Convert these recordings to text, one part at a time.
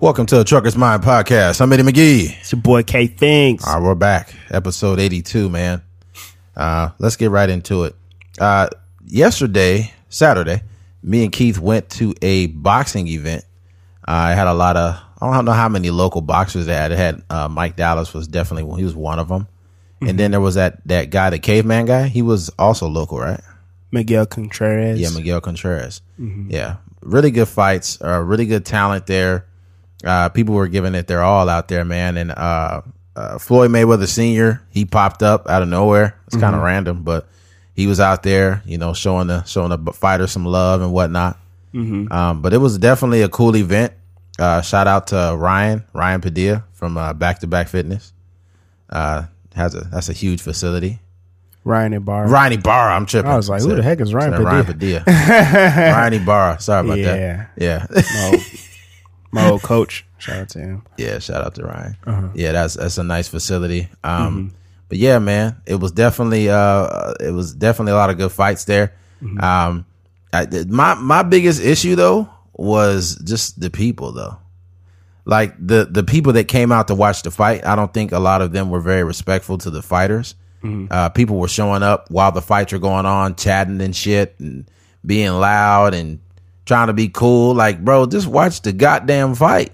Welcome to the Trucker's Mind Podcast. I'm Eddie McGee. It's your boy K Fingers. All right, we're back. Episode 82, man. Uh, let's get right into it. Uh, yesterday, Saturday, me and Keith went to a boxing event. Uh, I had a lot of, I don't know how many local boxers they had. It had uh, Mike Dallas was definitely, he was one of them. And then there was that, that guy, the caveman guy. He was also local, right? Miguel Contreras. Yeah, Miguel Contreras. Yeah, really good fights. Uh, really good talent there. Uh, people were giving it their all out there, man. And uh, uh, Floyd Mayweather Senior, he popped up out of nowhere. It's kind of random, but he was out there, you know, showing the showing the fighter some love and whatnot. Um, but it was definitely a cool event. Uh, shout out to Ryan Ryan Padilla from uh, Back to Back Fitness. Uh, has a that's a huge facility. Ryan Ibarra. Ryan Ibarra, I'm tripping. I was like, who the heck is Ryan Said Ryan Padilla. Ryan Ibarra. Sorry about Yeah. that. Yeah. Old, my old coach. Shout out to him. yeah, shout out to Ryan. Uh-huh. Yeah, that's that's a nice facility. Um Mm-hmm. but yeah, man, it was definitely uh it was definitely a lot of good fights there. Mm-hmm. Um I, my my biggest issue though was just the people though. Like the the people that came out to watch the fight, I don't think a lot of them were very respectful to the fighters. Uh, people were showing up while the fights were going on, chatting and shit, and being loud and trying to be cool. Like, bro, just watch the goddamn fight.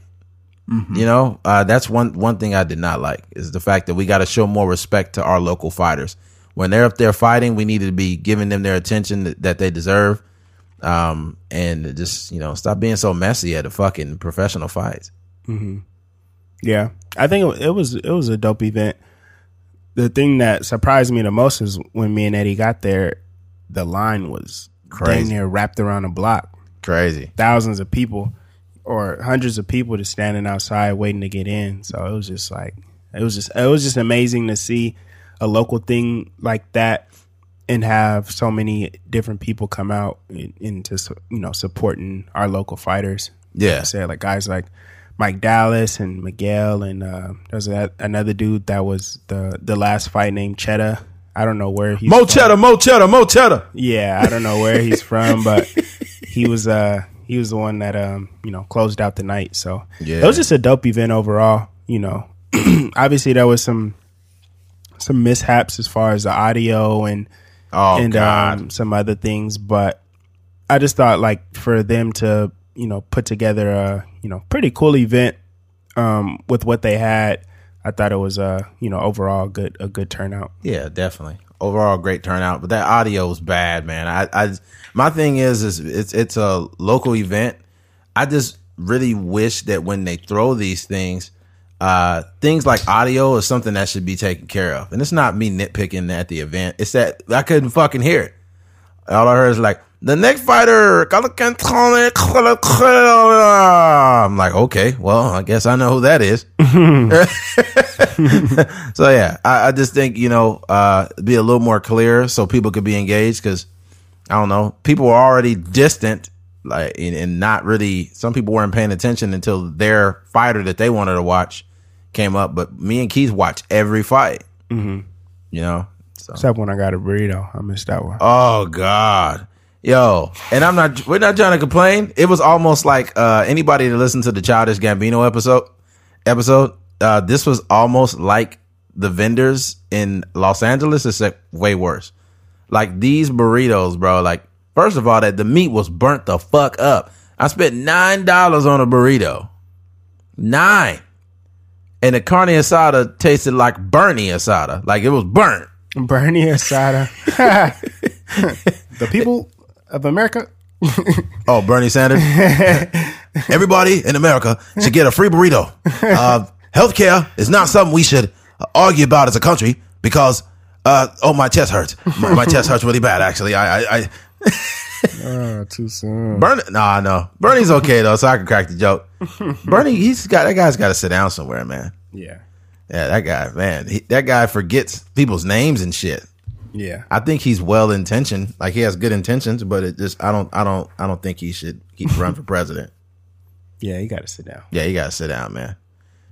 You know, uh, that's one one thing I did not like is the fact that we got to show more respect to our local fighters. When they're up there fighting, we need to be giving them their attention that, that they deserve, um, and just you know stop being so messy at the fucking professional fights. Yeah, I think it, it was it was a dope event. The thing that surprised me the most is when me and Eddie got there, the line was Crazy. dang near wrapped around a block. Crazy. Thousands of people, or hundreds of people, just standing outside waiting to get in. So it was just like it was just it was just amazing to see a local thing like that and have so many different people come out in- into you know supporting our local fighters. Yeah. I said like guys like Mike Dallas and Miguel and uh, there's that another dude that was the the last fight named Cheddar. I don't know where he's Mo from. cheddar, mo cheddar, mo cheddar. Yeah, I don't know where he's from, but he was uh he was the one that um you know closed out the night. So Yeah. it was just a dope event overall. You know, obviously there was some some mishaps as far as the audio and Oh and um, some other things, but I just thought like for them to you know put together a you know pretty cool event um, with what they had, I thought it was a you know overall good a good turnout. Yeah, definitely. Overall, great turnout, but that audio was bad, man. I, I, my thing is, is it's it's a local event. I just really wish that when they throw these things, uh, things like audio is something that should be taken care of. And it's not me nitpicking at the event. It's that I couldn't fucking hear it. All I heard is like the next fighter. I'm like, okay, well, I guess I know who that is. so yeah, I, I just think you know, uh, be a little more clear so people could be engaged because I don't know, people were already distant, like and, and not really. Some people weren't paying attention until their fighter that they wanted to watch came up. But me and Keith watch every fight. Mm-hmm. You know, so Except when I got a burrito, I missed that one. Oh God. Yo, and I'm not we're not trying to complain. It was almost like uh anybody that listened to the Childish Gambino episode episode, uh this was almost like the vendors in Los Angeles, except way worse. Like these burritos, bro, like first of all that the meat was burnt the fuck up. I spent nine dollars on a burrito. Nine. And the carne asada tasted like Bernie asada. Like it was burnt. Bernie Asada. the people of America. Oh, Bernie Sanders. Everybody in America should get a free burrito. Uh, healthcare is not something we should argue about as a country because, uh, oh, my chest hurts. My, my chest hurts really bad, actually. I, I, I Oh, too soon. Bernie, no, no. Bernie's okay though, so I can crack the joke. Bernie, he's got that guy's got to sit down somewhere, man. Yeah. Yeah, that guy, man, he, that guy forgets people's names and shit. Yeah. I think he's well intentioned, like he has good intentions, but it just, I don't, I don't, I don't think he should keep run for president. Yeah, he got to sit down. Yeah, he gotta sit down, man.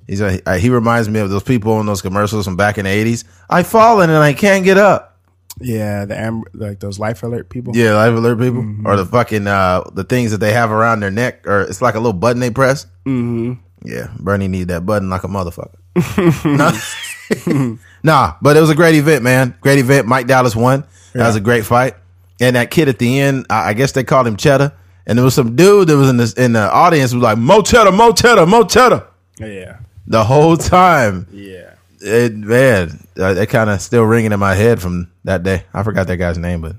He's a, uh, he reminds me of those people in those commercials from back in the eighties. I've fallen and I can't get up. Yeah, the amber, like those life alert people. Yeah, life alert people, or the fucking uh the things that they have around their neck, or it's like a little button they press. Mm-hmm. Yeah, Bernie need that button like a motherfucker. nah. but it was a great event, man. Great event. Mike Dallas won. That was a great fight. And that kid at the end, I, I guess they called him Cheddar. And there was some dude that was in the in the audience who was like Mo Cheddar, Mo Cheddar, Mo Cheddar Yeah. the whole time. Yeah. It man, uh, it kind of still ringing in my head from that day. I forgot that guy's name, but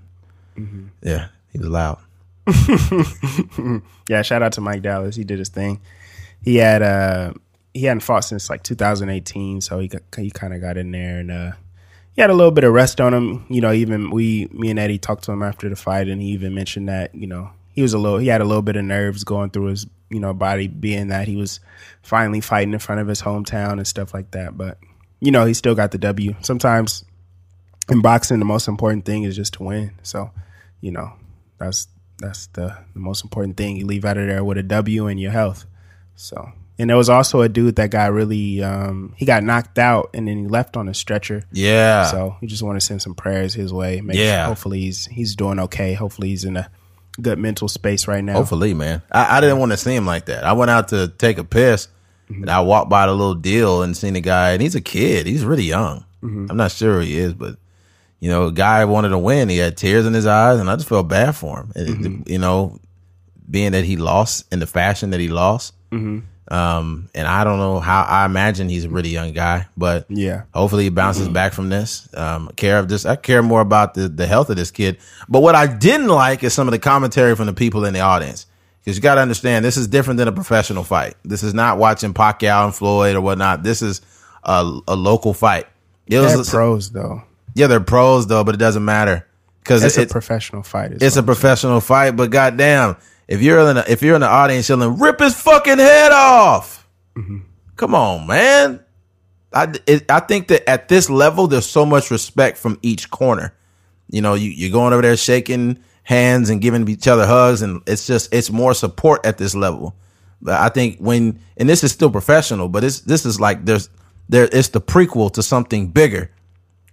yeah, he was loud. Yeah, shout out to Mike Dallas. He did his thing. He had uh he hadn't fought since like 2018, so he got, he kind of got in there and uh he had a little bit of rest on him. You know, even we me and Eddie talked to him after the fight and he even mentioned that, you know, he was a little he had a little bit of nerves going through his, you know, body being that he was finally fighting in front of his hometown and stuff like that, but you know, he still got the W. Sometimes in boxing the most important thing is just to win. So, you know, that's that's the, the most important thing. You leave out of there with a W and your health. So, and there was also a dude that got really um, he got knocked out and then he left on a stretcher. Yeah. So we just want to send some prayers his way. Make Yeah. hopefully he's he's doing okay. Hopefully he's in a good mental space right now. Hopefully, man. I, I didn't want to see him like that. I went out to take a piss, and I walked by the little deal and seen the guy, and he's a kid. He's really young. Mm-hmm. I'm not sure who he is, but you know, a guy wanted to win. He had tears in his eyes, and I just felt bad for him. And, mm-hmm. You know, being that he lost in the fashion that he lost. Mm-hmm. Um, and I don't know how. I imagine he's a really young guy, but Yeah. Hopefully he bounces back from this. Um, care of this. I care more about the, the health of this kid. But what I didn't like is some of the commentary from the people in the audience. Because you got to understand, this is different than a professional fight. This is not watching Pacquiao and Floyd or whatnot. This is a, a local fight. It They're was, pros though. yeah, they're pros though, but it doesn't matter because It's it's, a professional fight. it's a professional fight. But goddamn, if you're in the, if you're in the audience yelling, "Rip his fucking head off," mm-hmm. come on, man. I it, I think that at this level, there's so much respect from each corner. You know, you you're going over there shaking hands and giving each other hugs, and it's just it's more support at this level. But I think when and this is still professional, but it's this is like there's there it's the prequel to something bigger.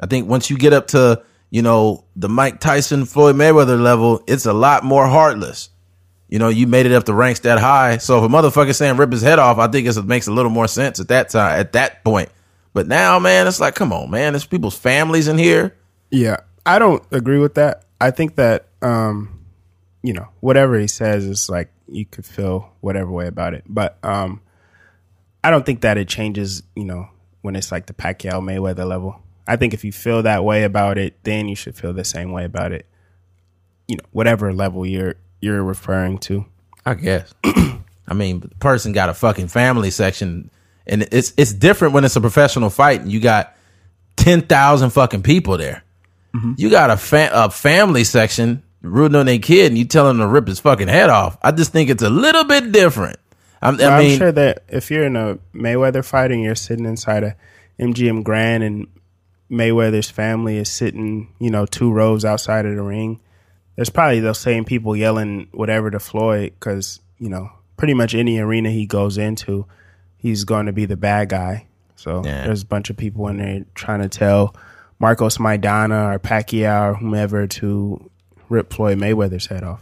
I think once you get up to, you know, the Mike Tyson, Floyd Mayweather level, it's a lot more heartless. You know, you made it up the ranks that high. So if a motherfucker saying rip his head off, I think it makes a little more sense at that time, at that point. But now, man, it's like, come on, man, there's people's families in here. Yeah, I don't agree with that. I think that um, you know whatever he says is like you could feel whatever way about it, but um, I don't think that it changes. You know, when it's like the Pacquiao Mayweather level. I think if you feel that way about it, then you should feel the same way about it. You know, whatever level you're you're referring to. I guess. I mean, the person got a fucking family section, and it's it's different when it's a professional fight and you got ten thousand fucking people there. Mm-hmm. You got a fa- a family section rooting on their kid, and you tell him to rip his fucking head off. I just think it's a little bit different. I'm, I I'm sure that if you're in a Mayweather fight and you're sitting inside a MGM Grand and Mayweather's family is sitting, you know, two rows outside of the ring, there's probably those same people yelling whatever to Floyd because, you know, pretty much any arena he goes into, he's going to be the bad guy. So Yeah. there's a bunch of people in there trying to tell Marcos Maidana or Pacquiao or whomever to rip Floyd Mayweather's head off.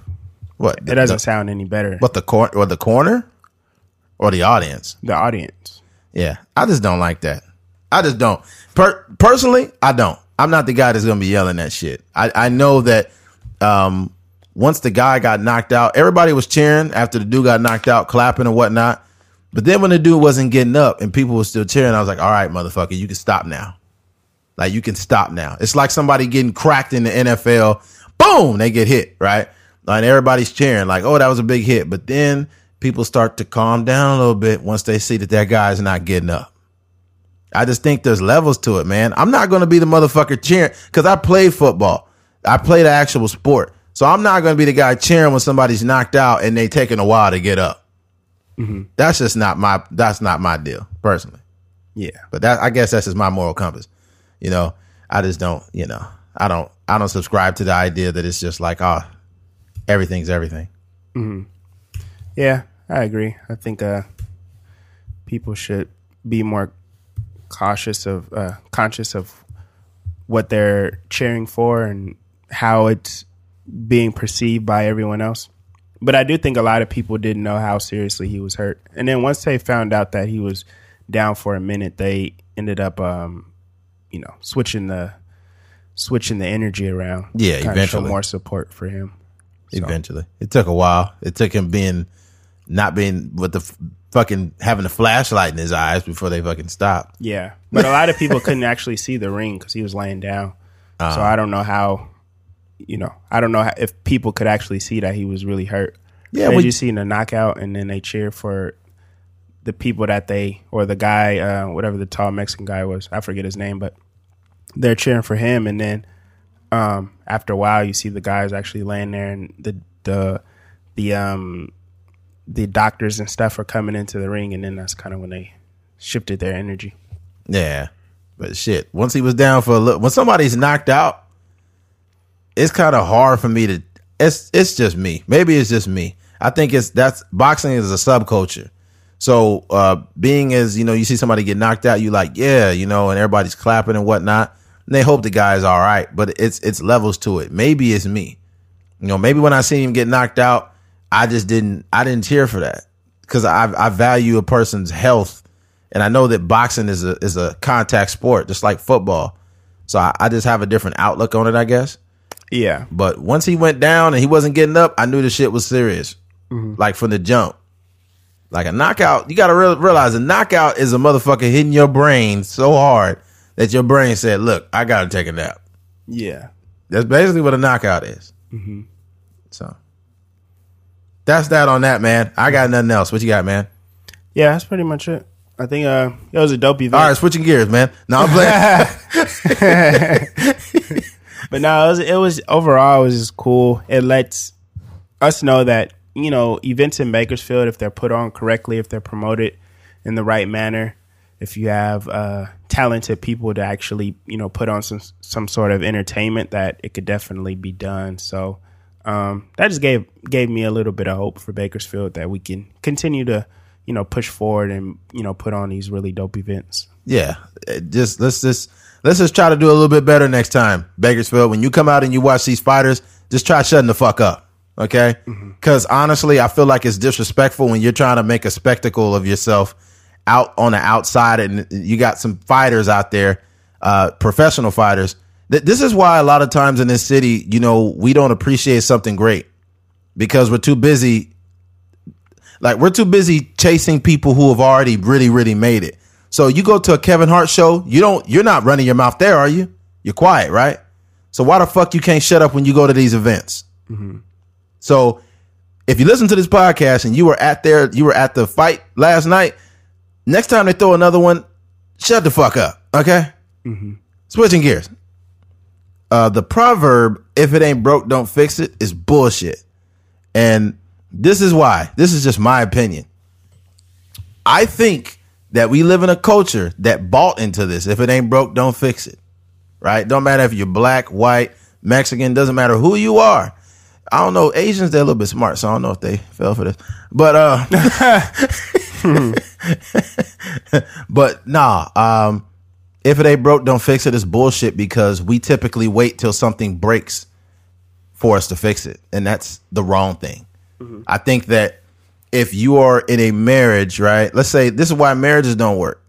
what It doesn't sound any better. what the cor- or the corner or the audience. the audience. Yeah, I just don't like that. I just don't. Per- personally, I don't. I'm not the guy that's gonna be yelling that shit. I, I know that um, once the guy got knocked out, everybody was cheering after the dude got knocked out, clapping and whatnot. But then when the dude wasn't getting up and people were still cheering, I was like, all right, motherfucker, you can stop now. Like you can stop now. It's like somebody getting cracked in the NFL. Boom, they get hit, right? And everybody's cheering, like, oh, that was a big hit. But then people start to calm down a little bit once they see that that guy's not getting up. I just think there's levels to it, man. I'm not going to be the motherfucker cheering because I played football. I play the actual sport. So I'm not going to be the guy cheering when somebody's knocked out and they taking a while to get up. That's just not my, that's not my deal personally. Yeah. But that I guess that's just my moral compass. You know, I just don't, you know, I don't I don't subscribe to the idea that it's just like, oh, everything's everything. Yeah, I agree. I think uh, people should be more cautious of uh, conscious of what they're cheering for and how it's being perceived by everyone else. but I do think a lot of people didn't know how seriously he was hurt. And then once they found out that he was down for a minute, they ended up, um, you know, switching the switching the energy around. Yeah, eventually. show more support for him. So, Eventually, it took a while. It took him being not being with the f- fucking having the flashlight in his eyes before they fucking stopped. yeah, but a lot of people couldn't actually see the ring because he was laying down. Uh-huh. So I don't know how, you know, I don't know how, if people could actually see that he was really hurt. Yeah, they we- just seen the knockout and then they cheer for the people that they or the guy, uh, whatever the tall Mexican guy was, I forget his name, but they're cheering for him. And then um, after a while, you see the guys actually laying there, and the the the um the doctors and stuff are coming into the ring, and then that's kind of when they shifted their energy. Yeah, but shit. Once he was down for a little, when somebody's knocked out, it's kind of hard for me to. It's it's just me. Maybe it's just me. I think it's that's boxing is a subculture. So uh being as you know, you see somebody get knocked out, you like yeah, you know, and everybody's clapping and whatnot. And they hope the guy's all right, but it's it's levels to it. Maybe it's me. You know, maybe when I see him get knocked out, I just didn't I didn't cheer for that because I I value a person's health, and I know that boxing is a is a contact sport just like football. So I, I just have a different outlook on it, I guess. Yeah, But once he went down and he wasn't getting up, I knew the shit was serious, like from the jump. Like a knockout, you got to real, realize a knockout is a motherfucker hitting your brain so hard that your brain said, "Look, I got to take a nap." yeah. That's basically what a knockout is. So that's that on that, man. I got nothing else. What you got, man? Yeah, that's pretty much it. I think uh, it was a dope event. All right, switching gears, man. No, I'm playing. But no, it was, it was overall it was just cool. It lets us know that you know events in Bakersfield, if they're put on correctly, if they're promoted in the right manner, if you have uh, talented people to actually you know put on some some sort of entertainment, that it could definitely be done. So um, that just gave gave me a little bit of hope for Bakersfield that we can continue to you know push forward and you know put on these really dope events. yeah, just let's just let's just try to do a little bit better next time, Bakersfield. When you come out and you watch these fighters, just try shutting the fuck up, okay? Because honestly, I feel like it's disrespectful when you're trying to make a spectacle of yourself out on the outside, and you got some fighters out there, uh, professional fighters. Th- This is why a lot of times in this city, you know, we don't appreciate something great because we're too busy like we're too busy chasing people who have already really, really made it. So you go to a Kevin Hart show, you don't you're not running your mouth there, are you? You're quiet, right? So why the fuck you can't shut up when you go to these events? So if you listen to this podcast and you were at there, you were at the fight last night, next time they throw another one, shut the fuck up. Okay? Switching gears. Uh the proverb, if it ain't broke, don't fix it, is bullshit. And this is why. This is just my opinion. I think that we live in a culture that bought into this. If it ain't broke, don't fix it. Right? Don't matter if you're black, white, Mexican, doesn't matter who you are. I don't know. Asians, they're a little bit smart, so I don't know if they fell for this. But uh But nah, um if it ain't broke, don't fix it is bullshit because we typically wait till something breaks for us to fix it. And that's the wrong thing. I think that if you are in a marriage, right? Let's say this is why marriages don't work.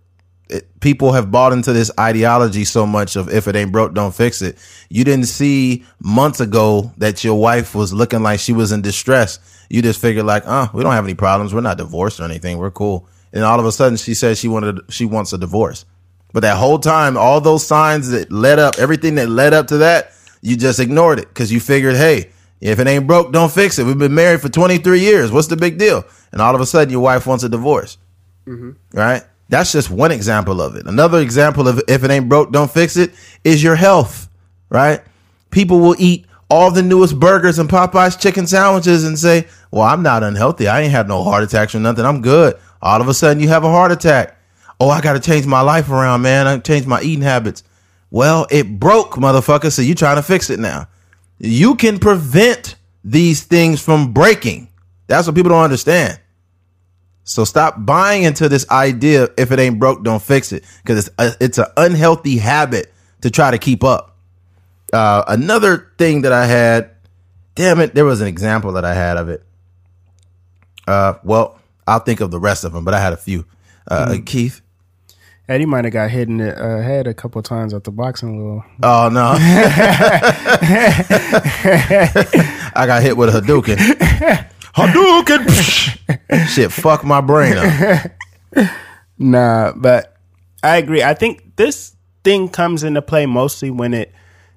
It, people have bought into this ideology so much of if it ain't broke, don't fix it. You didn't see months ago that your wife was looking like she was in distress. You just figured like, oh, we don't have any problems. We're not divorced or anything. We're cool. And all of a sudden she says she wanted, she wants a divorce. But that whole time, all those signs that led up, everything that led up to that, you just ignored it because you figured, hey, if it ain't broke, don't fix it. We've been married for 23 years. What's the big deal? And all of a sudden, your wife wants a divorce. Mm-hmm. Right? That's just one example of it. Another example of if it ain't broke, don't fix it is your health. Right? People will eat all the newest burgers and Popeyes chicken sandwiches and say, well, I'm not unhealthy. I ain't had no heart attacks or nothing. I'm good. All of a sudden, you have a heart attack. Oh, I got to change my life around, man. I changed my eating habits. Well, it broke, motherfucker. So you trying to fix it now. You can prevent these things from breaking. That's what people don't understand. So stop buying into this idea. If it ain't broke, don't fix it. Because it's a, it's an unhealthy habit to try to keep up. Uh, another thing that I had, damn it, there was an example that I had of it. Uh, well, I'll think of the rest of them, but I had a few. Uh, Keith. Eddie might have got hit in the uh, head a couple times at the boxing little. Oh no! I got hit with a Hadouken. Hadouken! Shit, fuck my brain up. Nah, but I agree. I think this thing comes into play mostly when it,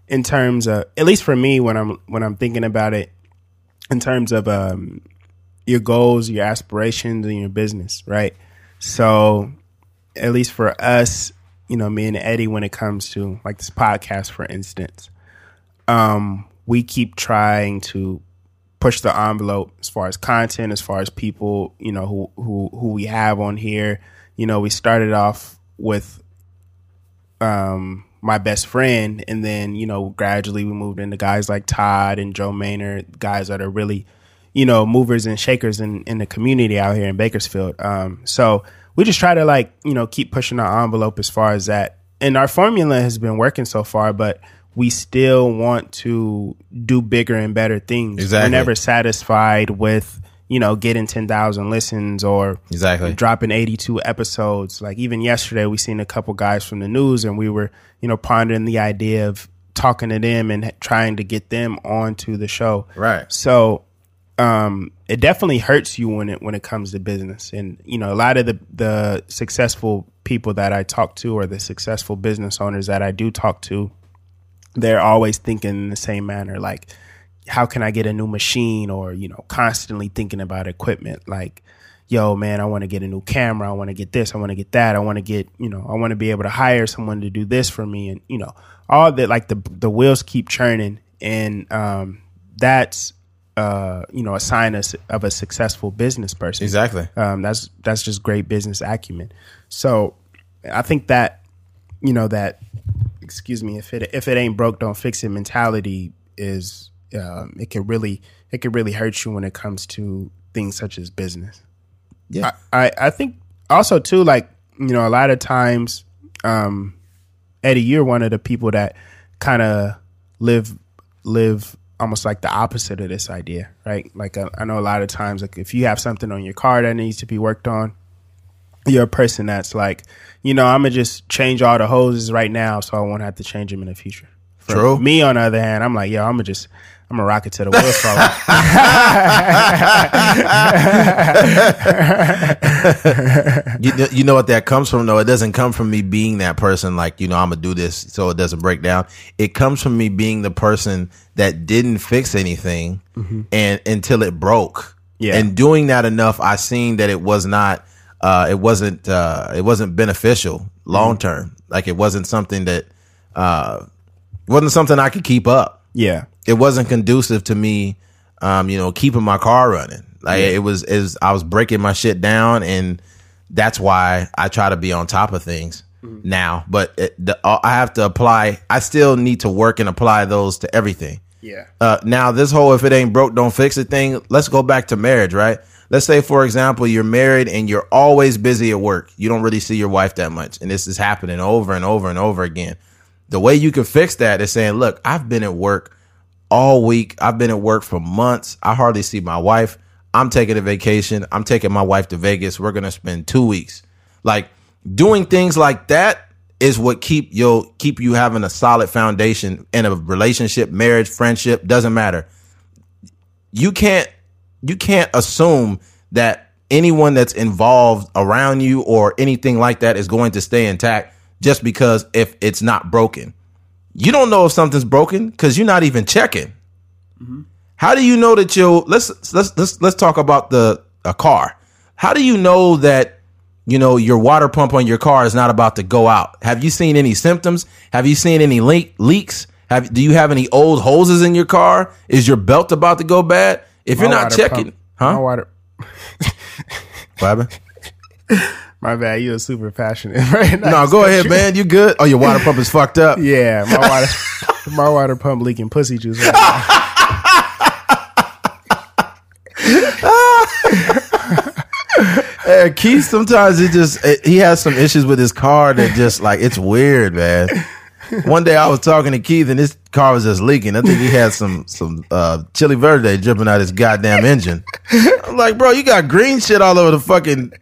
in terms of, at least for me, when I'm when I'm thinking about it, in terms of um, your goals, your aspirations, and your business, right? So, at least for us, you know, me and Eddie, when it comes to like this podcast, for instance, um, we keep trying to push the envelope as far as content, as far as people, you know, who who who we have on here. You know, we started off with um my best friend and then, you know, gradually we moved into guys like Todd and Joe Maynard, guys that are really, you know, movers and shakers in, in the community out here in Bakersfield. Um so we just try to like, you know, keep pushing our envelope as far as that. And our formula has been working so far, but we still want to do bigger and better things. Exactly. We're never satisfied with, you know, getting 10,000 listens or Exactly. dropping 82 episodes. Like even yesterday, we seen a couple guys from the news and we were, you know, pondering the idea of talking to them and trying to get them onto the show. Right. So, um, it definitely hurts you when it when it comes to business. And you know, a lot of the the successful people that I talk to or the successful business owners that I do talk to, they're always thinking in the same manner, like, how can I get a new machine? Or you know, constantly thinking about equipment, like. Yo, man, I want to get a new camera. I want to get this. I want to get that. I want to get, you know, I want to be able to hire someone to do this for me. And, you know, all that, like the, the wheels keep churning. And, um, that's uh, you know, a sign of, of a successful business person. Exactly. Um, that's that's just great business acumen. So I think that you know that excuse me if it if it ain't broke don't fix it mentality is um, it can really it can really hurt you when it comes to things such as business. Yeah. I, I, I think also too like you know a lot of times um, Eddie you're one of the people that kind of live live almost like the opposite of this idea, right? Like uh, I know a lot of times, like if you have something on your car that needs to be worked on, you're a person that's like, you know, I'm gonna just change all the hoses right now, so I won't have to change them in the future. For True. Me, on the other hand, I'm like, yo, I'm gonna just, I'm a rocket to the wheels fall off. you, kn- you know what that comes from though? It doesn't come from me being that person like you know i'm gonna do this so it doesn't break down. It comes from me being the person that didn't fix anything and until it broke. Yeah. and doing that enough i seen that it was not uh it wasn't uh it wasn't beneficial long term. Like it wasn't something that uh wasn't something i could keep up. Yeah, it wasn't conducive to me um you know keeping my car running. Like it was is i was breaking my shit down and that's why i try to be on top of things now. But it, the, uh, i have to apply i still need to work and apply those to everything. Yeah, uh, now this whole if it ain't broke don't fix it thing let's go back to marriage right? Let's say for example you're married and you're always busy at work. You don't really see your wife that much and this is happening over and over and over again. The way you can fix that is saying look i've been at work all week. I've been at work for months. I hardly see my wife. I'm taking a vacation. I'm taking my wife to vegas. We're gonna spend two weeks. Like doing things like that is what keep you keep you having a solid foundation in a relationship, marriage, friendship, doesn't matter. You can't you can't assume that anyone that's involved around you or anything like that is going to stay intact just because if it's not broken. You don't know if something's broken because you're not even checking. Mm-hmm. How do you know that you let's let's let's let's talk about the a car. How do you know that you know your water pump on your car is not about to go out? Have you seen any symptoms? Have you seen any leak leaks? Have do you have any old hoses in your car? Is your belt about to go bad? If you're not checking, pump- My huh? water. What happened? My bad. You're super passionate right now. No, go ahead, man. You good? Oh, your water pump is fucked up. Yeah, my water, my water pump leaking pussy juice. Right now. Keith sometimes it just it, he has some issues with his car that just like it's weird, man. One day I was talking to Keith and his car was just leaking. I think he had some some uh, chili verde dripping out his goddamn engine. I'm like, bro, you got green shit all over the fucking.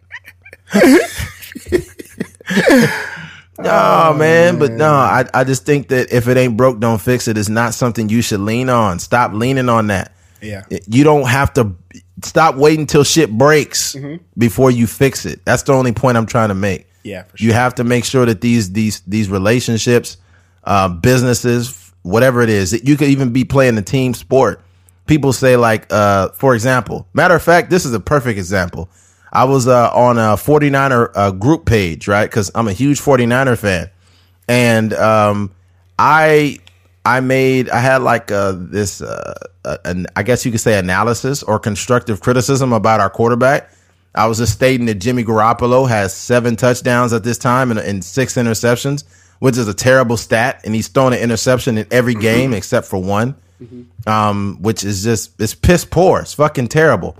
No, man, but no, I, I just think that if it ain't broke, don't fix it. It's not something you should lean on. Stop leaning on that. Yeah. You don't have to stop waiting till shit breaks before you fix it. That's the only point I'm trying to make. Yeah, for sure. You have to make sure that these these these relationships, uh, businesses, whatever it is, that you could even be playing a team sport. People say like, uh, for example, matter of fact, this is a perfect example. I was uh, on a 49er uh, group page, right? Because I'm a huge 49er fan, and um, I I made I had like uh, this uh, an, I guess you could say analysis or constructive criticism about our quarterback. I was just stating that Jimmy Garoppolo has seven touchdowns at this time and, and six interceptions, which is a terrible stat, and he's thrown an interception in every game except for one, um, which is just it's piss poor. It's fucking terrible.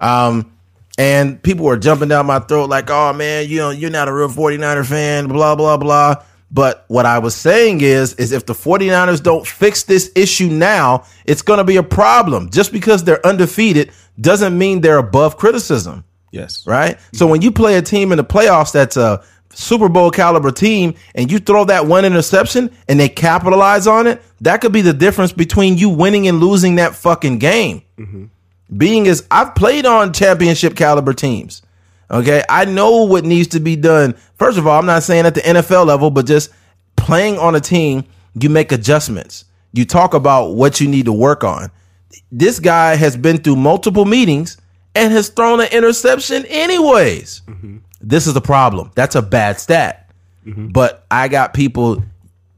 Um, and people were jumping down my throat like, "Oh man, you know, you're not a real 49er fan, blah blah blah." But what I was saying is is if the 49ers don't fix this issue now, it's going to be a problem. Just because they're undefeated doesn't mean they're above criticism, Yes. right? So when you play a team in the playoffs that's a Super Bowl caliber team and you throw that one interception and they capitalize on it, that could be the difference between you winning and losing that fucking game mm-hmm. Being is I've played on championship caliber teams. Okay. I know what needs to be done. First of all, I'm not saying at the NFL level, but just playing on a team, you make adjustments. You talk about what you need to work on. This guy has been through multiple meetings and has thrown an interception anyways. Mm-hmm. This is the problem. That's a bad stat. Mm-hmm. But I got people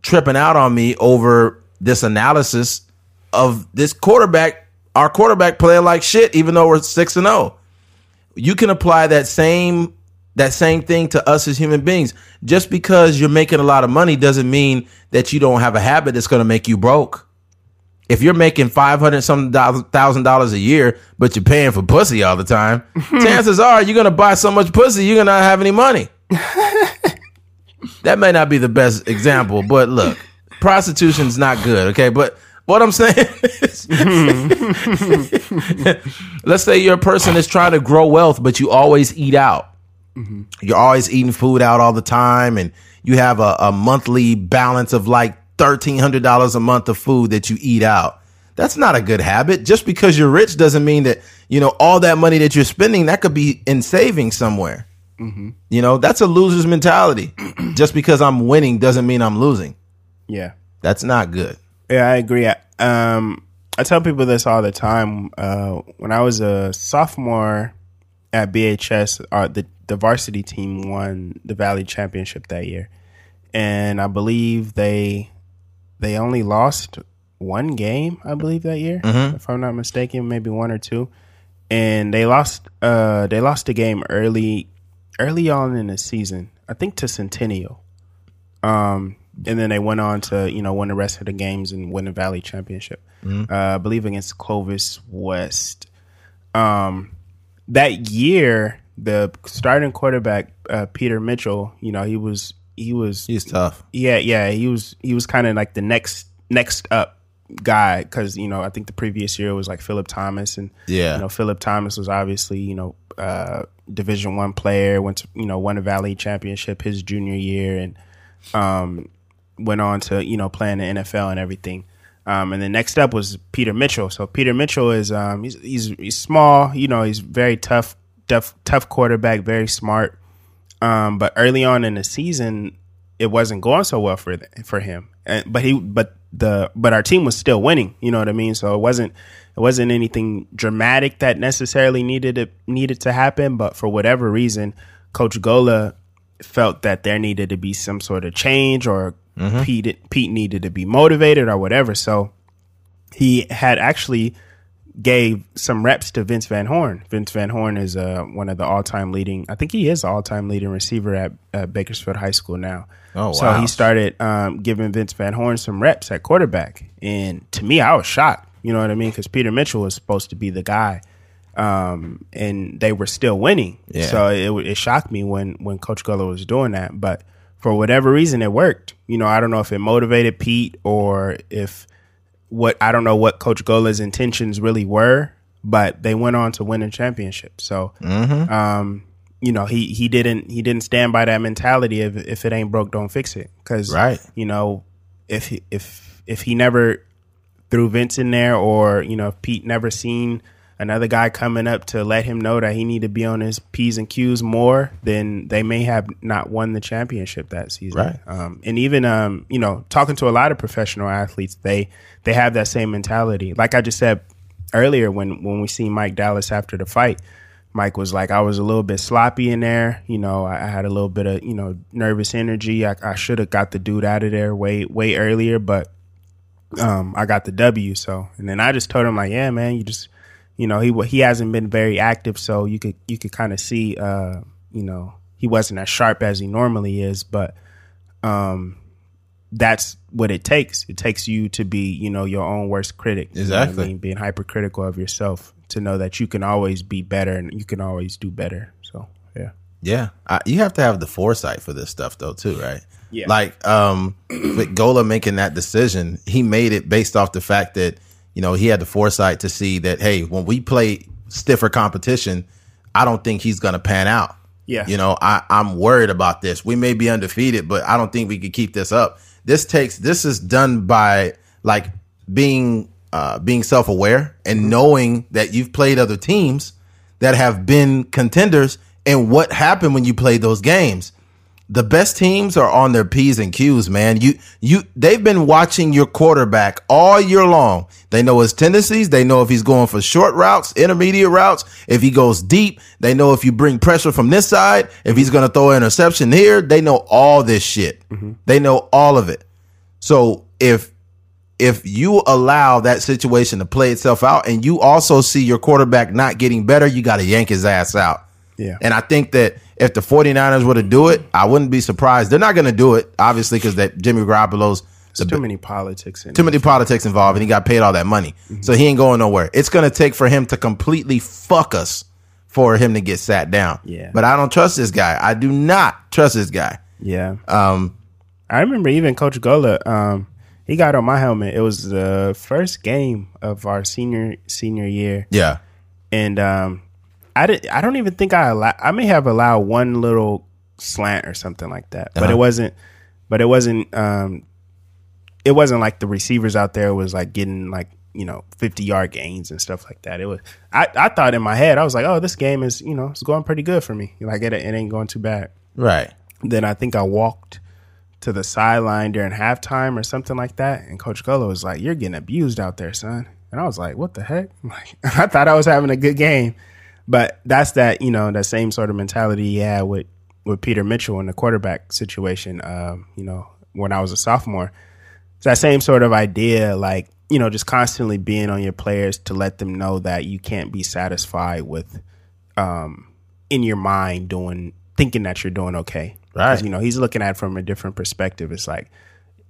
tripping out on me over this analysis of this quarterback, our quarterback playing like shit, even though we're six and zero. You can apply that same that same thing to us as human beings. Just because you're making a lot of money doesn't mean that you don't have a habit that's going to make you broke. If you're making five hundred some thousand dollars a year, but you're paying for pussy all the time, chances are you're going to buy so much pussy you're going to not have any money. that may not be the best example, but look, prostitution's not good, okay? But what I'm saying is, let's say you're a person that's trying to grow wealth, but you always eat out. Mm-hmm. You're always eating food out all the time, and you have a, a monthly balance of like thirteen hundred dollars a month of food that you eat out. That's not a good habit. Just because you're rich doesn't mean that you know all that money that you're spending that could be in savings somewhere. Mm-hmm. You know, that's a loser's mentality. Just because I'm winning doesn't mean I'm losing. Yeah. That's not good. Yeah, I agree. I- Um, I tell people this all the time. Uh, when I was a sophomore at BHS, uh, the the varsity team won the Valley Championship that year, and I believe they they only lost one game. I believe that year, if I'm not mistaken, maybe one or two, and they lost. Uh, they lost the game early early on in the season. I think to Centennial. Um, and then they went on to you know win the rest of the games and win the Valley Championship. Uh, I believe against Clovis West. Um, that year, the starting quarterback uh, Peter Mitchell, you know, he was he was He's tough. yeah yeah he was he was kind of like the next next up guy because you know I think the previous year was like Philip Thomas and Yeah. you know Philip Thomas was obviously you know uh, Division One player went to you know won a Valley championship his junior year and um, went on to you know play in the NFL and everything. Um, and the next up was Peter Mitchell. So Peter Mitchell is um, he's, he's he's small, you know, he's very tough, tough, tough quarterback, very smart. Um, but early on in the season, it wasn't going so well for for him. And, but he, but the, but our team was still winning. You know what I mean? So it wasn't, it wasn't anything dramatic that necessarily needed it needed to happen. But for whatever reason, Coach Golla felt that there needed to be some sort of change, or Pete Pete needed to be motivated, or whatever. So he had actually gave some reps to Vince Van Horn. Vince Van Horn is uh, one of the all-time leading. I think he is all-time leading receiver at uh, Bakersfield High School now. Oh, So he started um, giving Vince Van Horn some reps at quarterback, and to me, I was shocked. You know what I mean? Because Peter Mitchell was supposed to be the guy, um, and they were still winning. Yeah. So it, it shocked me when when Coach Golla was doing that, but for whatever reason, it worked. You know, I don't know if it motivated Pete or if what I don't know what Coach Golla's intentions really were, but they went on to win a championship. So, Mm-hmm. um, you know, he he didn't he didn't stand by that mentality of if it ain't broke, don't fix it. Because Right. you know, if he, if if he never threw Vince in there, or you know, if Pete never seen another guy coming up to let him know that he need to be on his p's and q's more, then they may have not won the championship that season. Right. Um, and even um, you know, talking to a lot of professional athletes, they they have that same mentality. Like I just said earlier, when when we see Mike Dallas after the fight. Mike was like, I was a little bit sloppy in there. You know, I, I had a little bit of, you know, nervous energy. I, I should have got the dude out of there way, way earlier, but um, I got the W. So, and then I just told him like, yeah, man, you just, you know, he he hasn't been very active, so you could you could kind of see, uh, you know, he wasn't as sharp as he normally is, but um, that's what it takes. It takes you to be, you know, your own worst critic. You know I Exactly. mean? Being hypercritical of yourself to know that you can always be better and you can always do better. So, yeah. Yeah, I, you have to have the foresight for this stuff though, too, right? Yeah. Like, um, with Golla making that decision, he made it based off the fact that you know he had the foresight to see that hey, when we play stiffer competition, I don't think he's gonna pan out. Yeah. you know, I I'm worried about this. We may be undefeated, but I don't think we could keep this up. This takes this is done by like being uh being self aware and knowing that you've played other teams that have been contenders and what happened when you played those games. The best teams are on their P's and Q's, man. You you they've been watching your quarterback all year long. They know his tendencies, they know if he's going for short routes, intermediate routes, if he goes deep, they know if you bring pressure from this side, if he's going to throw an interception here, they know all this shit. Mm-hmm. They know all of it. So if if you allow that situation to play itself out and you also see your quarterback not getting better, you got to yank his ass out. Yeah. And I think that if the 49ers were to do it, I wouldn't be surprised. They're not going to do it, obviously, because that Jimmy Garoppolo's the, too many politics in too many politics involved and he got paid all that money. So he ain't going nowhere. It's going to take for him to completely fuck us for him to get sat down. Yeah. But I don't trust this guy. I do not trust this guy. Yeah. Um, I remember even Coach Golla, um, he got on my helmet. It was the first game of our senior senior year, yeah. and um, I did. I don't even think I allow. I may have allowed one little slant or something like that, but Uh-huh. it wasn't. But it wasn't. Um, it wasn't like the receivers out there was like getting like you know fifty yard gains and stuff like that. It was. I, I thought in my head I was like, oh, this game is you know it's going pretty good for me. Like it, it ain't going too bad Right. then I think I walked to the sideline during halftime or something like that, and Coach Golla was like, "You're getting abused out there, son." And I was like, "What the heck?" Like, I thought I was having a good game, but that's that you know that same sort of mentality he had with with Peter Mitchell in the quarterback situation. Um, you know, when I was a sophomore, it's that same sort of idea, like you know, just constantly being on your players to let them know that you can't be satisfied with um, in your mind doing thinking that you're doing okay. Right. You know, he's looking at it from a different perspective. It's like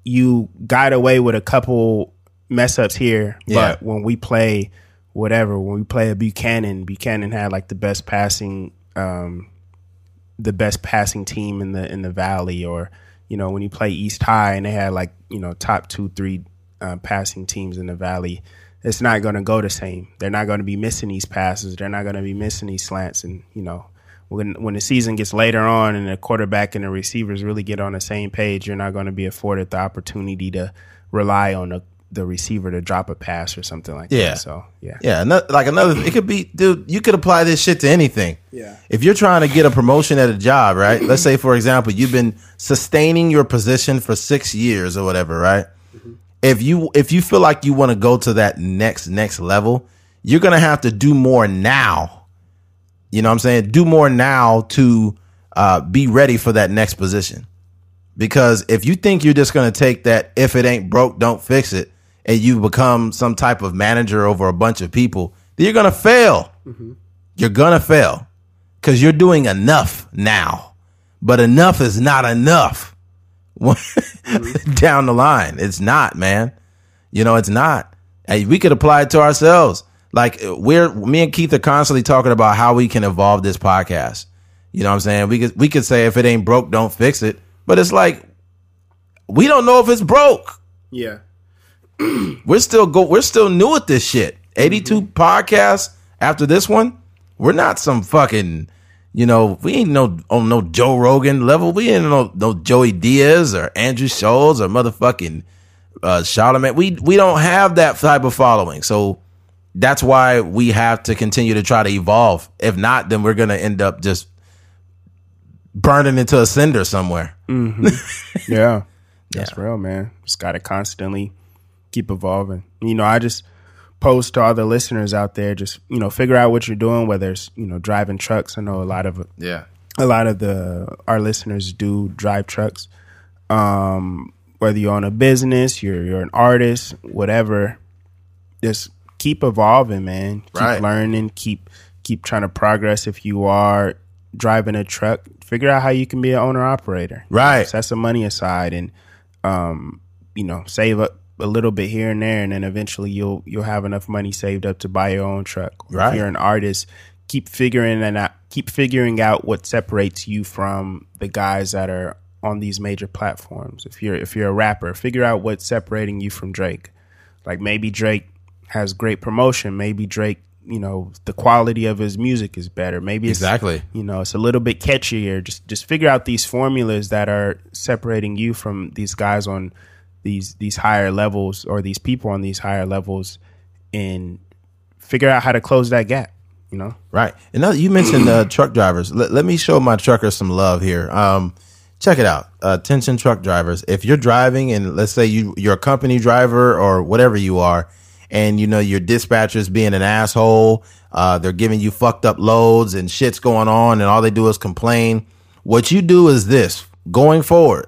you got away with a couple mess ups here, Yeah. but when we play whatever, when we play a Buchanan, Buchanan had like the best passing um the best passing team in the in the valley or you know when you play East High and they had like you know top two three uh, passing teams in the valley it's not going to go the same. They're not going to be missing these passes. They're not going to be missing these slants. And you know when when the season gets later on and the quarterback and the receivers really get on the same page you're not going to be afforded the opportunity to rely on the, the receiver to drop a pass or something like Yeah. that so yeah Yeah, ano- like another. It could be, dude. You could apply this shit to anything. Yeah. If you're trying to get a promotion at a job, right? Let's say, for example, you've been sustaining your position for six years or whatever, right? If you if you feel like you want to go to that next next level, you're gonna have to do more now. You know what I'm saying? Do more now to uh, be ready for that next position. Because if you think you're just going to take that, if it ain't broke, don't fix it, and you become some type of manager over a bunch of people, then you're to fail. Mm-hmm. You're going to fail because you're doing enough now, but enough is not enough mm-hmm. down the line. It's not, man. You know, it's not. Hey, we could apply it to ourselves. Like we're me and Keith are constantly talking about how we can evolve this podcast. You know what I'm saying? We could we could say if it ain't broke, don't fix it. But it's like we don't know if it's broke. yeah We're still go we're still new at this shit. 82 podcasts, After this one, we're not some fucking, you know, we ain't no on no Joe Rogan level. We ain't no no Joey Diaz or Andrew Schulz or motherfucking uh Charlamagne. We we don't have that type of following. So that's why we have to continue to try to evolve. If not, then we're gonna end up just burning into a cinder somewhere. Yeah. That's real, man. Just got to constantly keep evolving. You know, I just post to all the listeners out there, just, you know, figure out what you're doing, whether it's, you know, driving trucks. I know a lot of, Yeah. a lot of the, our listeners do drive trucks. Um, whether you own a business, you're, you're an artist, whatever, just keep evolving, man. Keep Right. learning, keep, keep trying to progress. If you are driving a truck, figure out how you can be an owner operator Right. set some money aside and um you know save up a little bit here and there and then eventually you'll you'll have enough money saved up to buy your own truck. Right. if you're an artist keep figuring and out keep figuring out what separates you from the guys that are on these major platforms. If you're if you're a rapper figure out what's separating you from Drake. Like maybe Drake has great promotion. Maybe Drake you know the quality of his music is better. Maybe it's Exactly. you know it's a little bit catchier. Just just figure out these formulas that are separating you from these guys on these these higher levels or these people on these higher levels and figure out how to close that gap you know Right. And now you mentioned uh, truck drivers. Let, let me show my truckers some love here. Um, check it out. Uh, attention truck drivers. If you're driving and let's say you, you're a company driver or whatever you are, and you know your dispatcher's being an asshole, uh, they're giving you fucked up loads and shit's going on and all they do is complain. What you do is this going forward.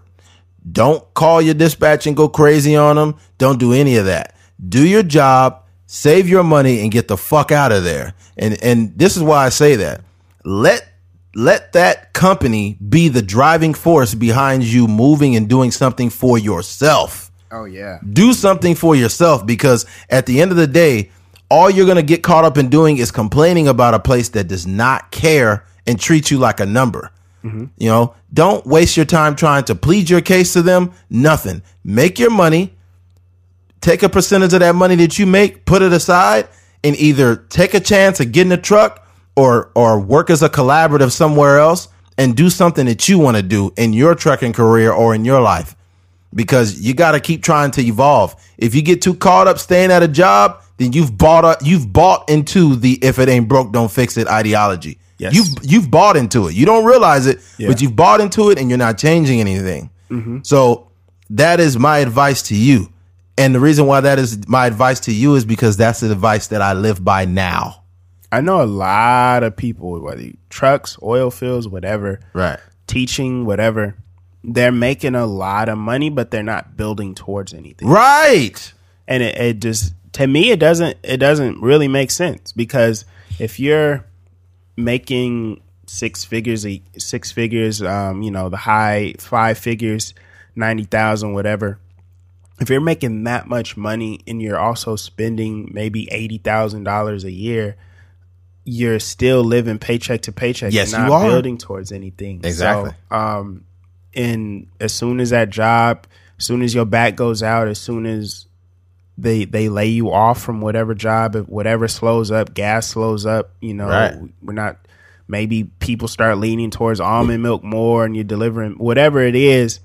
Don't call your dispatch and go crazy on them. Don't do any of that. Do your job, save your money, and get the fuck out of there. And and this is why I say that. Let let that company be the driving force behind you moving and doing something for yourself oh yeah do something for yourself because at the end of the day, all you're going to get caught up in doing is complaining about a place that does not care and treat you like a number. Mm-hmm. You know, don't waste your time trying to plead your case to them. Nothing. Make your money, take a percentage of that money that you make, put it aside, and either take a chance of getting a truck or or work as a collaborative somewhere else and do something that you want to do in your trucking career or in your life because you got to keep trying to evolve. If you get too caught up staying at a job, then you've bought up, you've bought into the if it ain't broke, don't fix it ideology. Yes. You've you've bought into it. You don't realize it, Yeah. but you've bought into it and you're not changing anything. Mm-hmm. So that is my advice to you. And the reason why that is my advice to you is because that's the advice that I live by now. i know a lot of people whether trucks oil fields whatever Right. teaching whatever they're making a lot of money but they're not building towards anything Right. and it, it just to me it doesn't it doesn't really make sense because if you're making six figures six figures um you know the high five figures 90,000 whatever if you're making that much money and you're also spending maybe $80,000 a year you're still living paycheck to paycheck Yes, you're not you are. building towards anything Exactly. so, um and as soon as that job as soon as your back goes out as soon as they they lay you off from whatever job if whatever slows up gas slows up you know Right. we're not maybe people start leaning towards almond milk more and you're delivering whatever it is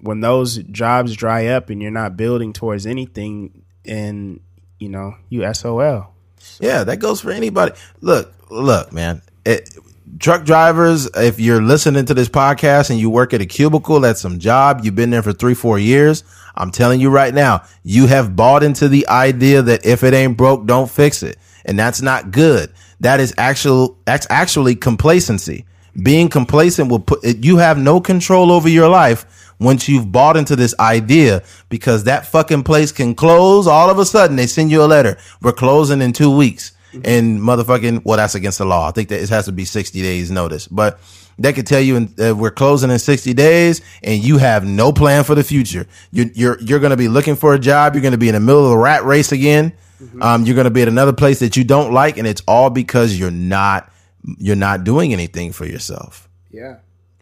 when those jobs dry up and you're not building towards anything and you know you sol Yeah, that goes for anybody. Look, look, man. It, truck drivers, if you're listening to this podcast and you work at a cubicle at some job, you've been there for three, four years. I'm telling you right now, you have bought into the idea that if it ain't broke, don't fix it. And that's not good. That is actual, that's actually complacency. Being complacent will put, you have no control over your life once you've bought into this idea because that fucking place can close. All of a sudden, they send you a letter. We're closing in two weeks. And motherfucking, well, that's against the law. I think that it has to be 60 days notice, but they could tell you uh, we're closing in 60 days and you have no plan for the future. You're, you're, you're going to be looking for a job. You're going to be in the middle of the rat race again. Um, you're going to be at another place that you don't like. And it's all because you're not, you're not doing anything for yourself yeah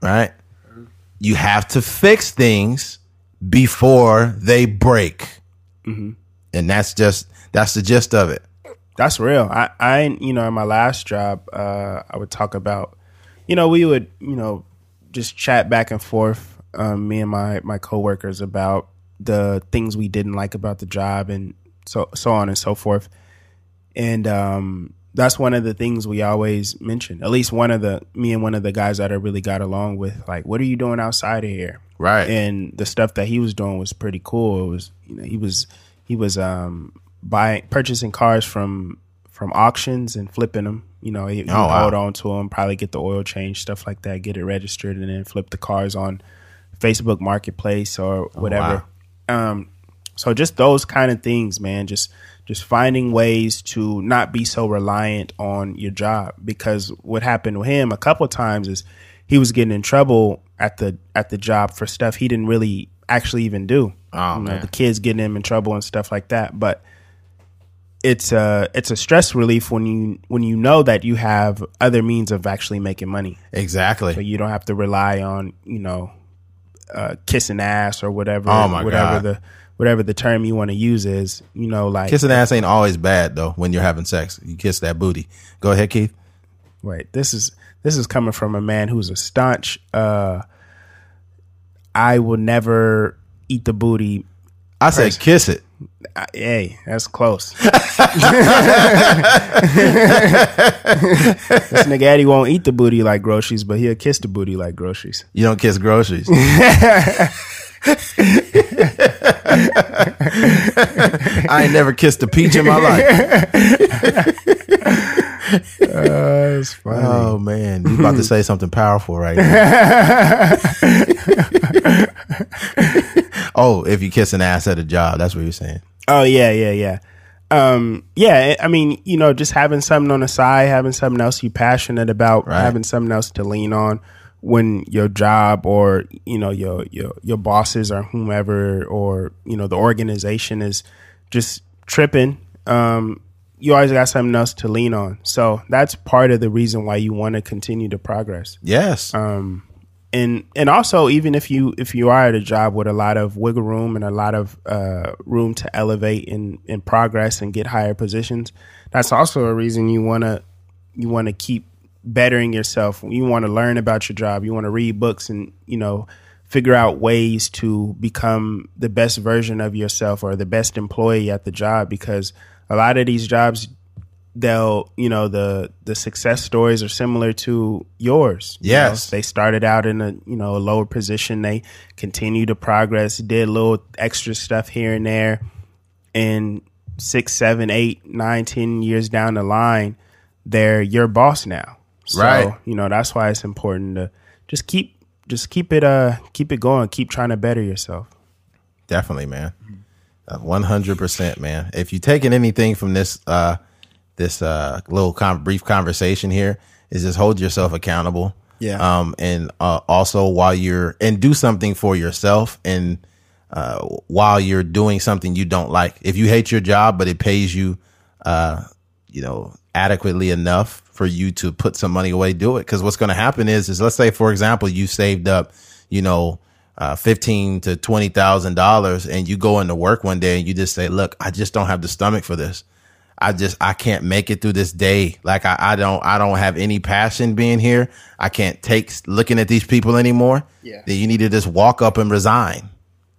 right? You have to fix things before they break, and that's just that's the gist of it. That's real. I, I, you know, in my last job, uh, I would talk about, you know, we would, you know, just chat back and forth, um, me and my my coworkers about the things we didn't like about the job and so so on and so forth. And um, that's one of the things we always mention. At least one of the me and one of the guys that I really got along with, like, what are you doing outside of here? Right. And the stuff that he was doing was pretty cool. It was, you know, he was he was um buying purchasing cars from from auctions and flipping them. You know, he, Oh, wow. hold on to them, probably get the oil change, stuff like that, get it registered, and then flip the cars on Facebook Marketplace or Oh, whatever. Um, so just those kind of things, man. Just just finding ways to not be so reliant on your job because what happened with him a couple of times is he was getting in trouble at the at the job for stuff he didn't really actually even do. Oh, you know, man. the kids getting him in trouble and stuff like that. But it's a it's a stress relief when you when you know that you have other means of actually making money. Exactly. So you don't have to rely on you know uh, kissing ass or whatever. Oh, my whatever God. the whatever the term you want to use is. You know, like Kissing ass ain't always bad though. When you're having sex, you kiss that booty. Go ahead, Keith. wait, this is this is coming from a man who's a staunch. Uh, I will never eat the booty. I said kiss it. Uh, hey, that's close. this nigga Eddie won't eat the booty like groceries, but he'll kiss the booty like groceries. You don't kiss groceries. I ain't never kissed a peach in my life. That's funny. Oh man, you about to say something powerful right now. oh, if you kiss an ass at a job, that's what you're saying. Oh yeah, yeah, yeah. Um, yeah, I mean, you know, just having something on the side, having something else you passionate about, Right. having something else to lean on when your job or you know your your your bosses or whomever or you know the organization is just tripping. Um, you always got something else to lean on. So that's part of the reason why you want to continue to progress Yes. And and also even if you if you are at a job with a lot of wiggle room and a lot of uh, room to elevate and and progress and get higher positions, that's also a reason you want to you want to keep bettering yourself. You want to learn about your job. You want to read books and you know figure out ways to become the best version of yourself or the best employee at the job because a lot of these jobs they'll you know the the success stories are similar to yours you Yes. know? they started out in a you know a lower position they continue to progress did little extra stuff here and there and six seven eight nine ten years down the line they're your boss now so Right. you know that's why it's important to just keep just keep it uh keep it going keep trying to better yourself Definitely, man. One hundred percent, man. If you're taking anything from this uh this uh little con- brief conversation here, is just hold yourself accountable. Yeah. Um, and uh, also while you're and do something for yourself, and uh, while you're doing something you don't like. If you hate your job, but it pays you, uh, you know, adequately enough for you to put some money away, do it. Because what's going to happen is, is let's say, for example, you saved up, you know, uh, fifteen to twenty thousand dollars, and you go into work one day and you just say, "Look, I just don't have the stomach for this. I just I can't make it through this day. Like I, I don't I don't have any passion being here. I can't take looking at these people anymore. Yeah. That you need to just walk up and resign.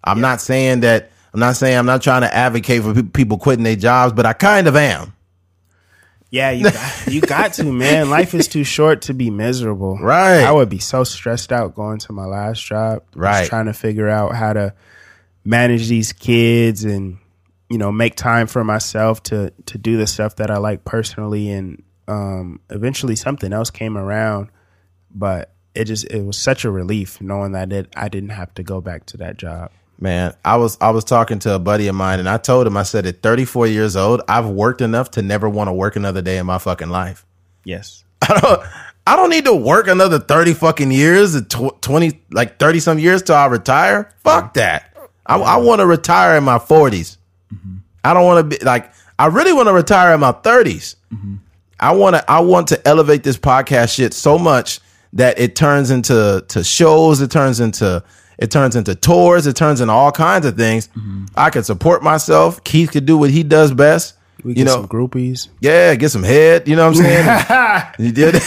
I'm not saying that. I'm not saying I'm not trying to advocate for pe- people quitting their jobs, but I kind of am. Yeah, you got, you got to, man. Life is too short to be miserable. Right. I would be so stressed out going to my last job. just Right. trying to figure out how to manage these kids and, you know, make time for myself to, to do the stuff that I like personally. And um, eventually something else came around, but it just, it was such a relief knowing that it, I didn't have to go back to that job. Man, I was I was talking to a buddy of mine, and I told him I said at 34 years old, I've worked enough to never want to work another day in my fucking life. Yes. I don't I don't need to work another 30 fucking years, 20 like 30 some years till I retire. Fuck that. I, I want to retire in my 40s. I don't want to be like I really want to retire in my 30s. I want to I want to elevate this podcast shit so much that it turns into to shows, it turns into it turns into tours, it turns into all kinds of things. I can support myself. Keith could do what he does best, We you get know, some groupies. yeah, get some head. You know what I'm saying? you did.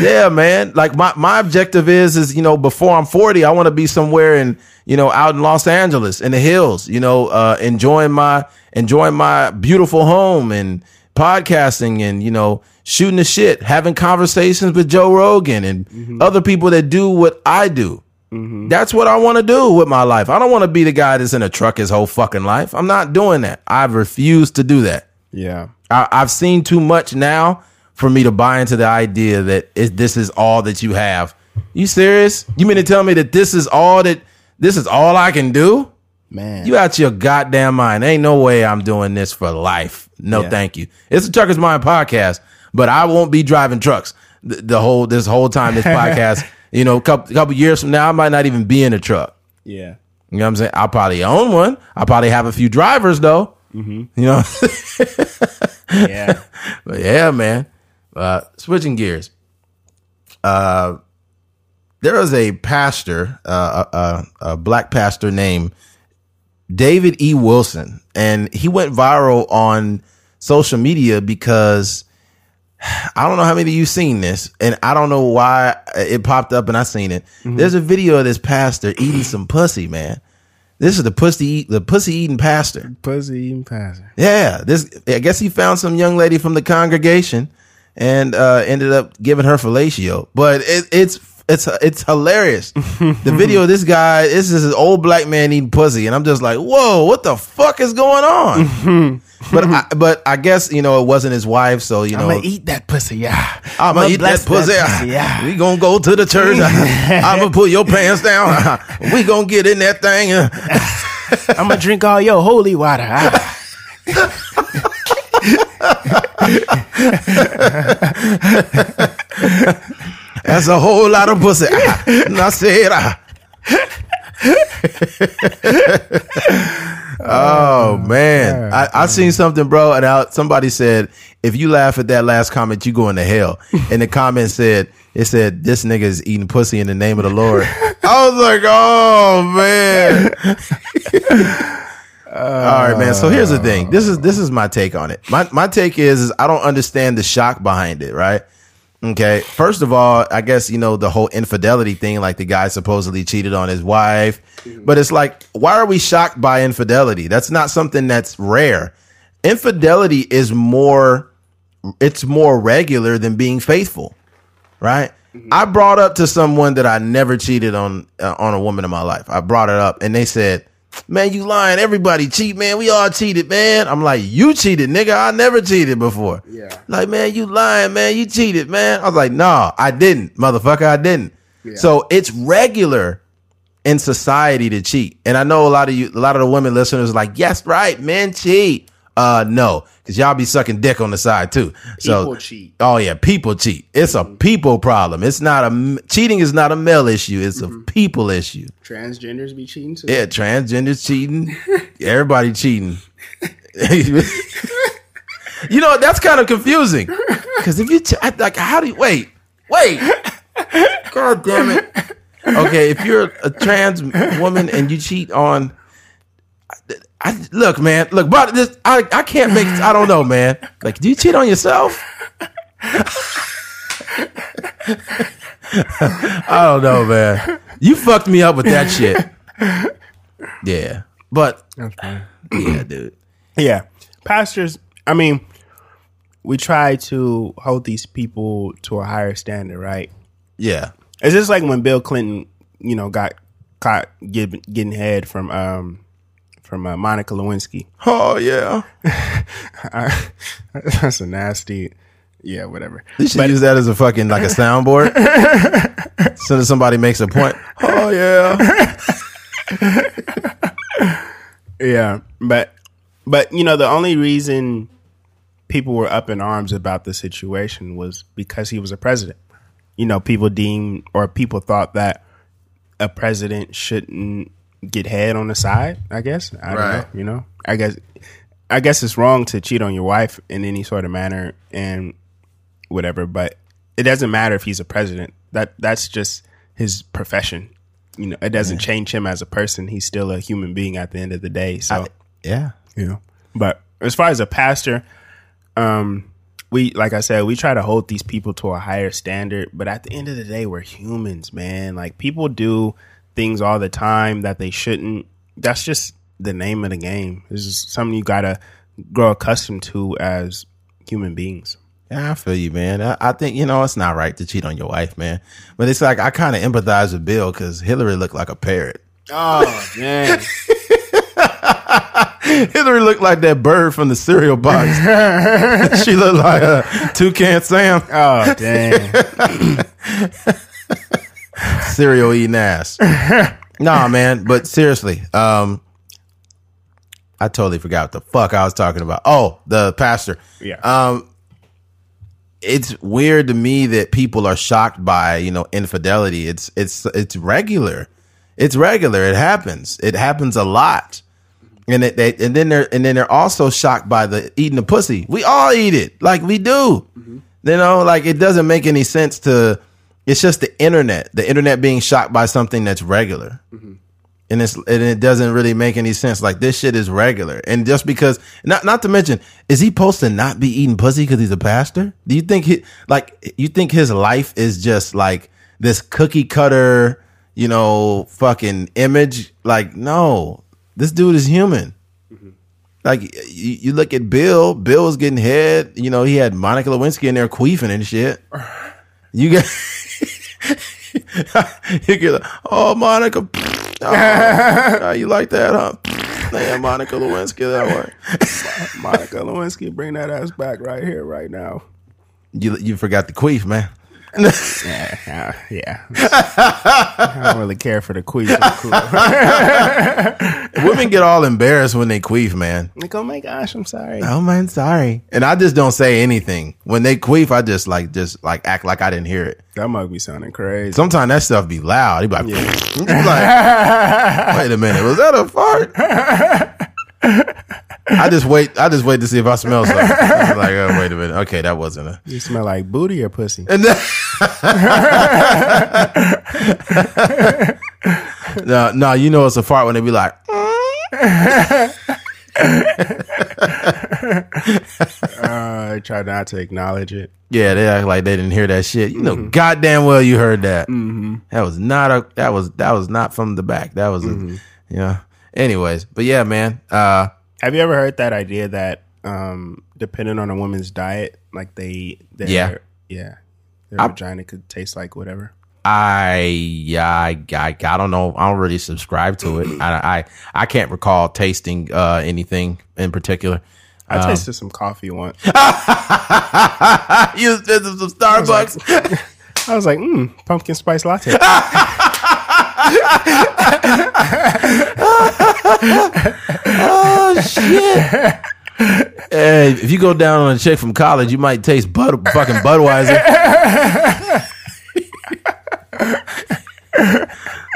yeah, man. Like my my objective is is you know before I'm 40, I want to be somewhere in you know out in Los Angeles in the hills. You know, uh, enjoying my enjoying my beautiful home and podcasting and you know shooting the shit, having conversations with Joe Rogan and other people that do what I do. Mm-hmm. That's what I want to do with my life. I don't want to be the guy that's in a truck his whole fucking life. I'm not doing that. I've refused to do that. Yeah. I, I've seen too much now for me to buy into the idea that it, this is all that you have. You serious? You mean to tell me that this is all that this is all I can do? Man. You out your goddamn mind. Ain't no way I'm doing this for life. No, Yeah. thank you. It's a Trucker's Mind podcast, but I won't be driving trucks the, the whole this whole time this podcast. You know, couple couple years from now, I might not even be in a truck. yeah. You know what I'm saying? I'll probably own one. I'll probably have a few drivers though. You know, Yeah. but yeah, man. Uh, switching gears. Uh, there was a pastor, uh, a, a, a black pastor named David E. Wilson, and he went viral on social media because I don't know how many of you seen this, and I don't know why it popped up and I seen it. There's a video of this pastor eating some pussy, man. This is the pussy, the pussy eating pastor. Pussy eating pastor. Yeah, this I guess he found some young lady from the congregation and uh, ended up giving her fellatio. But it, it's it's it's hilarious. the video of this guy, this is an old black man eating pussy, and I'm just like, whoa, what the fuck is going on? but I, but I guess you know it wasn't his wife, so you know I'm gonna eat that pussy, yeah. I'm gonna eat that bless pussy. yeah. We gonna go to the church. I'm gonna put your pants down. we gonna get in that thing. I'm gonna drink all your holy water. That's a whole lot of pussy. and I said, ah. oh man, I, I seen something, bro, and I, somebody said if you laugh at that last comment, you going to hell. And the comment said, it said this nigga is eating pussy in the name of the Lord. I was like, oh man. All right, man. So here's the thing. This is this is my take on it. My my take is is I don't understand the shock behind it, right? Okay. First of all, I guess you know the whole infidelity thing, like the guy supposedly cheated on his wife. But it's like, why are we shocked by infidelity? That's not something that's rare. Infidelity is more it's more regular than being faithful, right? I brought up to someone that I never cheated on uh, on a woman in my life. I brought it up, and they said, "Man, you lying? Everybody cheat, man. We all cheated, man." I'm like, "You cheated, nigga. I never cheated before." Yeah. Like, man, you lying, man. You cheated, man. I was like, "Nah, I didn't, motherfucker. I didn't." So it's regular in society to cheat, and I know a lot of you, a lot of the women listeners, like, "Yes, right, men cheat." Uh, no, because y'all be sucking dick on the side too. so People cheat. Oh yeah, people cheat. It's a people problem. It's not a cheating is not a male issue. It's a people issue. Transgenders be cheating too. Yeah, transgenders cheating. Everybody cheating. you know that's kind of confusing because if you I- like, how do you wait? Wait, god damn it. Okay, if you're a trans woman and you cheat on, I, look, man, look, but this I I can't make. I don't know, man. Like, do you cheat on yourself? I don't know, man. You fucked me up with that shit. Yeah, but yeah, dude. Yeah. Pastors, I mean, we try to hold these people to a higher standard, right? Yeah, It's just like when Bill Clinton, you know, got caught getting, getting head from um from uh, Monica Lewinsky. Oh yeah. That's a nasty. Yeah, whatever. You should use that as a fucking like a soundboard. as soon as somebody makes a point. Oh yeah. Yeah, but but you know the only reason people were up in arms about the situation was because he was a president. You know, people deemed or people thought that a president shouldn't get head on the side. I guess I don't Right. know. You know, I guess I guess it's wrong to cheat on your wife in any sort of manner and whatever. But it doesn't matter if he's a president. That that's just his profession. You know, it doesn't change him as a person. He's still a human being at the end of the day. So Yeah. you know. But as far as a pastor, um, we like I said, we try to hold these people to a higher standard. But at the end of the day, we're humans, man. Like people do things all the time that they shouldn't. That's just the name of the game. This is something you gotta grow accustomed to as human beings. Yeah, I feel you, man. I, I think you know it's not right to cheat on your wife, man. But it's like I kind of empathize with Bill because Hillary looked like a parrot. Oh man, Hillary looked like that bird from the cereal box. she looked like a toucan Sam, oh damn. cereal eating ass. nah, man. But seriously, um, I totally forgot what the fuck I was talking about. Oh, the pastor. Yeah. Um, it's weird to me that people are shocked by you know infidelity. It's it's it's regular. It's regular. It happens. It happens a lot. And it, they, and then they're and then they're also shocked by the eating the pussy. We all eat it, like we do. You know, like it doesn't make any sense to. It's just the internet. The internet being shocked by something that's regular, mm-hmm. and it's and it doesn't really make any sense. Like this shit is regular, and just because not not to mention, is he supposed to not be eating pussy because he's a pastor? Do you think he like you think his life is just like this cookie cutter, you know, fucking image? Like no, this dude is human. Mm-hmm. Like you, you look at Bill, Bill was getting head. You know, he had Monica Lewinsky in there queefing and shit. You get, you get, like, oh Monica, oh, you like that, huh? Yeah, Monica Lewinsky that way. Monica Lewinsky, bring that ass back right here, right now. You you forgot the queef, man. Yeah, yeah. yeah. I don't really care for the queef. Women get all embarrassed when they queef, man. like, oh my gosh, I'm sorry. Oh man, sorry. And I just don't say anything when they queef. I just like just like act like I didn't hear it. That might be sounding crazy. Sometimes that stuff be loud. He be like, be like, wait a minute, was that a fart? I just wait. I just wait to see if I smell something. I'm like, oh, wait a minute. Okay, that wasn't a. You smell like booty or pussy? And then, no, no, you know it's a fart when they be like, Uh, I try not to acknowledge it. yeah, they act like they didn't hear that shit. You know, mm-hmm. goddamn well you heard that. Mm-hmm. That was not a. That was that was not from the back. That was, a, mm-hmm. yeah. Anyways, but yeah, man. Uh, Have you ever heard that idea that um, depending on a woman's diet, like they, their, Yeah. yeah, their I- vagina could taste like whatever. I yeah, I, I I don't know. I don't really subscribe to it. I I, I can't recall tasting uh, anything in particular. I tasted some coffee once. you did some Starbucks. I was like, mm, pumpkin spice latte. oh shit. Hey, if you go down on a chick from college, you might taste Bud, fucking Budweiser.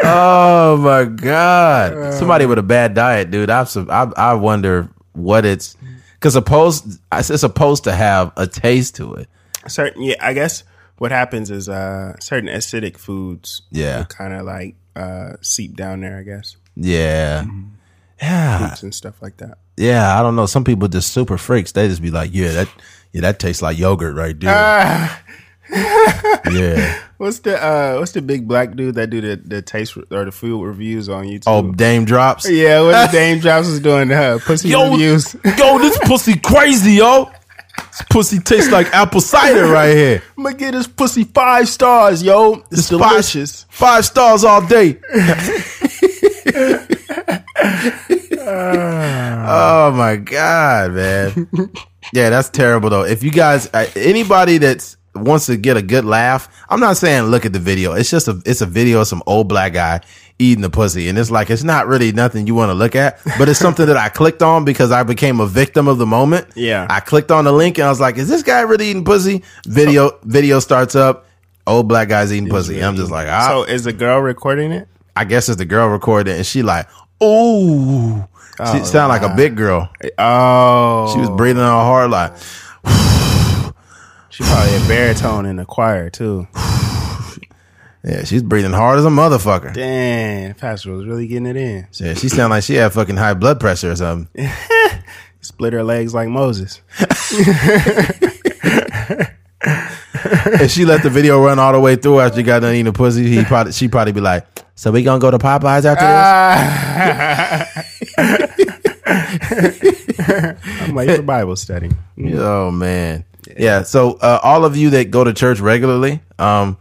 oh my god! Somebody with a bad diet, dude. I've, I I wonder what it's because supposed it's supposed to have a taste to it. certain, yeah, I guess what happens is uh, certain acidic foods, Yeah. kind of like uh, seep down there. I guess Yeah, yeah, fruits and stuff like that. yeah. I don't know. Some people just super freaks. They just be like, yeah, that yeah, that tastes like yogurt right there. yeah. What's the uh, what's the big black dude that do the, the taste re- or the food reviews on YouTube? Oh, Daym Drops. yeah, what Daym Drops is doing uh, pussy reviews. yo, this pussy crazy, yo. This pussy tastes like apple cider right here. I'm gonna get this pussy five stars, yo. It's Five- delicious. Five stars all day. oh my god, man. Yeah, that's terrible though. If you guys, uh, anybody that's wants to get a good laugh, I'm not saying look at the video. It's just a, it's a video of some old black guy eating the pussy, and it's like it's not really nothing you want to look at, but it's something that I clicked on because I became a victim of the moment. Yeah. I clicked on the link and I was like, is this guy really eating pussy? Video video starts up. Old black guy's eating pussy. I'm just like, ah. So is the girl recording it? I guess it's the girl recording, it and she like, oh, she sound like a big girl. Oh, She was breathing all hard, like, she probably a baritone in the choir too. Yeah, she's breathing hard as a motherfucker. Damn, Pastor was really getting it in. Yeah, she sound like she had fucking high blood pressure or something. Split her legs like Moses. if she let the video run all the way through after she got done eating a pussy, he probably she probably be like, "So we gonna go to Popeyes after this?" I'm like, for Bible study. this?" Oh man, yeah. So uh, all of you that go to church regularly, um,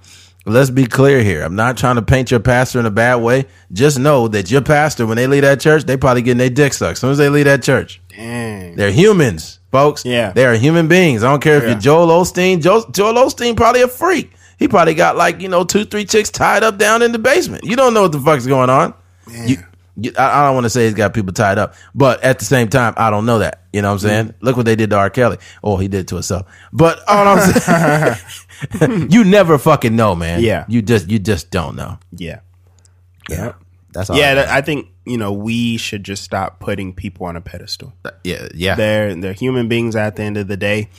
let's be clear here. I'm not trying to paint your pastor in a bad way. Just know that your pastor, when they leave that church, they probably getting their dick sucked as soon as they leave that church. Dang. They're humans, folks. Yeah. They are human beings. I don't care if Yeah. you're Joel Osteen. Joel, Joel Osteen probably a freak. He probably got like, you know, two, three chicks tied up down in the basement. You don't know what the fuck's going on. You, I, I don't want to say he's got people tied up, but at the same time, I don't know that. You know what I'm saying? Look what they did to R. Kelly. Oh, he did to himself. But all I'm saying, you never fucking know, man. Yeah. You just, you just don't know. Yeah. Yeah. That's all. Yeah, I I think, you know, we should just stop putting people on a pedestal. yeah. Yeah. They're they're human beings at the end of the day.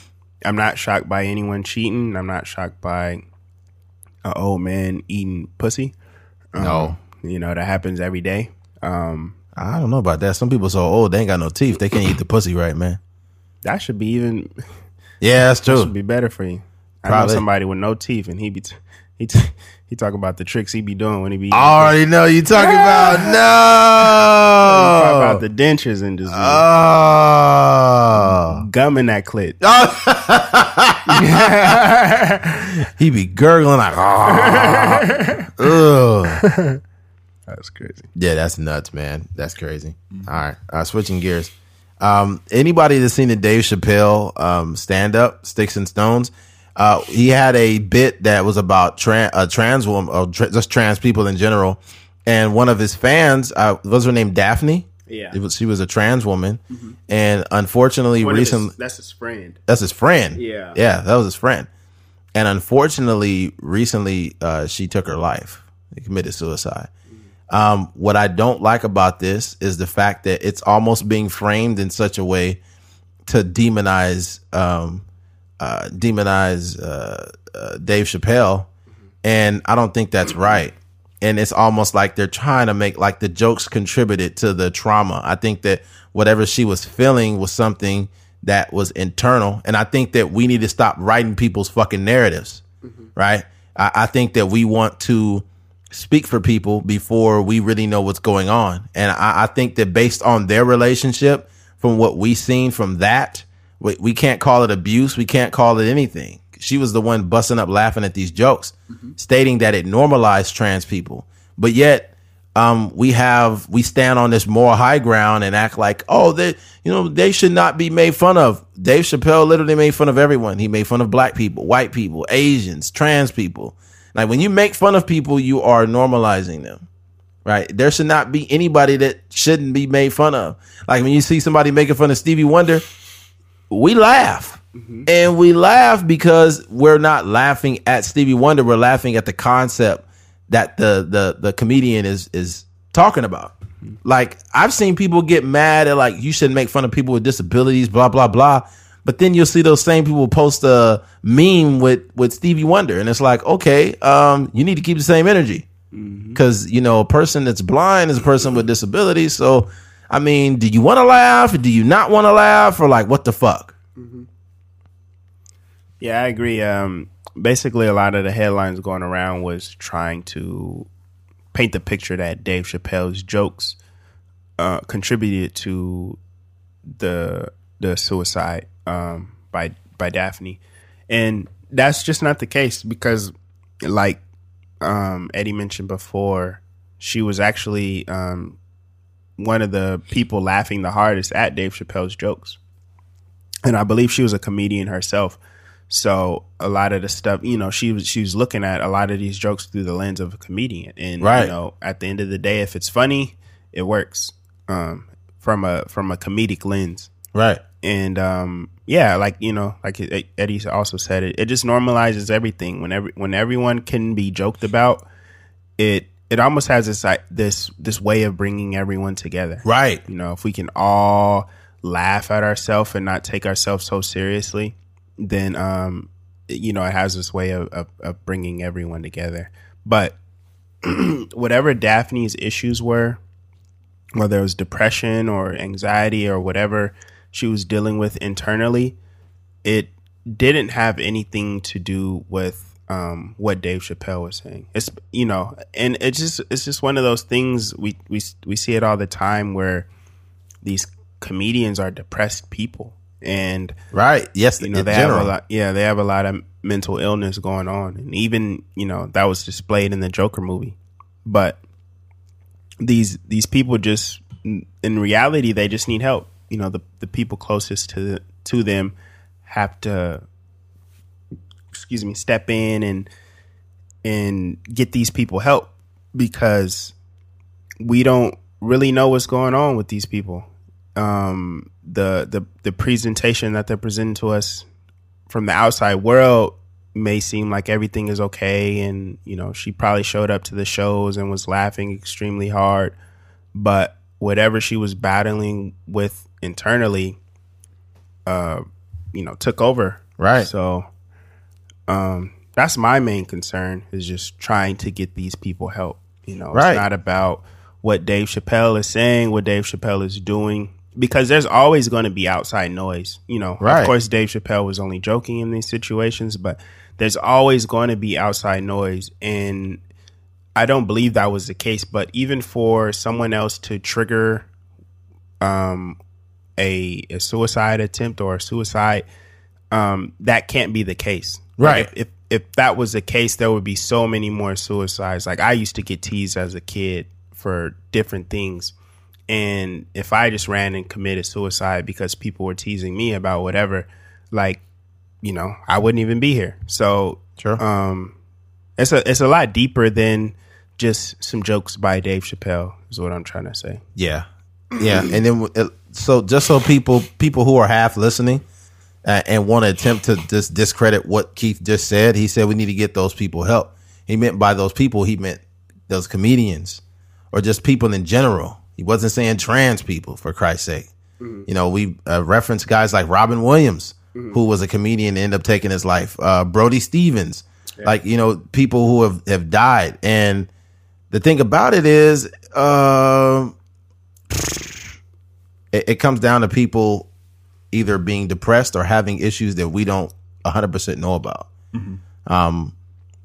I'm not shocked by anyone cheating. I'm not shocked by an old man eating pussy. Um, No. You know, that happens every day. Um, I don't know about that. Some people so old, they ain't got no teeth. They can't eat the pussy right, man. that should be even Yeah, that's true. should be better for you. I Probably. know somebody with no teeth, and he be t- he t- he talk about the tricks he be doing when he be I already know you talking about talk no. about the dentures and just oh. gumming that clit. he be gurgling like, "Ah." Ugh. That's crazy. Yeah, that's nuts, man. That's crazy. All right, uh, switching gears. Um, anybody that's seen the Dave Chappelle um, stand up, Sticks and Stones, uh, he had a bit that was about tran a trans woman, or tra- just trans people in general. And one of his fans, uh, was her name Daphne? Yeah. It was, she was a trans woman. And unfortunately, One of his- recently, that's his friend. that's his friend. Yeah. Yeah, that was his friend. And unfortunately, recently, uh, she took her life. She committed suicide. Um, what I don't like about this is the fact that it's almost being framed in such a way to demonize, um, uh, demonize uh, uh, Dave Chappelle, and I don't think that's right. And it's almost like they're trying to make like the jokes contributed to the trauma. I think that whatever she was feeling was something that was internal, and I think that we need to stop writing people's fucking narratives, right? I, I think that we want to speak for people before we really know what's going on. And I, I think that based on their relationship, from what we've seen from that, we, we can't call it abuse. We can't call it anything. She was the one busting up laughing at these jokes, stating that it normalized trans people. But yet, um, we have we stand on this moral high ground and act like, oh, they you know they should not be made fun of. Dave Chappelle literally made fun of everyone. He made fun of black people, white people, Asians, trans people. Like when you make fun of people, you are normalizing them, right? There should not be anybody that shouldn't be made fun of. Like when you see somebody making fun of Stevie Wonder, we laugh. Mm-hmm. And we laugh because we're not laughing at Stevie Wonder. We're laughing at the concept that the the the comedian is is talking about. Mm-hmm. Like I've seen people get mad at like you shouldn't make fun of people with disabilities, blah blah blah. But then you'll see those same people post a meme with with Stevie Wonder, and it's like, okay, um, you need to keep the same energy because you know a person that's blind is a person with disabilities. So, I mean, do you want to laugh? Or do you not want to laugh? Or like, what the fuck? Yeah, I agree. Um, basically, a lot of the headlines going around was trying to paint the picture that Dave Chappelle's jokes uh, contributed to the the suicide um, by by Daphne, and that's just not the case because, like um, Eddie mentioned before, she was actually um, one of the people laughing the hardest at Dave Chappelle's jokes, and I believe she was a comedian herself. So a lot of the stuff, you know, she was she was looking at a lot of these jokes through the lens of a comedian, and Right. you know, at the end of the day, if it's funny, it works um, from a from a comedic lens. Right. And um, yeah, like you know, like Eddie also said, it it just normalizes everything. When every when everyone can be joked about, it it almost has this like, this this way of bringing everyone together. Right. You know, if we can all laugh at ourselves and not take ourselves so seriously, then um, you know, it has this way of, of, of bringing everyone together. But whatever Daphne's issues were, whether it was depression or anxiety or whatever she was dealing with internally, it didn't have anything to do with um, what Dave Chappelle was saying. It's you know, and it's just it's just one of those things we we we see it all the time where these comedians are depressed people. And right. Yes you know they general. have a lot yeah they have a lot of mental illness going on. And even you know that was displayed in the joker movie. But these these people just in reality they just need help you know the the people closest to to them have to excuse me step in and and get these people help because we don't really know what's going on with these people. Um, the the the presentation that they're presenting to us from the outside world may seem like everything is okay and you know she probably showed up to the shows and was laughing extremely hard but whatever she was battling with internally uh you know took over right so um that's my main concern is just trying to get these people help you know right. it's not about what Dave Chappelle is saying what Dave Chappelle is doing because there's always going to be outside noise. You know, right. of course, Dave Chappelle was only joking in these situations, but there's always going to be outside noise. And I don't believe that was the case. But even for someone else to trigger um, a, a suicide attempt or a suicide, um, that can't be the case. Right. Like if, if if that was the case, there would be so many more suicides. Like I used to get teased as a kid for different things and if I just ran and committed suicide because people were teasing me about whatever, like, you know, I wouldn't even be here. So, sure. um, it's a it's a lot deeper than just some jokes by Dave Chappelle. Is what I'm trying to say. Yeah, yeah, and then so just so people people who are half listening uh, and want to attempt to just discredit what Keith just said, he said we need to get those people help. He meant by those people, he meant those comedians or just people in general he wasn't saying trans people, for Christ's sake. Mm-hmm. You know, we uh, reference guys like Robin Williams, mm-hmm. who was a comedian and ended up taking his life. Uh, Brody Stevens, yeah. like you know, people who have have died. And the thing about it is, uh, it, it comes down to people either being depressed or having issues that we don't 100 percent know about. Mm-hmm. Um,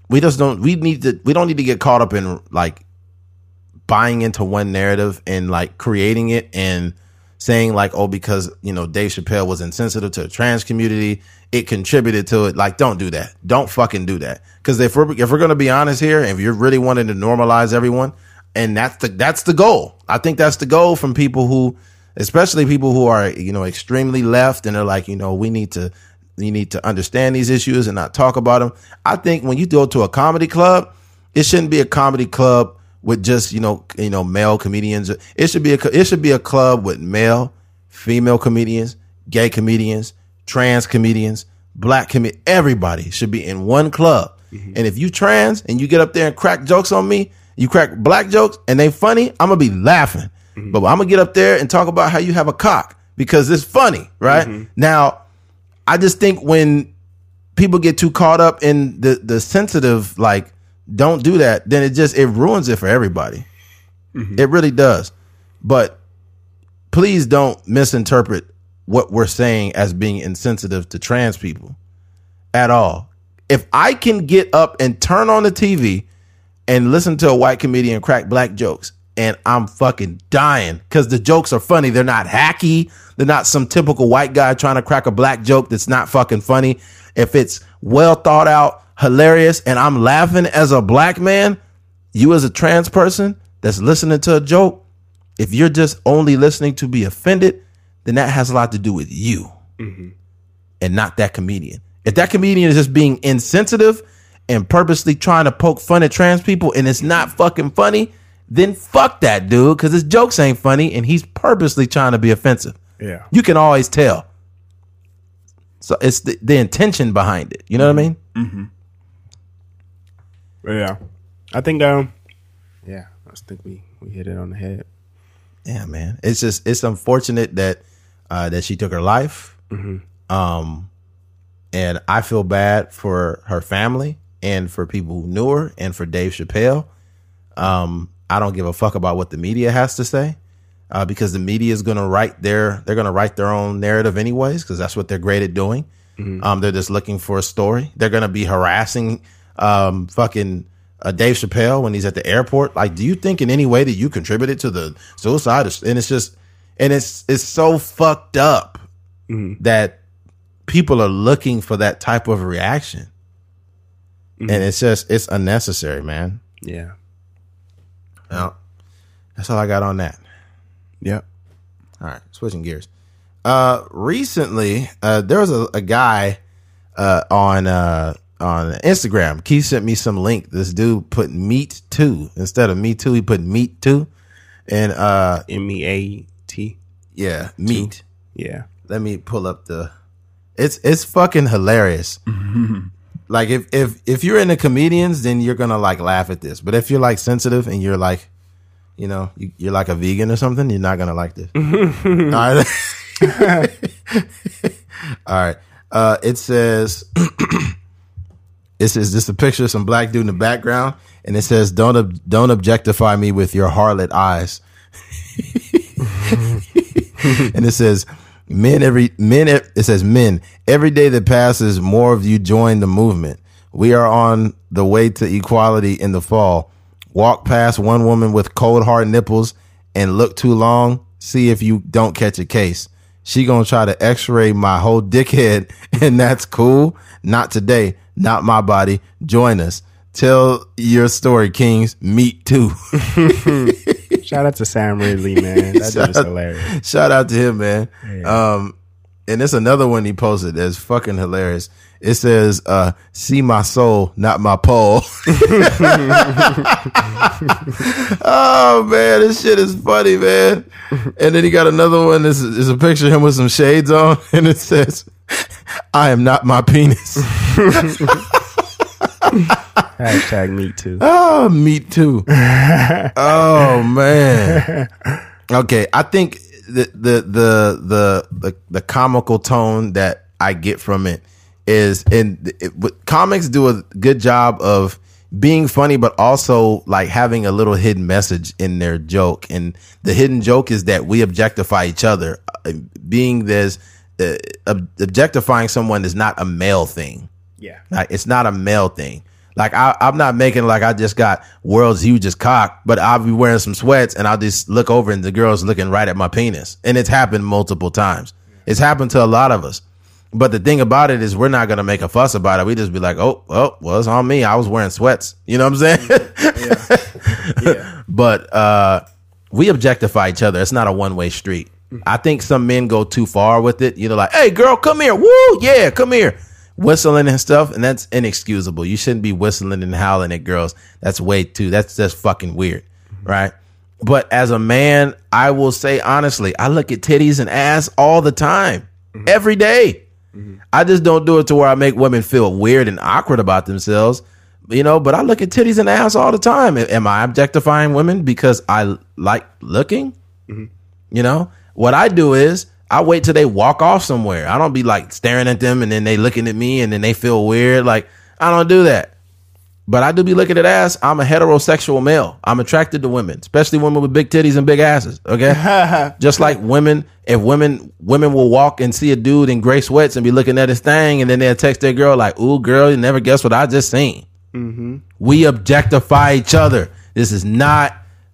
we just don't. We need to. We don't need to get caught up in like buying into one narrative and like creating it and saying like, oh, because you know Dave Chappelle was insensitive to the trans community, it contributed to it. Like, don't do that. Don't fucking do that. Because if we're if we're gonna be honest here, if you're really wanting to normalize everyone, and that's the that's the goal. I think that's the goal from people who, especially people who are you know extremely left and they're like, you know, we need to you need to understand these issues and not talk about them. I think when you go to a comedy club, it shouldn't be a comedy club with just you know you know male comedians. It should be a it should be a club with male, female comedians, gay comedians, trans comedians, black comedians. Everybody should be in one club. Mm-hmm. And if you trans and you get up there and crack jokes on me, you crack black jokes and they funny, I'm gonna be laughing. Mm-hmm. But I'm gonna get up there and talk about how you have a cock because it's funny, right? Mm-hmm. Now, I just think when people get too caught up in the the sensitive like don't do that, then it just it ruins it for everybody. Mm-hmm. It really does. But please don't misinterpret what we're saying as being insensitive to trans people at all. If I can get up and turn on the TV and listen to a white comedian crack black jokes and I'm fucking dying because the jokes are funny. They're not hacky. They're not some typical white guy trying to crack a black joke that's not fucking funny. If it's well thought out, hilarious and I'm laughing as a black man, you as a trans person that's listening to a joke, if you're just only listening to be offended, then that has a lot to do with you mm-hmm. and not that comedian. If that comedian is just being insensitive and purposely trying to poke fun at trans people and it's not fucking funny, then fuck that dude because his jokes ain't funny and he's purposely trying to be offensive. Yeah. You can always tell. So it's the, the intention behind it. You know mm-hmm. what I mm-hmm. mean? Mm-hmm. Yeah, I think um, yeah, I think we we hit it on the head. Yeah, man. It's just it's unfortunate that uh, that she took her life. Mm-hmm. Um, and I feel bad for her family and for people who knew her and for Dave Chappelle. Um, I don't give a fuck about what the media has to say. Uh, because the media is going to write their they're going to write their own narrative anyways because that's what they're great at doing. Um, they're just looking for a story. They're going to be harassing um, fucking uh, Dave Chappelle when he's at the airport. Like, do you think in any way that you contributed to the suicide? And it's just, and it's it's so fucked up that people are looking for that type of reaction, and it's just it's unnecessary, man. Yeah. Well, that's all I got on that. Yep. All right, switching gears. Uh, recently, uh, there was a, a guy uh, on uh, on Instagram. Keith sent me some link. This dude put meat two instead of me too. He put meat two, and uh, M E A T. yeah, meat. Yeah. Let me pull up the. It's it's fucking hilarious. like if if if you're into comedians, then you're gonna like laugh at this. But if you're like sensitive and you're like, you know, you, you're like a vegan or something, you're not gonna like this. All right. All right. Uh, it says it says just a picture of some black dude in the background, and it says don't ob- don't objectify me with your harlot eyes. and it says men every men it says men every day that passes more of you join the movement. We are on the way to equality in the fall. Walk past one woman with cold hard nipples and look too long. See if you don't catch a case. She gonna try to x-ray my whole dickhead and that's cool. Not today. Not my body. Join us. Tell your story kings. Meet too Shout out to Sam Ridley, man. That dude is hilarious. Shout out to him, man. Um, and it's another one he posted that's fucking hilarious. It says, uh, see my soul, not my pole. oh man, this shit is funny, man. And then he got another one. This is a picture of him with some shades on, and it says, I am not my penis. Hashtag me too. Oh, me too. oh man. Okay, I think the the the the the, the comical tone that I get from it is, and it, what- comics do a good job of being funny, but also like having a little hidden message in their joke. And the hidden joke is that we objectify each other. Uh, Being there's uh, objectifying someone is not a male thing. Yeah. Like it's not a male thing. Like I, I'm not making like I just got world's hugest cock, but I'll be wearing some sweats and I'll just look over and the girl's looking right at my penis. And it's happened multiple times. It's happened to a lot of us. But the thing about it is we're not gonna make a fuss about it. We just be like, oh, well, well, it's on me. I was wearing sweats. You know what I'm saying? Yeah. But uh we objectify each other. It's not a one way street. I think some men go too far with it. You know, like, hey girl, come here. Woo, yeah, come here. Whistling and stuff, and that's inexcusable. You shouldn't be whistling and howling at girls. That's way too that's just fucking weird. Right? But as a man, I will say honestly, I look at titties and ass all the time. Mm-hmm. Every day. Mm-hmm. I just don't do it to where I make women feel weird and awkward about themselves. You know, but I look at titties and ass all the time. Am I objectifying women because I like looking? Mm-hmm. You know, what I do is I wait till they walk off somewhere. I don't be like staring at them and then they looking at me and then they feel weird. Like I don't do that. But I do be looking at ass. I'm a heterosexual male. I'm attracted to women, especially women with big titties and big asses. Okay, just like women. If women women will walk and see a dude in gray sweats and be looking at his thing, and then they'll text their girl like, "Ooh, girl, you never guess what I just seen." Mm-hmm. We objectify each other. This is not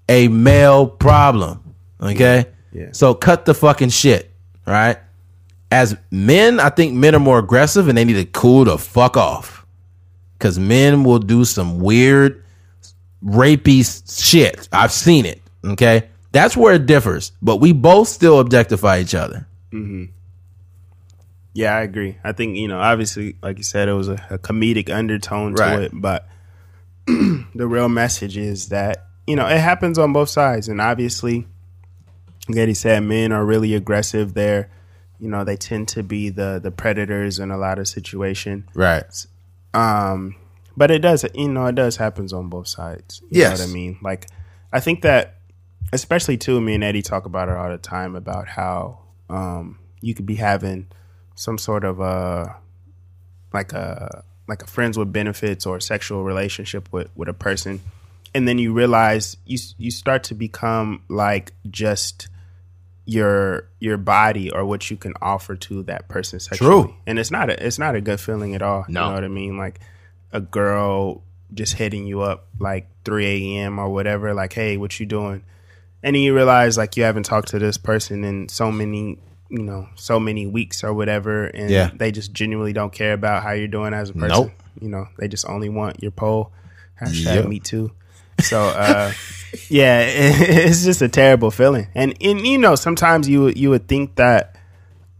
a male problem. Okay, Yeah. so cut the fucking shit. Right. As men, I think men are more aggressive and they need to cool the fuck off because men will do some weird rapey shit. I've seen it. Okay, that's where it differs. But we both still objectify each other. Mm-hmm. Yeah, I agree. I think, you know, obviously, like you said, it was a, a comedic undertone to Right. it, but the real message is that, you know, it happens on both sides. And obviously, like he said, men are really aggressive there. You know, they tend to be the the predators in a lot of situation. Right. Um, but it does, you know, it does happens on both sides. You Yes. know what I mean? Like, I think that, especially too, me and Eddie talk about it all the time about how um, you could be having some sort of a, like a, like a friends with benefits or sexual relationship with with a person, and then you realize you you start to become like just your your body or what you can offer to that person sexually. True. And it's not a it's not a good feeling at all. No. You know what I mean? Like a girl just hitting you up like 3 a.m. or whatever, like, hey, what you doing? And then you realize like you haven't talked to this person in so many, you know, so many weeks or whatever, and Yeah. they just genuinely don't care about how you're doing as a person. Nope. You know, they just only want your pole. Hashtag Yep. me too. So uh yeah, it's just a terrible feeling. And and you know, sometimes you you would think that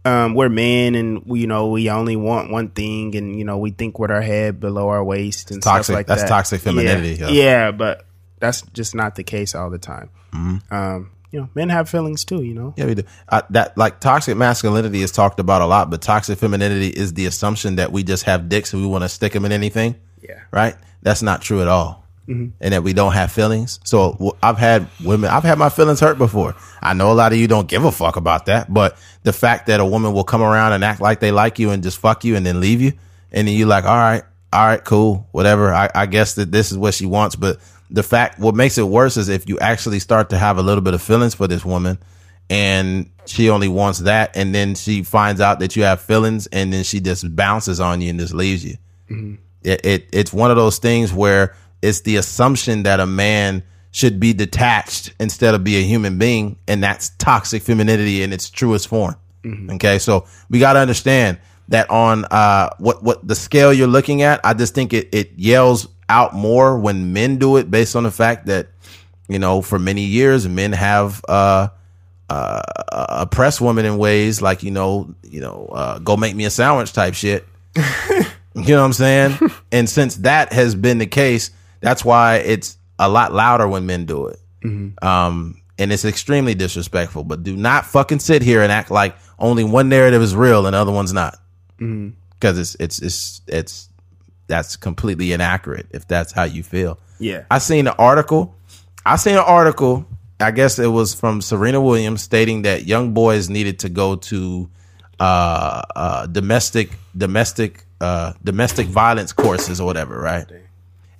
um, we're men and we, you know we only want one thing and you know we think with our head below our waist and Toxic- stuff like that's that. toxic femininity, Yeah, yeah. yeah, but that's just not the case all the time. Mm-hmm. Um, you know, men have feelings too. You know, Yeah, we do. Uh, that like toxic masculinity is talked about a lot, but toxic femininity is the assumption that we just have dicks and we want to stick them in anything. Yeah. Right. That's not true at all. Mm-hmm. And that we don't have feelings. So I've had women, I've had my feelings hurt before. I know a lot of you don't give a fuck about that, but the fact that a woman will come around and act like they like you and just fuck you and then leave you, and then you're like, all right, all right, cool, whatever. I, I guess that this is what she wants, but the fact, what makes it worse is if you actually start to have a little bit of feelings for this woman, and she only wants that, and then she finds out that you have feelings, and then she just bounces on you and just leaves you. Mm-hmm. It, it it's one of those things where it's the assumption that a man should be detached instead of be a human being, and that's toxic femininity in its truest form. Okay, so we got to understand that on uh what what the scale you're looking at, I just think it it yells out more when men do it based on the fact that you know for many years men have uh uh oppressed women in ways like you know you know uh go make me a sandwich type shit you know what I'm saying? and since that has been the case, that's why it's a lot louder when men do it. Um, and it's extremely disrespectful. But do not fucking sit here and act like only one narrative is real and the other one's not. Because it's it's it's it's that's completely inaccurate if that's how you feel. Yeah. I seen an article. I seen an article. I guess it was from Serena Williams stating that young boys needed to go to uh, uh, domestic domestic uh, domestic violence courses or whatever, right?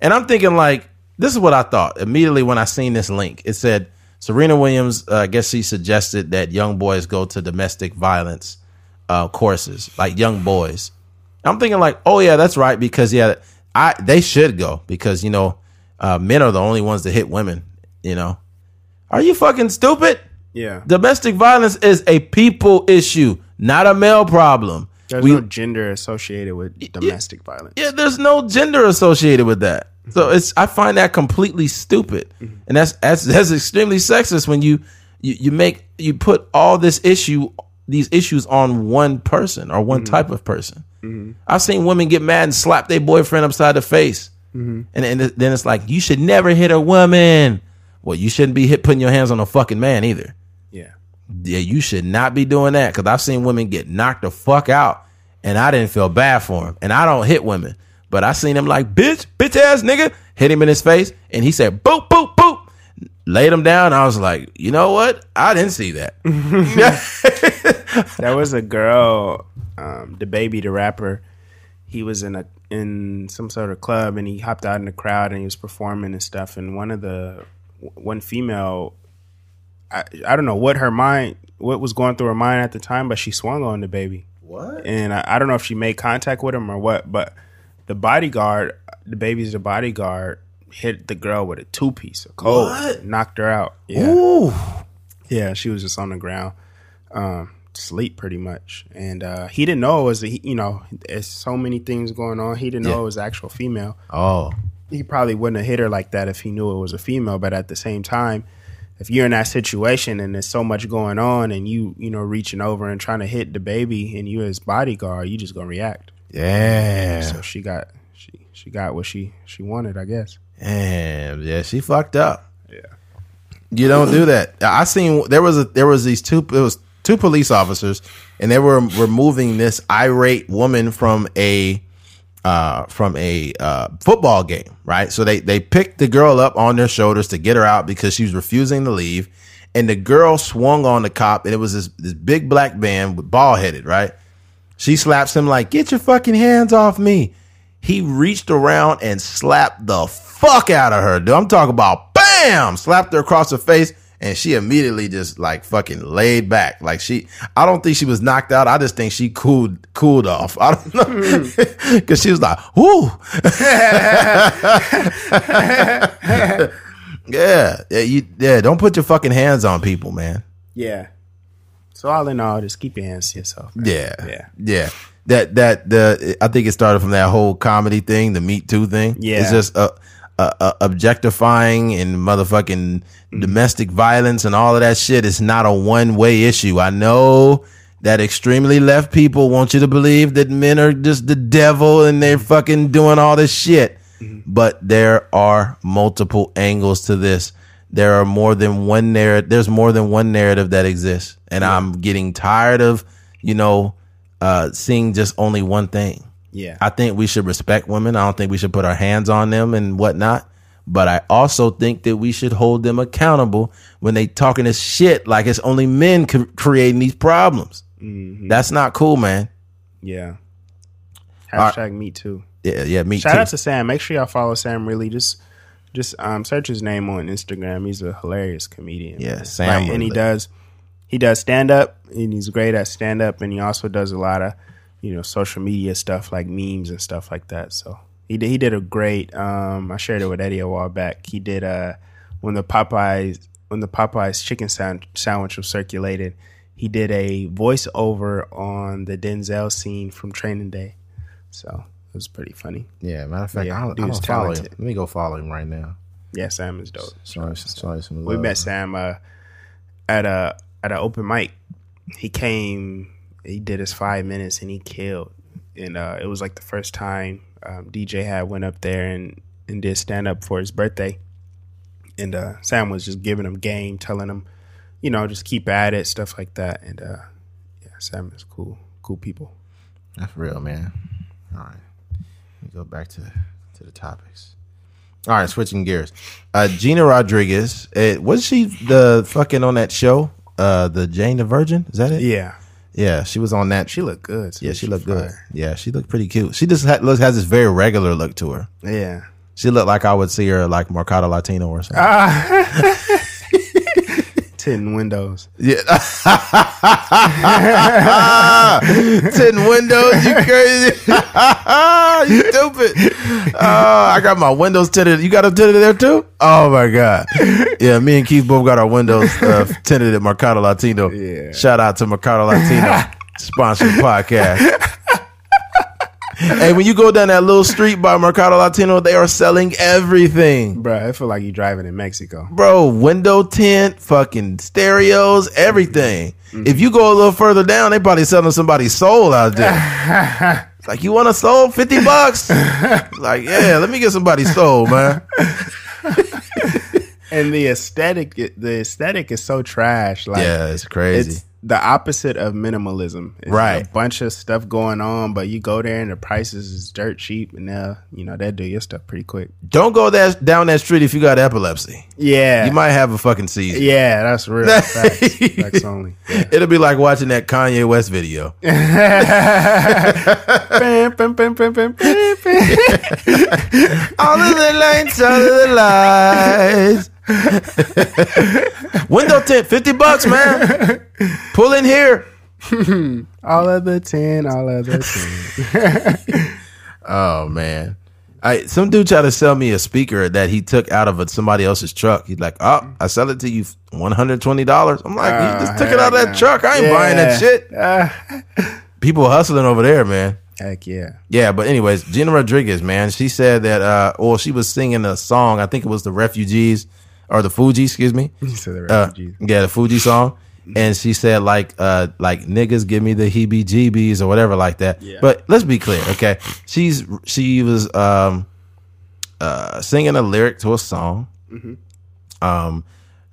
And I'm thinking like this is what I thought immediately when I seen this link. It said Serena Williams. Uh, I guess she suggested that young boys go to domestic violence uh, courses, like young boys. I'm thinking like, oh yeah, that's right because yeah, I they should go because you know uh, men are the only ones that hit women. You know, are you fucking stupid? yeah. Domestic violence is a people issue, not a male problem. There's We- no gender associated with domestic violence. yeah, there's no gender associated with that. Mm-hmm. So it's I find that completely stupid, mm-hmm. and that's that's that's extremely sexist when you you you make you put all this issue these issues on one person or one mm-hmm. type of person. I've seen women get mad and slap their boyfriend upside the face, and, and then it's like you should never hit a woman. Well, you shouldn't be hit putting your hands on a fucking man either. Yeah. Yeah, you should not be doing that because I've seen women get knocked the fuck out, and I didn't feel bad for him. And I don't hit women, but I seen him like bitch, bitch ass nigga, hit him in his face, and he said boop boop boop, laid him down. I was like, you know what? I didn't see that. There was a girl, um, the baby, the rapper. He was in a in some sort of club, and he hopped out in the crowd, and he was performing and stuff. And one of the one female, I I don't know what her mind, what was going through her mind at the time, but she swung on the baby. what? and I, I don't know if she made contact with him or what, but the bodyguard, the baby's the bodyguard, hit the girl with a two piece of cold, What? knocked her out. Yeah, Ooh, yeah, she was just on the ground, um, sleep pretty much, and uh, he didn't know it was, a, you know, there's so many things going on. He didn't know it was actual female. oh, He probably wouldn't have hit her like that if he knew it was a female. But at the same time, if you're in that situation and there's so much going on, and you, you know, reaching over and trying to hit the baby, and you as bodyguard, you just gonna react. yeah, So she got she she got what she she wanted, I guess. damn, yeah, she fucked up. Yeah. You don't do that. I seen there was a there was these two it was two police officers and they were removing this irate woman from a uh from a uh football game, right? So they they picked the girl up on their shoulders to get her out because she was refusing to leave and the girl swung on the cop and it was this this big black man with ball headed, right? She slaps him like, "Get your fucking hands off me." He reached around and slapped the fuck out of her. Dude, I'm talking about bam, slapped her across the face. And she immediately just like fucking laid back. Like she, I don't think she was knocked out. I just think she cooled, cooled off. I don't know. Cause she was like, whoo. yeah. Yeah. You, yeah. Don't put your fucking hands on people, man. Yeah. So all in all, just keep your hands to yourself. man. Yeah, Yeah. yeah. That that the I think it started from that whole comedy thing, the Me Too thing. Yeah. it's just uh, uh, uh, objectifying and motherfucking domestic violence and all of that shit. It's not a one way issue. I know that extremely left people want you to believe that men are just the devil and they're fucking doing all this shit. But there are multiple angles to this. There are more than one narrative. There's more than one narrative that exists, and I'm getting tired of, you know, uh, seeing just only one thing. Yeah. I think we should respect women. I don't think we should put our hands on them and whatnot. But I also think that we should hold them accountable when they talking this shit like it's only men creating these problems. That's not cool, man. yeah. right. Hashtag me too. Yeah, yeah, me Shout too. out to Sam. Make sure y'all follow Sam. Really, just just um, search his name on Instagram. He's a hilarious comedian. Yeah, man. Sam Like, and he does he does stand up, and he's great at stand up, and he also does a lot of you know social media stuff like memes and stuff like that. So he did, he did a great. Um, I shared it with Eddie a while back. He did uh when the Popeyes when the Popeyes chicken sandwich was circulated. He did a voiceover on the Denzel scene from Training Day. So it was pretty funny. yeah, matter of fact, Yeah, I don't, I dude's don't follow him. Let me go follow him right now. Yeah, Sam is dope. Show him We met Sam uh, at a at an open mic. He came, he did his five minutes, and he killed. And uh, it was like the first time um, DJ had went up there and and did stand up for his birthday. And uh, Sam was just giving him game, telling him, you know, just keep at it, stuff like that. And uh, yeah, Sam is cool, cool people. That's real, man. All right. Let me go back to to the topics. All right, switching gears. Uh Gina Rodriguez, uh, was she the fucking on that show? Uh the Jane the Virgin? Is that it? Yeah, Yeah, she was on that. she looked good. too. yeah, she looked good. Yeah, she looked pretty cute. She just ha- looks has this very regular look to her. Yeah. She looked like I would see her like Mercado Latino or something. Tin windows. Yeah. Tin windows, you crazy. you stupid. Uh, I got my windows tinted. You got them tinted there too? Oh my God. Yeah, me and Keith both got our windows uh, tinted at Mercado Latino. Yeah. Shout out to Mercado Latino, sponsored podcast. hey, when you go down that little street by Mercado Latino, they are selling everything Bro, I feel like you driving in Mexico. bro, window tint, fucking stereos, everything. Mm-hmm. If you go a little further down, they probably selling somebody's soul out there. It's like, you want a soul? 50 bucks? like, yeah, let me get somebody's soul, man. and the aesthetic the aesthetic is so trash like Yeah, it's crazy. it's the opposite of minimalism it's Right. a bunch of stuff going on but you go there and the prices is dirt cheap and they'll you know they'll do your stuff pretty quick Don't go that down that street if you got epilepsy. yeah You might have a fucking seizure. yeah that's real facts, facts only Yeah. It'll be like watching that Kanye West video. All of the lights, all of the lights. Window tint, 50 bucks, man. Pull in here. all of the 10 all of the 10 Oh man. I some dude tried to sell me a speaker that he took out of a, somebody else's truck. He's like, "Oh, I sell it to you one hundred twenty dollars." I'm like, "You just took it out of that truck. I ain't yeah. buying that shit." Ah, People hustling over there, man. heck yeah Yeah, but anyways, Gina Rodriguez, man, she said that. uh Well, she was singing a song. I think it was the Refugees or the Fugees, excuse me. you said the Uh, yeah, the Fugees song. And she said like uh like niggas give me the heebie jeebies or whatever like that. Yeah. But let's be clear, okay? She's she was um uh singing a lyric to a song. Mm-hmm. Um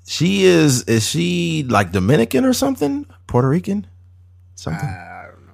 she is is she like Dominican or something? Puerto Rican? Something. Know.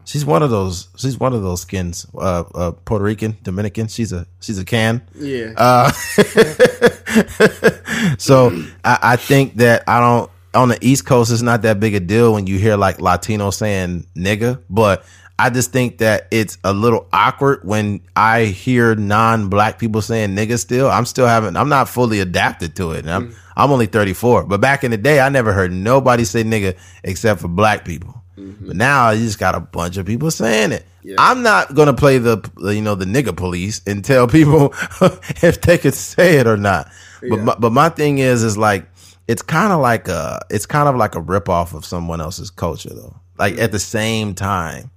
She's one of those she's one of those skins. Uh uh Puerto Rican, Dominican. She's a she's a can. yeah Uh, so I, I think that I don't on the East Coast. It's not that big a deal when you hear like Latino saying nigga, but I just think that it's a little awkward when I hear non-black people saying nigga still. I'm still having I'm not fully adapted to it. I'm I'm only 34. But back in the day I never heard nobody say nigga except for black people. Mm-hmm. But now you just got a bunch of people saying it. I'm not gonna play the you know the nigga police and tell people if they could say it or not. But my, but my thing is is like it's kind of like a it's kind of like a rip off of someone else's culture though. Like at the mm-hmm. same time,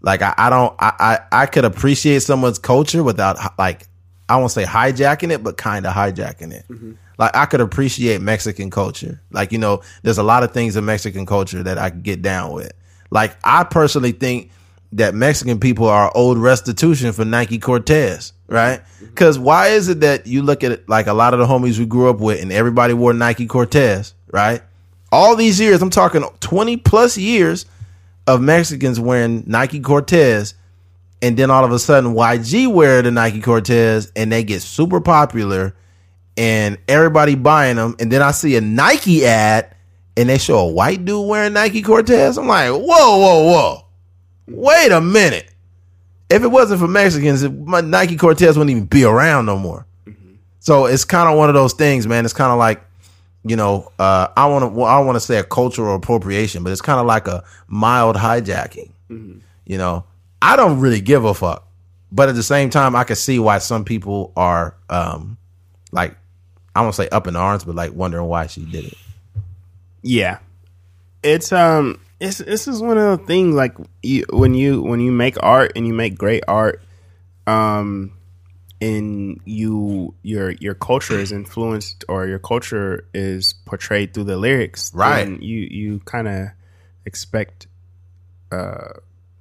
like I, I don't I, I I could appreciate someone's culture without like I won't say hijacking it, but kind of hijacking it. Mm-hmm. Like I could appreciate Mexican culture. Like you know, there's a lot of things in Mexican culture that I could get down with. Like I personally think that Mexican people are old restitution for Nike Cortez, right? Mm-hmm. Because why is it that you look at it like a lot of the homies we grew up with and everybody wore Nike Cortez, right? All these years, I'm talking 20 plus years of Mexicans wearing Nike Cortez, and then all of a sudden YG wear the Nike Cortez and they get super popular and everybody buying them. And then I see a Nike ad and they show a white dude wearing Nike Cortez. I'm like, whoa, whoa, whoa. Wait a minute. If it wasn't for Mexicans, my Nike Cortez wouldn't even be around no more. So it's kind of one of those things, man. It's kind of like, you know, uh, I want to, well, I want to say a cultural appropriation, but it's kind of like a mild hijacking. You know, I don't really give a fuck, but at the same time, I can see why some people are, um, like, I won't say up in arms, but like wondering why she did it. Yeah, it's um, it's this is one of the things like you, when you when you make art and you make great art, um, and you your your culture is influenced or your culture is portrayed through the lyrics, Right. You you kind of expect, uh,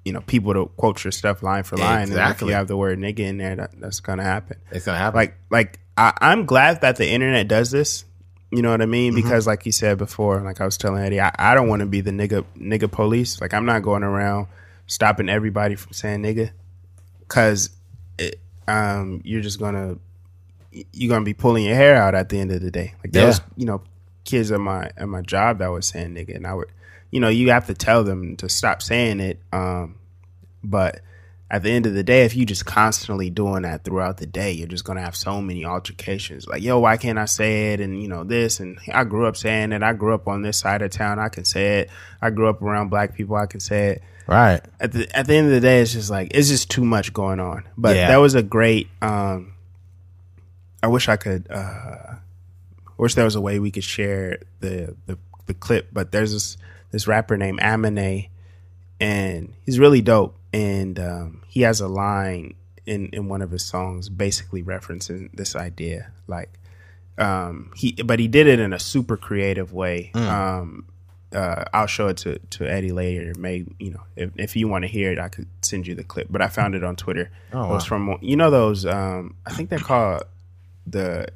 you know, people to quote your stuff line for line. And if Exactly. you have the word nigga in there, that, that's gonna happen It's gonna happen. like like I, I'm glad that the internet does this. You know what I mean? Mm-hmm. Because like you said before, like I was telling Eddie, I, I don't want to be the nigga nigga police. Like I'm not going around stopping everybody from saying nigga, because um you're just gonna you're gonna be pulling your hair out at the end of the day. Like there Yeah. was you know kids at my at my job that was saying nigga, and I would you know you have to tell them to stop saying it. Um, but at the end of the day, if you just constantly doing that throughout the day, you're just gonna have so many altercations. Like, yo, why can't I say it? And you know this. And I grew up saying it. I grew up on this side of town. I can say it. I grew up around black people. I can say it. right. At the at the end of the day, it's just like it's just too much going on. But Yeah. that was a great. um I wish I could. uh Wish there was a way we could share the the, the clip. But there's this this rapper named Amine and he's really dope. And um, he has a line in in one of his songs, basically referencing this idea, like um, he, but he did it in a super creative way. Um, uh, I'll show it to to Eddie later. May you know if if you want to hear it, I could send you the clip. But I found it on Twitter. Oh, it was from you know those um, I think they're called the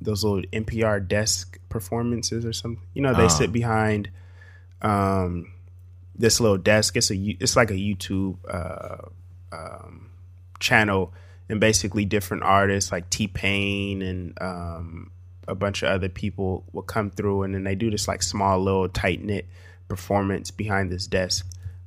those little NPR desk performances or something. You know they Oh. sit behind um this little desk. It's a it's like a YouTube uh, um, channel, and basically different artists like T Pain and um, a bunch of other people will come through, and then they do this like small little tight knit performance behind this desk.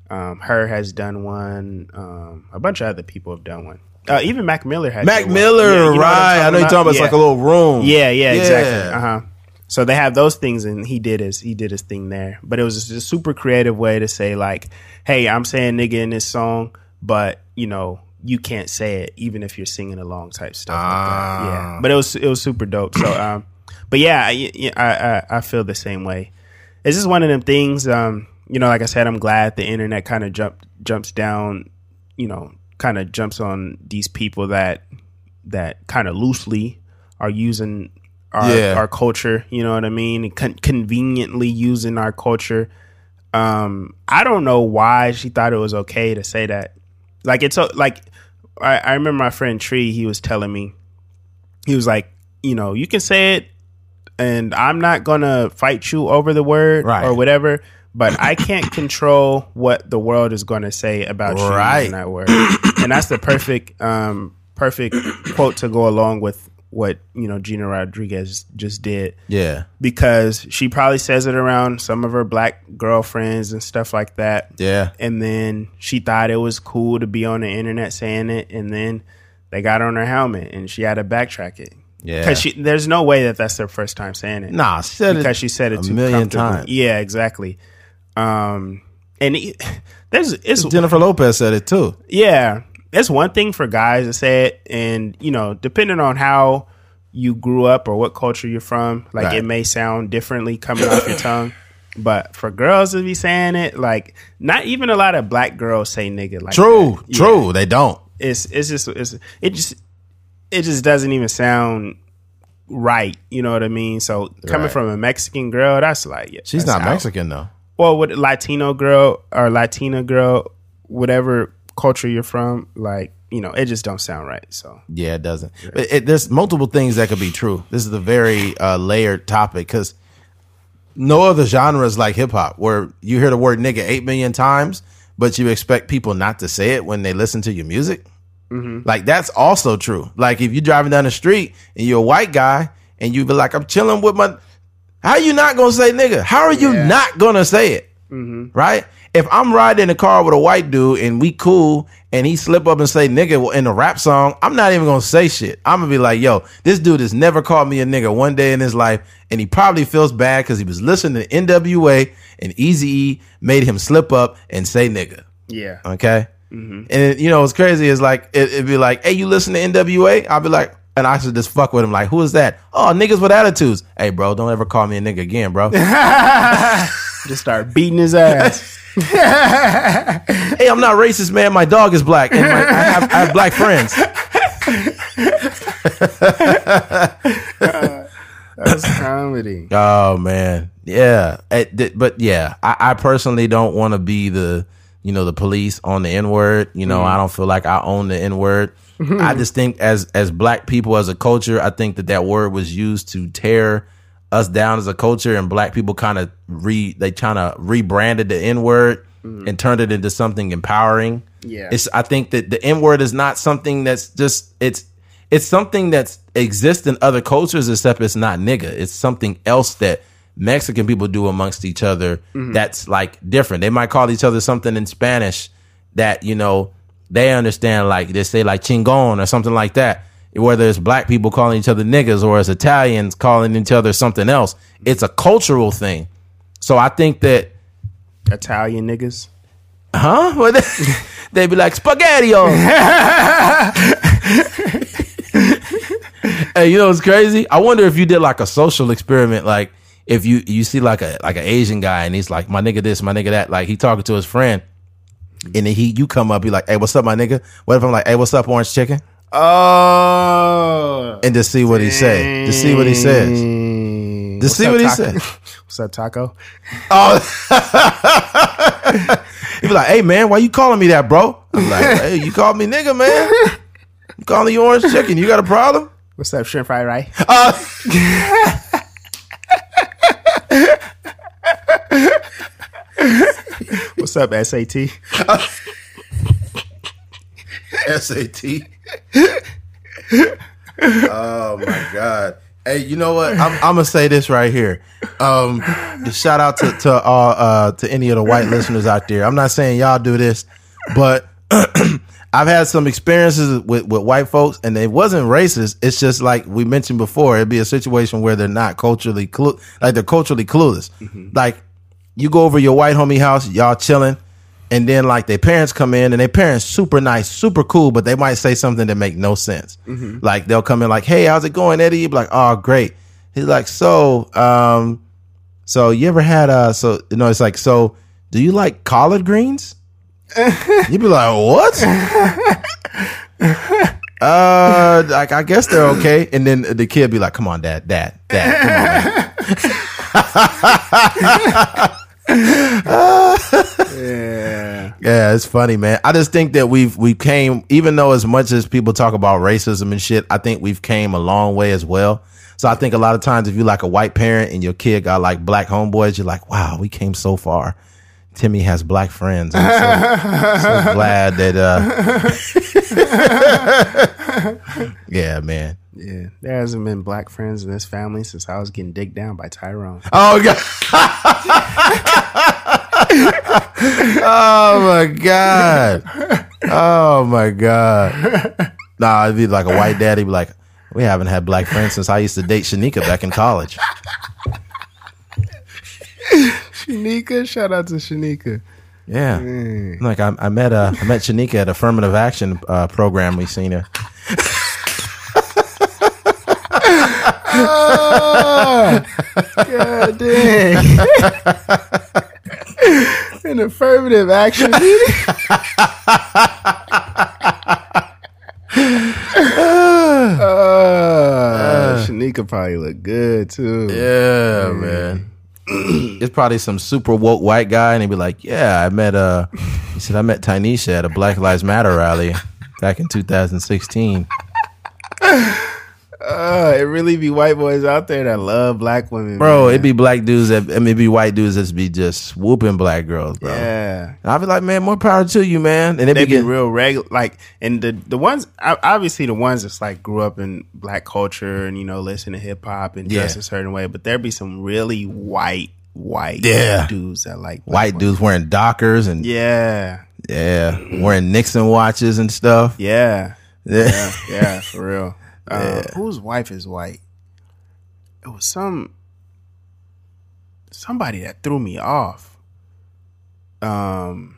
Um, H.E.R. has done one. Um, a bunch of other people have done one. Uh, even Mac Miller has. Mac. Miller, Yeah, you know right? I know you're talking about it's Yeah. like a little room. Yeah, yeah, exactly. Uh huh. So they have those things, and he did his he did his thing there. But it was just a super creative way to say like, "Hey, I'm saying nigga in this song, but you know you can't say it even if you're singing along type stuff." like that. Ah. Yeah, but it was it was super dope. So, um, but yeah, I, I I I feel the same way. It's just one of them things. Um, you know, like I said, I'm glad the internet kind of jump jumps down. You know, kind of jumps on these people that that kind of loosely are using our Yeah. our culture. You know what I mean? Con- conveniently using our culture. Um, I don't know why she thought it was okay to say that. Like it's like I, I remember my friend Tree. He was telling me he was like, you know, you can say it, and I'm not gonna fight you over the word Right. or whatever. But I can't control what the world is going to say about you Right. using that word, and that's the perfect, um, perfect quote to go along with what you know Gina Rodriguez just did Yeah. because she probably says it around some of her black girlfriends and stuff like that. Yeah. And then she thought it was cool to be on the internet saying it, and then they got her on her helmet, and she had to backtrack it. Yeah. because she there's no way that that's their first time saying it. Nah, she said because it she said it a too million times. Yeah, exactly. Um, and it, there's it's Jennifer Lopez said it too. yeah, it's one thing for guys to say it, and you know, depending on how you grew up or what culture you're from, like Right. it may sound differently coming off your tongue. But for girls to be saying it, like not even a lot of black girls say nigga like True. that. Yeah. True. They don't. It's it's just it's it just it just doesn't even sound right. You know what I mean? So coming Right. from a Mexican girl, that's like yeah, She's that's not out. Mexican though. Well, with Latino girl or Latina girl, whatever culture you're from, like you know, it just don't sound right. So Yeah, it doesn't. It, it- there's multiple things that could be true. This is a very uh, layered topic because no other genre is like hip hop, where you hear the word nigga eight million times, but you expect people not to say it when they listen to your music. Like that's also true. Like if you're driving down the street and you're a white guy and you be like, I'm chilling with my. How you not gonna say nigga? How are you Yeah. not gonna say it? Right? If I'm riding in a car with a white dude and we cool and he slip up and say nigga in a rap song, I'm not even gonna say shit. I'm gonna be like, yo, this dude has never called me a nigga one day in his life, and he probably feels bad because he was listening to NWA and Easy E made him slip up and say nigga. yeah, Okay. Mm-hmm. And you know what's crazy is like it, it'd be like, hey, you listen to NWA? I'll be like, and I should just fuck with him. Like, who is that? Oh, niggas with attitudes. Hey, bro, don't ever call me a nigga again, bro. just start beating his ass. hey, I'm not racist, man. My dog is black, and my, I, have, I have black friends. Uh, that's comedy. Oh man, yeah. It- but yeah, I, I personally don't want to be the you know the police on the N word. You know, I mm. don't feel like I own the N word. I just think as as black people as a culture, I think that that word was used to tear us down as a culture, and black people kind of re they kind of rebranded the N word mm-hmm. and turned it into something empowering. Yeah. it's I think that the N word is not something that's just it's it's something that's exists in other cultures except it's not nigga. It's something else that Mexican people do amongst each other mm-hmm. that's like different. They might call each other something in Spanish that, you know, they understand like they say like chingon or something like that. Whether it's black people calling each other niggas or it's Italians calling each other something else. It's a cultural thing. So I think that Italian niggas. Huh? They, they'd be like spaghetti. hey, you know what's crazy? I wonder if you did like a social experiment, like if you you see like a like an Asian guy and he's like my nigga this, my nigga that, like he talking to his friend, and then he you come up, be like, hey, what's up, my nigga? What if I'm like, hey, what's up, orange chicken? Oh, And to see what he say, to see what he says, to What's see up, what he Taco? says. What's up, Taco? Oh. he be like, hey man, why you calling me that, bro? I'm like, hey, you called me nigga, man. I'm calling you orange chicken. You got a problem? What's up, shrimp fried rice? Uh. What's up, SAT? SAT. Oh my god. Hey, you know what? I'm, I'm gonna say this right here. Um, shout out to to all uh, to any of the white listeners out there. I'm not saying y'all do this, but I've had some experiences with, with white folks, and it wasn't racist. It's just like we mentioned before. It'd be a situation where they're not culturally clu- like they're culturally clueless. Like you go over your white homie house, y'all chilling, and then like their parents come in and their parents super nice, super cool, but they might say something that make no sense. Like they'll come in like, "Hey, how's it going, Eddie?" You be like, "Oh, great." He's like, "So, um, so you ever had uh, so you know, it's like, so do you like collard greens?" You'd be like, "What?" Uh, like I guess they're okay, and then the kid be like, "Come on, dad, dad, dad, come on, man." Yeah. Yeah, it's funny, man. I just think that we've we came, even though as much as people talk about racism and shit, I think we've came a long way as well. So I think a lot of times if you like a white parent and your kid got like black homeboys, you're like, wow, we came so far. Timmy has black friends. I'm so, so glad that. uh Yeah, man. Yeah, there hasn't been black friends in this family since I was getting digged down by Tyrone. Oh god. oh my god. Oh my god. Nah, it'd be like a white daddy. Be like, we haven't had black friends since I used to date Shanika back in college. Shanika, shout out to Shanika. Yeah, like I, I met uh, I met Shanika at affirmative action uh, program we seen her. Oh, God dang. An affirmative action meeting. uh, Shanika probably look good too. Yeah, man. it's probably some super woke white guy, and he'd be like, "Yeah, I met uh," he said, "I met Tynesha at a Black Lives Matter rally back in 2016." Uh, it really be white boys out there that love black women, Bro, man. it'd be black dudes that I mean, it'd be white dudes that be just whooping black girls, bro. yeah. And I'd be like, man, more power to you, man. And they They be be getting, real regular, like, and the the ones obviously the ones that's like grew up in black culture and you know listen to hip hop and dress Yeah. a certain way, but there be some really white white Yeah. dudes that like white women. dudes wearing Dockers and Yeah, yeah, wearing Nixon watches and stuff. Yeah. yeah, yeah, for real. Um, whose wife is white? It was some somebody that threw me off. Um,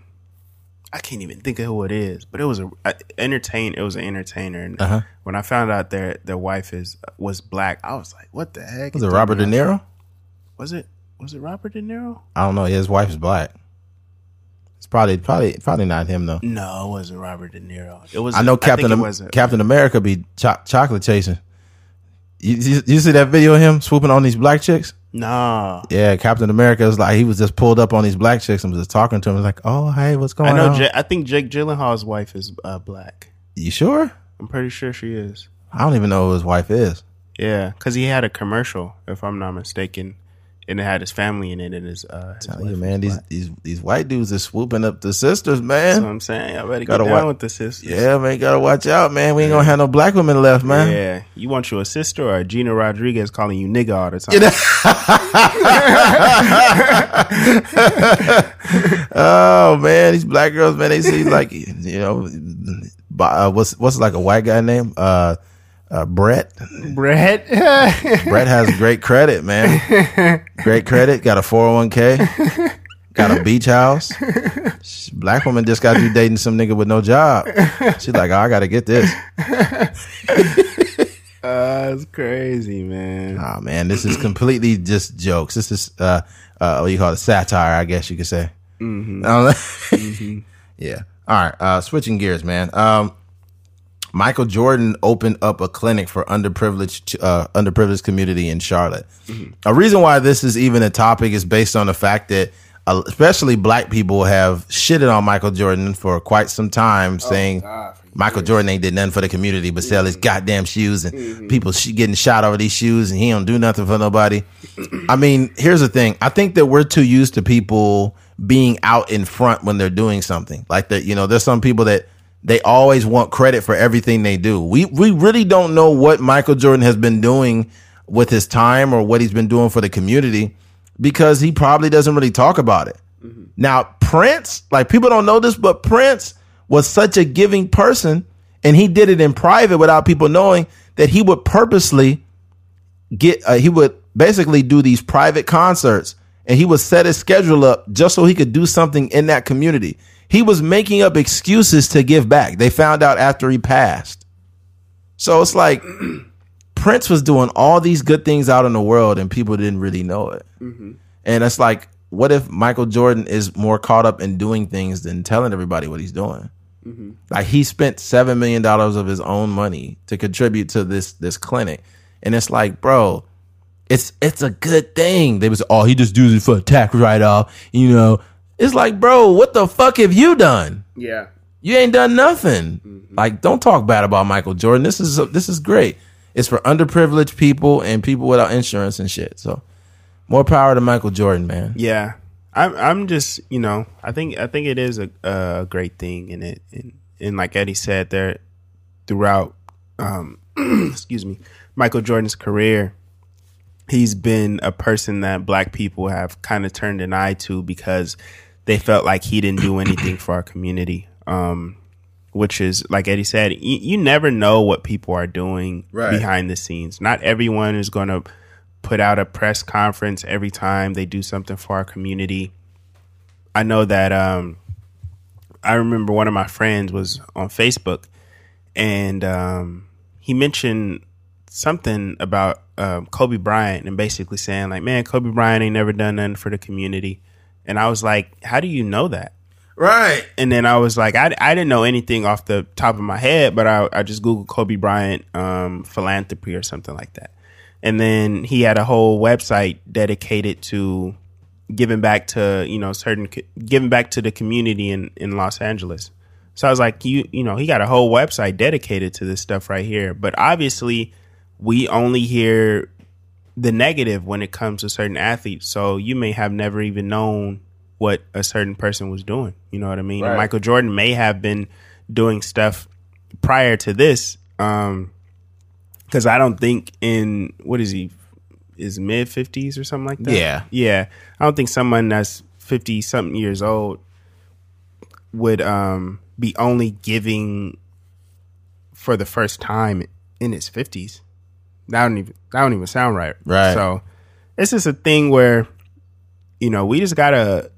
I can't even think of who it is, but it was a, a entertain. It was an entertainer, and Uh-huh. when I found out their their wife is was black, I was like, "What the heck?" Was it Robert De Niro? Was it was it Robert De Niro? I don't know. His wife is black. It's probably probably probably not him though. No, it wasn't Robert De Niro. It was. I know Captain it Am- Captain America be cho- chocolate chasing. You, you, you see that video of him swooping on these black chicks? Nah. Yeah, Captain America was like he was just pulled up on these black chicks and was just talking to him. Was like, "Oh, hey, what's going on? I know. on?" Ja- I think Jake Gyllenhaal's wife is uh, black. you sure? I'm pretty sure she is. I don't even know who his wife is. Yeah, because he had a commercial, if I'm not mistaken, and it had his family in it and his. Uh, his Tell you, man, these black. these these white dudes are swooping up the sisters, man. That's what. I'm saying. I better Gotta down wa- with the sisters. Yeah, man, gotta watch out, man. We ain't gonna have no black women left, man. Yeah, you want your sister or Gina Rodriguez calling you nigga all the time? Oh man, these black girls, man, they see like you know, uh, what's what's like a white guy name? Uh, uh, Brett. Brett. Brett has great credit, man. Great credit. Got a four hundred one k. Got a beach house. Black woman just got you dating some nigga with no job. She's like, oh, I gotta get this. Uh, that's crazy, man. Oh man, this is completely just jokes. This is uh, uh, what you call it, satire, I guess you could say. Mm-hmm. Yeah. All right. Uh, switching gears, man. Um, Michael Jordan opened up a clinic for underprivileged uh, underprivileged community in Charlotte. A reason why this is even a topic is based on the fact that uh, especially black people have shitted on Michael Jordan for quite some time, saying Michael Jordan ain't did nothing for the community but sell his goddamn shoes and people sh- getting shot over these shoes and he don't do nothing for nobody. I mean, here's the thing. I think that we're too used to people being out in front when they're doing something. Like that, you know, there's some people that they always want credit for everything they do. We we really don't know what Michael Jordan has been doing with his time or what he's been doing for the community because he probably doesn't really talk about it. Now, Prince, like people don't know this, but Prince was such a giving person and he did it in private without people knowing that he would purposely get uh, he would basically do these private concerts and he would set his schedule up just so he could do something in that community. He was making up excuses to give back. They found out after he passed. So it's like Prince was doing all these good things out in the world and people didn't really know it. Mm-hmm. And it's like, what if Michael Jordan is more caught up in doing things than telling everybody what he's doing? Mm-hmm. Like he spent seven million dollars of his own money to contribute to this this clinic, and it's like, bro, it's it's a good thing. They was, oh, he just does it for a tax write off, you know. It's like, bro, what the fuck have you done? Yeah. You ain't done nothing. Like, don't talk bad about Michael Jordan. This is this is great. It's for underprivileged people and people without insurance and shit. So, more power to Michael Jordan, man. Yeah. I'm I'm just you know I think I think it is a, a great thing and it and, and like Eddie said there throughout um excuse me Michael Jordan's career he's been a person that black people have kind of turned an eye to because they felt like he didn't do anything for our community um which is like Eddie said you, you never know what people are doing Right. behind the scenes not everyone is going to put out a press conference every time they do something for our community I know that um, I remember one of my friends was on Facebook and um, he mentioned something about um, Kobe Bryant and basically saying like, "Man, Kobe Bryant ain't never done nothing for the community." And I was like, "How do you know that?" Right. And then I was like, I, I didn't know anything off the top of my head, but I, I just Googled Kobe Bryant um, philanthropy or something like that. And then he had a whole website dedicated to giving back to, you know, certain, giving back to the community in, in Los Angeles. So I was like, you, you know, he got a whole website dedicated to this stuff right here. But obviously, we only hear the negative when it comes to certain athletes. So you may have never even known what a certain person was doing. You know what I mean? Right. Michael Jordan may have been doing stuff prior to this. Um, cause I don't think in, what is he, is mid fifties or something like that? Yeah. Yeah. I don't think someone that's 50 something years old would, um, be only giving for the first time in his fifties. That don't even, that don't even sound right. Right. So it's just a thing where, you know, we just gotta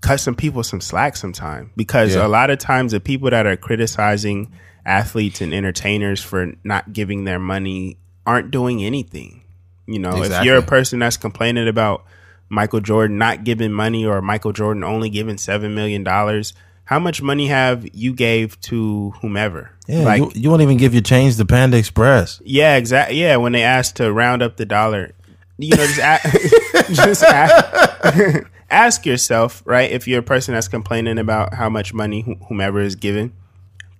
cut some people some slack sometime because Yeah. a lot of times the people that are criticizing athletes and entertainers for not giving their money aren't doing anything. You know, if you're a person that's complaining about Michael Jordan not giving money or Michael Jordan only giving seven million dollars, how much money have you gave to whomever? Yeah, like you, you won't even give your change to Panda Express. yeah, exactly. Yeah, when they asked to round up the dollar, you know, just a- just a- ask yourself, right? If you're a person that's complaining about how much money wh- whomever is given,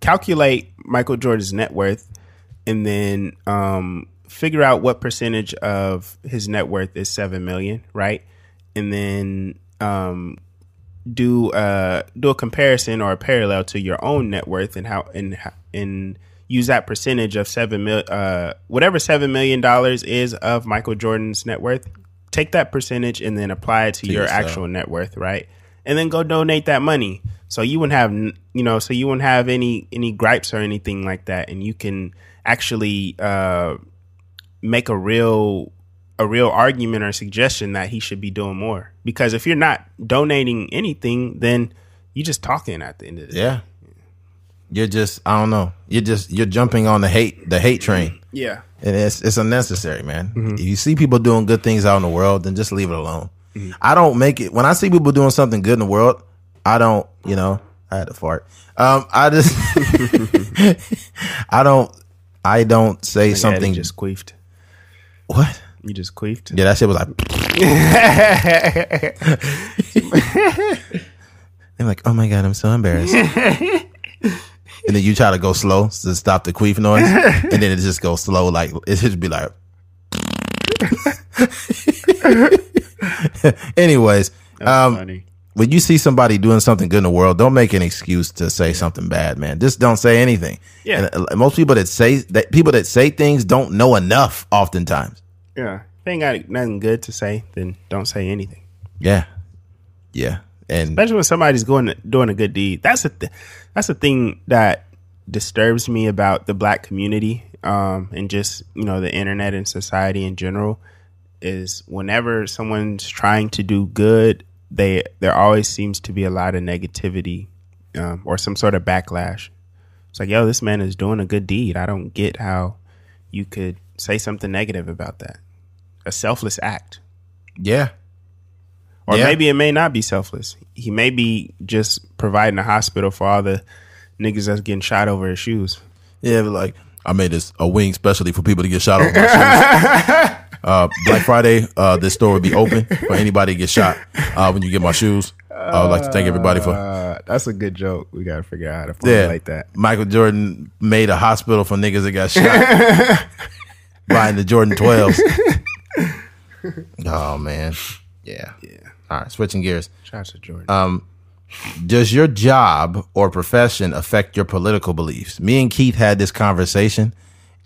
calculate Michael Jordan's net worth, and then um, figure out what percentage of his net worth is seven million, right? And then um, do uh do a comparison or a parallel to your own net worth and how and and use that percentage of seven mil uh whatever seven million dollars is of Michael Jordan's net worth. Take that percentage and then apply it to, your yourself. actual net worth, right? And then go donate that money. So you wouldn't have you know so you wouldn't have any any gripes or anything like that, and you can actually uh make a real a real argument or suggestion that he should be doing more. Because if you're not donating anything, then you're just talking at the end of the day. Yeah. You're just I don't know. You're just you're jumping on the hate the hate train. Yeah. And it's it's unnecessary, man. If you see people doing good things out in the world, then just leave it alone. I don't make it when I see people doing something good in the world, I don't, you know, I had to fart. Um I just I don't I don't say Something something just queefed. what? You just queefed. Yeah, that shit was like They're like, oh my god, I'm so embarrassed. and then you try to go slow to stop the queef noise, and then it just goes slow, like it should be like. Anyways, um, Funny. when you see somebody doing something good in the world, don't make an excuse to say something bad, man. Just don't say anything. Yeah. And uh, most people that say that people that say things don't know enough. Oftentimes, Yeah. If they ain't got nothing good to say, then don't say anything. yeah, yeah, and Especially when somebody's going doing a good deed. That's a th- that's a thing that disturbs me about the black community um, and just you know the internet and society in general is whenever someone's trying to do good, they there always seems to be a lot of negativity um, or some sort of backlash. It's like, yo, this man is doing a good deed. I don't get how you could say something negative about that. A selfless act. yeah, Or Yeah. maybe it may not be selfless. He may be just providing a hospital for all the niggas that's getting shot over his shoes. Yeah, but like I made this a wing specially for people to get shot over my shoes. uh, Black Friday, uh, this store will be open for anybody to get shot uh, when you get my shoes. I would like to thank everybody for. Uh, that's a good joke. We got to figure out how to Yeah, formulate that. Michael Jordan made a hospital for niggas that got shot buying the Jordan 12s. oh man, yeah, Yeah. All right, switching gears. Shout out to Jordan. Um, does your job or profession affect your political beliefs? Me and Keith had this conversation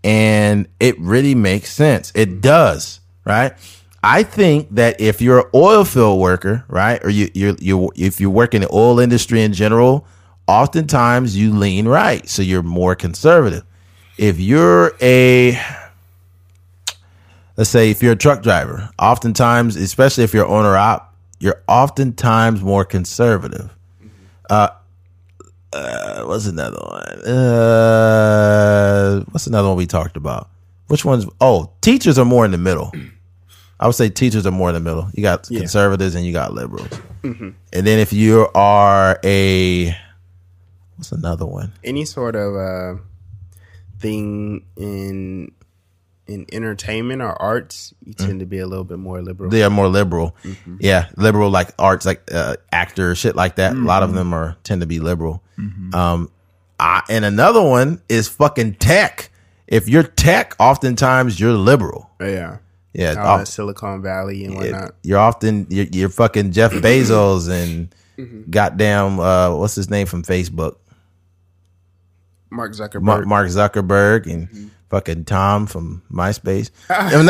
and it really makes sense. It does, right? I think that if you're an oil field worker, right, or you you you if you work in the oil industry in general, oftentimes you lean right, so you're more conservative. If you're a let's say if you're a truck driver, oftentimes, especially if you're owner op, you're oftentimes more conservative. Uh, uh, what's another one? Uh, what's another one we talked about? Which ones? Oh, teachers are more in the middle. I would say teachers are more in the middle. You got Yeah. conservatives and you got liberals. And then if you are a, what's another one? Any sort of uh, thing in in entertainment or arts, you tend to be a little bit more liberal. They are more liberal. Yeah, liberal like arts, like uh, actor, shit like that. A lot of them are tend to be liberal. Um, I, and another one is fucking tech. If you're tech, oftentimes you're liberal. yeah. Yeah, All off- Silicon Valley and whatnot. you're often you're, you're fucking Jeff Bezos and goddamn uh, what's his name from Facebook, Mark Zuckerberg. Mark, Mark Zuckerberg and fucking Tom from MySpace. I mean,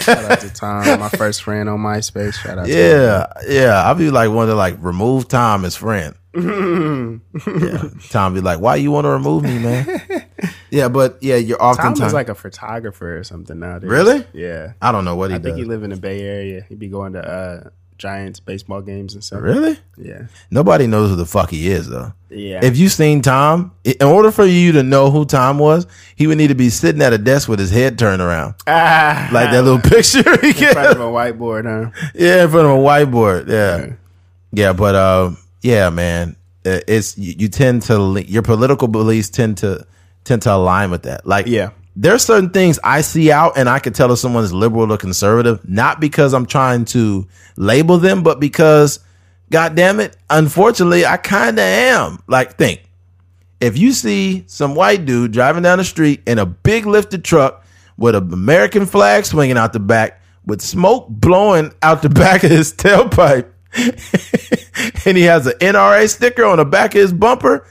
Shout out to Tom, my first friend on MySpace. Shout out to yeah, yeah. I'd be like one to like remove Tom as friend. yeah, Tom be like, why you want to remove me, man? yeah, but yeah, you're often Tom is like a photographer or something nowadays. Really? Yeah. I don't know what he I does. think he live in the Bay Area. He'd be going to uh, Giants baseball games and stuff. really? Yeah. Nobody knows who the fuck he is though. Yeah. If you seen Tom, in order for you to know who Tom was, he would need to be sitting at a desk with his head turned around, ah, like that little picture he in front of a whiteboard, huh? Yeah, in front of a whiteboard. Yeah, yeah, but uh, yeah, man, Uh, it's you, you tend to your political beliefs tend to tend to align with that. Like, Yeah. There's certain things I see out, and I can tell if someone is liberal or conservative, not because I'm trying to label them, but because, god damn it, unfortunately, I kind of am. Like, think if you see some white dude driving down the street in a big lifted truck with an American flag swinging out the back, with smoke blowing out the back of his tailpipe, and he has an NRA sticker on the back of his bumper,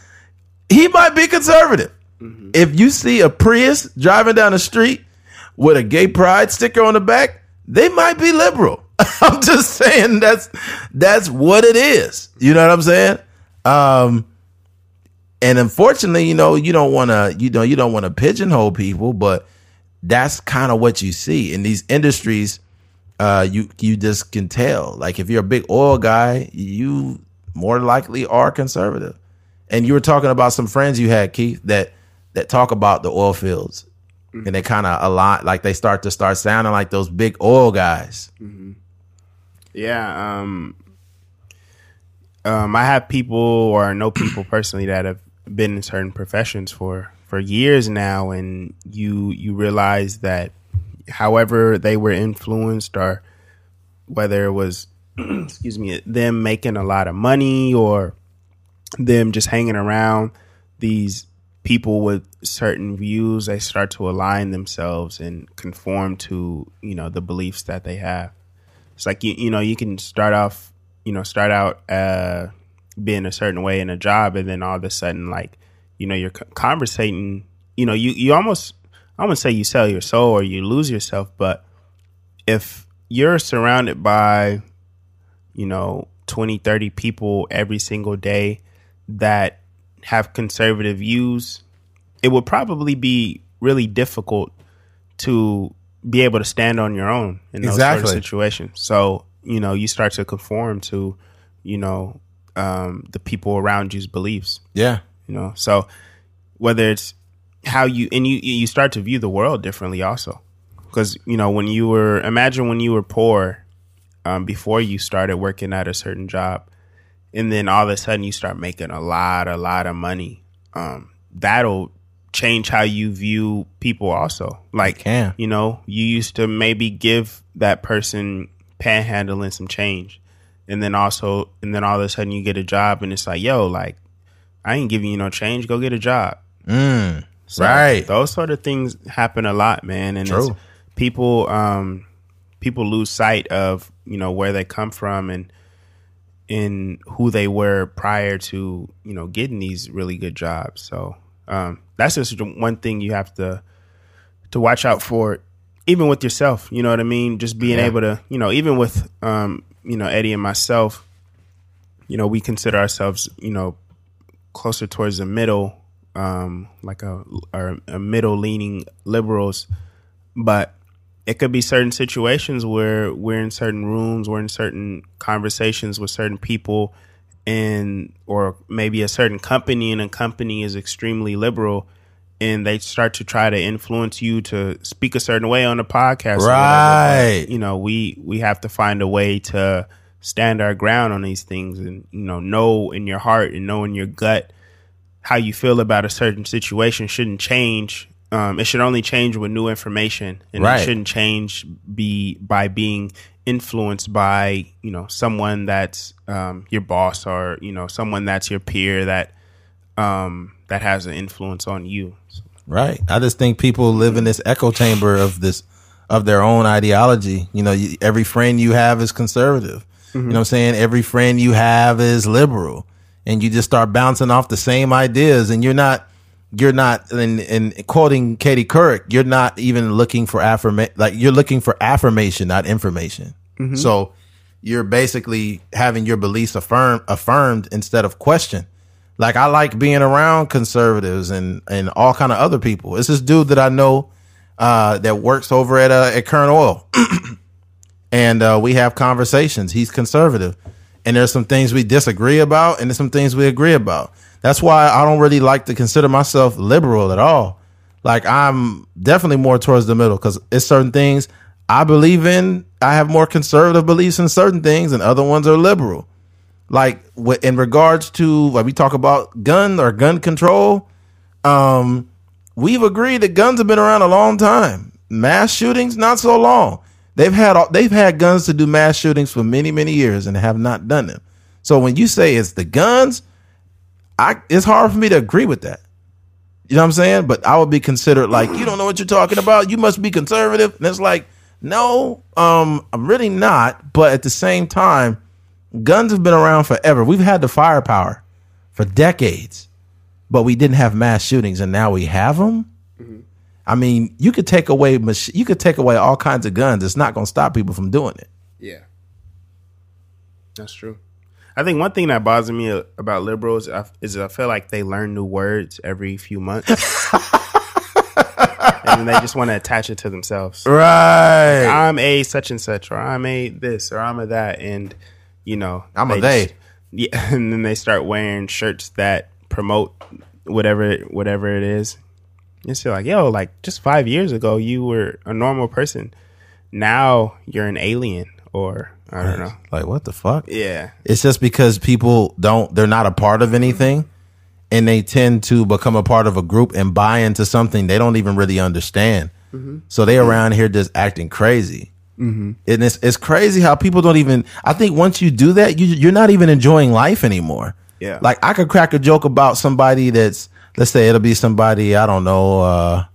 he might be conservative. If you see a Prius driving down the street with a gay pride sticker on the back, they might be liberal. I'm just saying that's that's what it is. You know what I'm saying? Um, and unfortunately, you know, you don't want to, you know, you don't want to pigeonhole people, but that's kind of what you see in these industries. Uh, you you just can tell. Like if you're a big oil guy, you more likely are conservative. And you were talking about some friends you had, Keith, that that talk about the oil fields, and they kind of a lot like they start to start sounding like those big oil guys. Yeah. Um, um, I have people or know people personally that have been in certain professions for for years now, and you you realize that however they were influenced or whether it was excuse me them making a lot of money or them just hanging around these people with certain views they start to align themselves and conform to you know the beliefs that they have. It's like you you know you can start off you know start out uh being a certain way in a job and then all of a sudden like you know you're conversating you know you you almost i wouldn't say you sell your soul or you lose yourself but if you're surrounded by you know 20 30 people every single day that have conservative views it would probably be really difficult to be able to stand on your own in those sort of situations. So you know you start to conform to you know um, the people around you's beliefs. Yeah, you know so whether it's how you and you you start to view the world differently also. Because you know when you were imagine when you were poor um, before you started working at a certain job and then all of a sudden you start making a lot a lot of money um, that'll change how you view people also like can. you know you used to maybe give that person panhandling some change and then also and then all of a sudden you get a job and it's like yo like i ain't giving you no change go get a job mm, so Right. those sort of things happen a lot man and it's, True. people um people lose sight of you know where they come from and in who they were prior to you know getting these really good jobs. So um, that's just one thing you have to to watch out for, even with yourself. You know what I mean? Just being Yeah. able to you know even with um, you know Eddie and myself, you know we consider ourselves you know closer towards the middle, um, like a or a middle leaning liberals, but it could be certain situations where we're in certain rooms, we're in certain conversations with certain people, and or maybe a certain company, and a company is extremely liberal, and they start to try to influence you to speak a certain way on the podcast. Right. But, you know, we we have to find a way to stand our ground on these things, and you know, know in your heart and know in your gut how you feel about a certain situation shouldn't change. Um, it should only change with new information, and Right. it shouldn't change be by being influenced by you know someone that's um, your boss or you know someone that's your peer that um, that has an influence on you. Right. I just think people live in this echo chamber of this of their own ideology. You know, you, every friend you have is conservative. You know what I'm saying? Every friend you have is liberal. And you just start bouncing off the same ideas and you're not you're not in, in quoting Katie Couric, you're not even looking for affirmation like you're looking for affirmation, not information. So you're basically having your beliefs affirmed affirmed instead of questioned. Like I like being around conservatives and and all kind of other people. It's this dude that I know uh, that works over at uh, at Current Oil, and uh, we have conversations. He's conservative, and there's some things we disagree about, and there's some things we agree about. That's why I don't really like to consider myself liberal at all. Like I'm definitely more towards the middle because it's certain things I believe in. I have more conservative beliefs in certain things, and other ones are liberal like in regards to like we talk about gun or gun control um we've agreed that guns have been around a long time mass shootings not so long they've had they've had guns to do mass shootings for many many years and have not done them so when you say it's the guns i it's hard for me to agree with that you know what i'm saying but i would be considered like you don't know what you're talking about you must be conservative and it's like no um i'm really not but at the same time guns have been around forever. We've had the firepower for decades, but we didn't have mass shootings, and now we have them. I mean, you could take away mach- you could take away all kinds of guns. It's not going to stop people from doing it. Yeah, that's true. I think one thing that bothers me uh, about liberals is I feel like they learn new words every few months, and they just want to attach it to themselves. Right. I'm a such and such, or I'm a this, or I'm a that, and you know, I'm a just- they. yeah, and then they start wearing shirts that promote whatever whatever it is. It's like, yo, like just five years ago, you were a normal person. Now you're an alien, or I don't know. Like what the fuck? Yeah, It's just because people don't they're not a part of anything and they tend to become a part of a group and buy into something they don't even really understand. So they around here just acting crazy. And it's it's crazy how people don't even. I think once you do that, you you're not even enjoying life anymore. Yeah. Like I could crack a joke about somebody that's let's say it'll be somebody I don't know. uh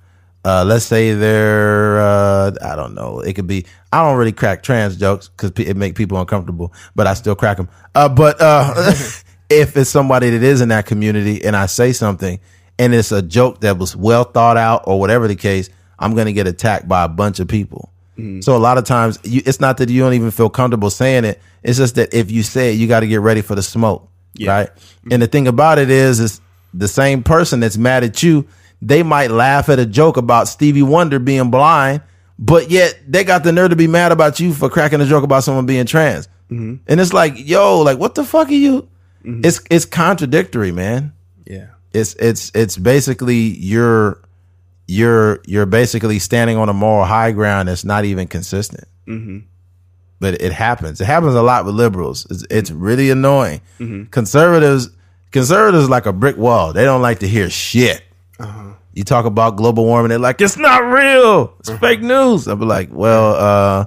uh, let's say they're, uh, I don't know. It could be, I don't really crack trans jokes because it make people uncomfortable, but I still crack them. Uh, but, uh, if it's somebody that is in that community and I say something and it's a joke that was well thought out or whatever the case, I'm going to get attacked by a bunch of people. So a lot of times you, it's not that you don't even feel comfortable saying it. It's just that if you say it, you got to get ready for the smoke. Right. And the thing about it is, is the same person that's mad at you, they might laugh at a joke about Stevie Wonder being blind, but yet they got the nerve to be mad about you for cracking a joke about someone being trans. Mm-hmm. And it's like, yo, like what the fuck are you? Mm-hmm. It's it's contradictory, man. yeah, It's it's it's basically you're you're you're basically standing on a moral high ground that's not even consistent. Mm-hmm. But it happens. It happens a lot with liberals. It's, it's really annoying. Conservatives conservatives like a brick wall. They don't like to hear shit. You talk about global warming, they're like, it's not real. It's fake news. I'll be like, well, uh,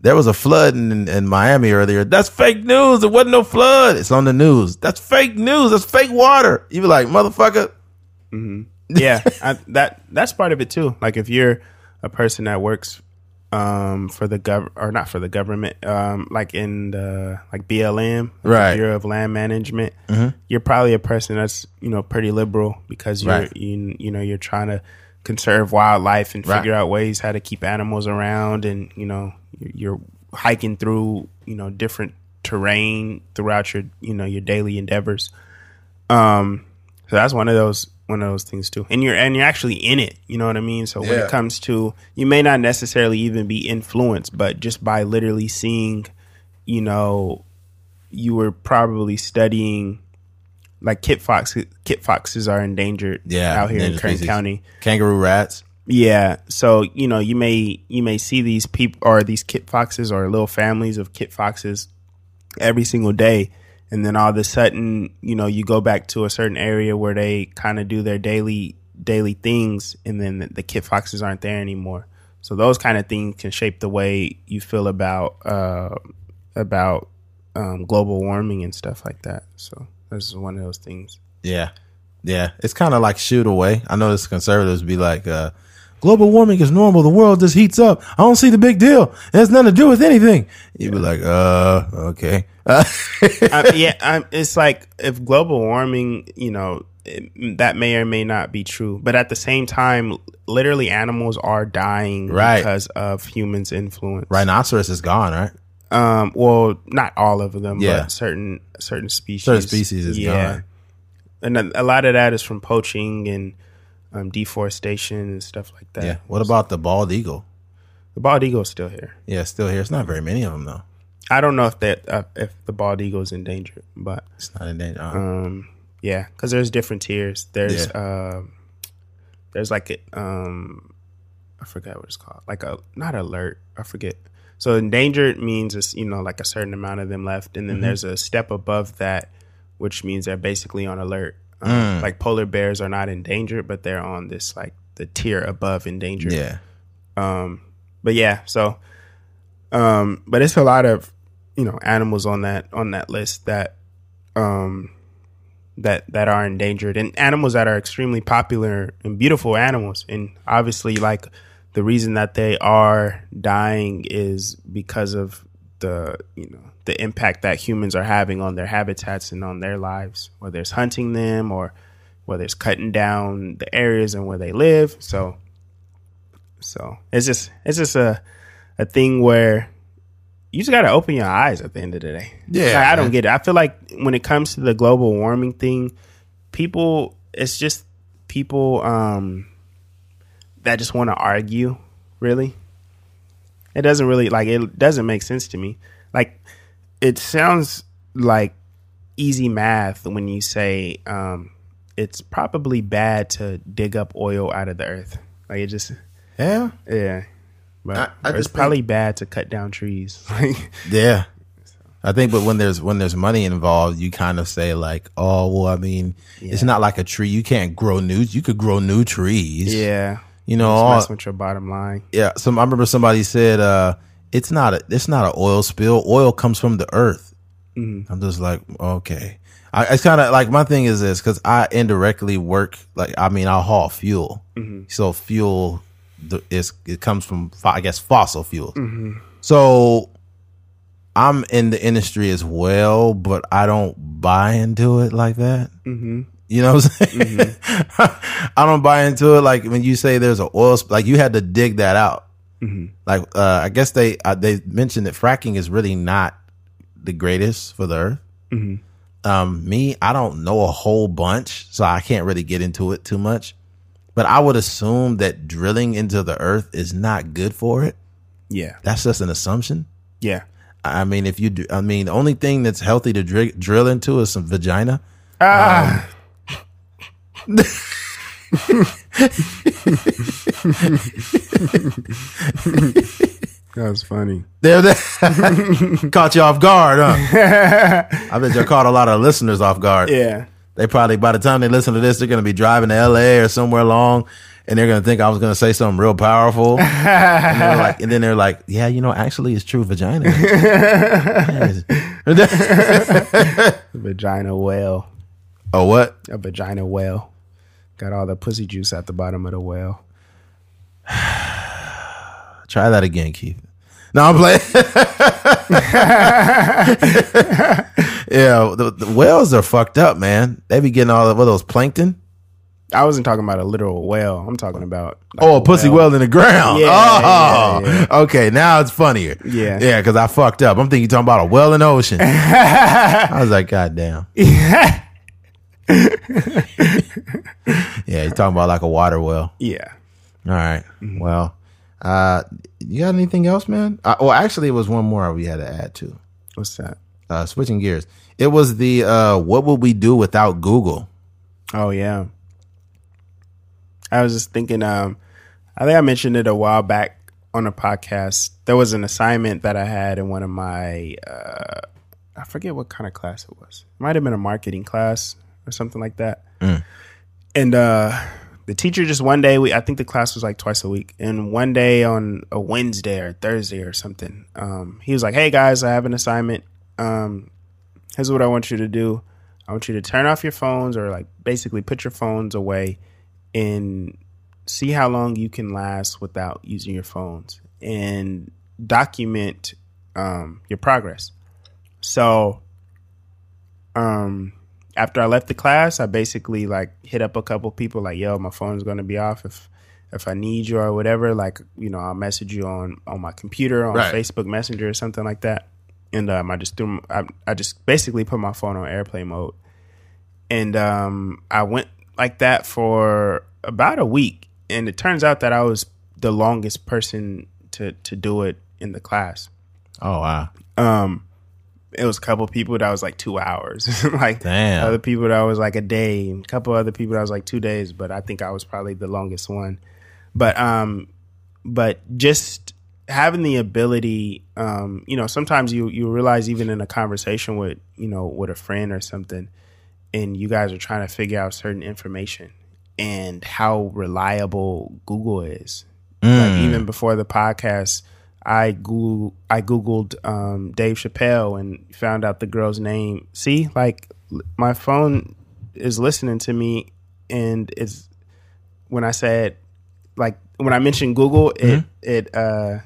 there was a flood in, in Miami earlier. That's fake news. There wasn't no flood. It's on the news. That's fake news. That's fake water. You be like, motherfucker. yeah. I, that that's part of it too. Like if you're a person that works um, for the gov or not for the government, um, like in the like BLM, like Right. Mm-hmm. Bureau of Land Management, you're probably a person that's you know pretty liberal because you're Right. you, you know you're trying to conserve wildlife and Right. figure out ways how to keep animals around, and you know you're, you're hiking through you know different terrain throughout your you know your daily endeavors. Um, so that's one of those one of those things too. And you're and you're actually in it. You know what I mean? So when Yeah. it comes to you may not necessarily even be influenced, but just by literally seeing, you know, you were probably studying like kit fox kit foxes are endangered Yeah, out here in Kern species. County. Kangaroo rats. Yeah. So, you know, you may you may see these people or these kit foxes or little families of kit foxes every single day. And then all of a sudden, you know, you go back to a certain area where they kind of do their daily daily things and then the, the kit foxes aren't there anymore. So those kind of things can shape the way you feel about uh about um, global warming and stuff like that. So this is one of those things. Yeah. Yeah. It's kind of like shoot away. I notice conservatives be like, uh, global warming is normal. The world just heats up. I don't see the big deal. It has nothing to do with anything. You'd be like, uh, okay. I, yeah, i it's like if global warming, you know, it, that may or may not be true, but at the same time, literally animals are dying Right. because of humans' influence. Rhinoceros is gone, right? Um. Well, not all of them, Yeah. but certain certain species. Certain species is gone. and a, a lot of that is from poaching and um, deforestation and stuff like that. Yeah. What about the bald eagle? the bald eagle is still here. Yeah, still here. It's not very many of them though. I don't know if that uh, if the bald eagle is endangered, but It's not in danger. Uh, Um, yeah, because there's different tiers. There's um, there's like a, um, I forget what it's called. Like a not alert. I forget. So endangered means it's you know like a certain amount of them left, and then there's a step above that, which means they're basically on alert. Um, Like polar bears are not endangered, but they're on this like the tier above endangered. yeah. Um, but yeah, so, um, but it's a lot of, you know, animals on that, on that list that, um, that, that are endangered and animals that are extremely popular and beautiful animals. And obviously like the reason that they are dying is because of the, you know, the impact that humans are having on their habitats and on their lives, whether it's hunting them or whether it's cutting down the areas and where they live. So, so it's just it's just a a thing where you just got to open your eyes at the end of the day. Yeah, Like, I don't get it. I feel like when it comes to the global warming thing, people it's just people um that just want to argue. Really, it doesn't really like it doesn't make sense to me. It sounds like easy math when you say um it's probably bad to dig up oil out of the earth. Like it just Yeah. yeah. But I- I it's think- probably bad to cut down trees. Yeah. I think, but when there's when there's money involved, you kind of say like, "Oh, well, I mean, it's not like a tree. You can't grow new. You could grow new trees. yeah. you know. All- with your bottom line. yeah. Some I remember somebody said, uh, "It's not a it's not an oil spill. Oil comes from the earth." Mm-hmm. I'm just like, okay. I, it's kind of like my thing is this because I indirectly work like I mean I'll haul fuel, mm-hmm. so fuel the, is it comes from I guess fossil fuels. Mm-hmm. So I'm in the industry as well, but I don't buy into it like that. Mm-hmm. You know what I'm saying? I don't buy into it like when you say there's an oil, sp- like you had to dig that out. Like uh, I guess they uh, they mentioned that fracking is really not the greatest for the earth. Um, me, I don't know a whole bunch, so I can't really get into it too much. But I would assume that drilling into the earth is not good for it. Yeah. That's just an assumption. Yeah. I mean, if you do, I mean, the only thing that's healthy to dri- drill into is some vagina. Ah. that was funny. There, there. caught you off guard, huh? I bet you caught a lot of listeners off guard. Yeah. They probably, by the time they listen to this, they're going to be driving to LA or somewhere along and they're going to think I was going to say something real powerful. and, they're like, and then they're like, yeah, you know, actually it's true vagina. Vagina whale. oh, what? A vagina whale. Got all the pussy juice at the bottom of the whale. Try that again, Keith. No, I'm playing. yeah, the, the whales are fucked up, man. They be getting all of what, those plankton. I wasn't talking about a literal whale. I'm talking about like Oh, a pussy well in the ground. Yeah, oh, yeah, okay. Now it's funnier. Yeah. yeah. Because I fucked up. I'm thinking you're talking about a well in the ocean. I was like, God damn. yeah, you're talking about like a water well. yeah. All right. Mm-hmm. Well, uh, you got anything else, man? Uh, well, actually, it was one more we had to add to. What's that? Uh, switching gears, it was the uh, what would we do without Google? Oh yeah. I was just thinking. Um, I think I mentioned it a while back on a podcast. There was an assignment that I had in one of my. Uh, I forget what kind of class it was. It might have been a marketing class or something like that. And uh, the teacher just one day. We I think the class was like twice a week, and one day on a Wednesday or Thursday or something, um, he was like, "Hey guys, I have an assignment. Um, here's what I want you to do. I want you to turn off your phones or like basically put your phones away and see how long you can last without using your phones and document um, your progress. So, um, after I left the class, I basically like hit up a couple people like, "Yo, my phone's going to be off if if I need you or whatever. Like, you know, I'll message you on on my computer on Right. Facebook Messenger or something like that." And um, I just threw, I, I just basically put my phone on airplane mode, and um, I went like that for about a week. And it turns out that I was the longest person to to do it in the class. Oh wow, Um, it was a couple people that was like two hours, like Damn. other people that was like a day, and a couple other people that was like two days. But I think I was probably the longest one. But um, but just having the ability, um, you know, sometimes you you realize even in a conversation with you know with a friend or something, and you guys are trying to figure out certain information and how reliable Google is. Like even before the podcast, I Google I googled um, Dave Chappelle and found out the girl's name. See, like my phone is listening to me, and it's when I said like when I mentioned Google, it it uh,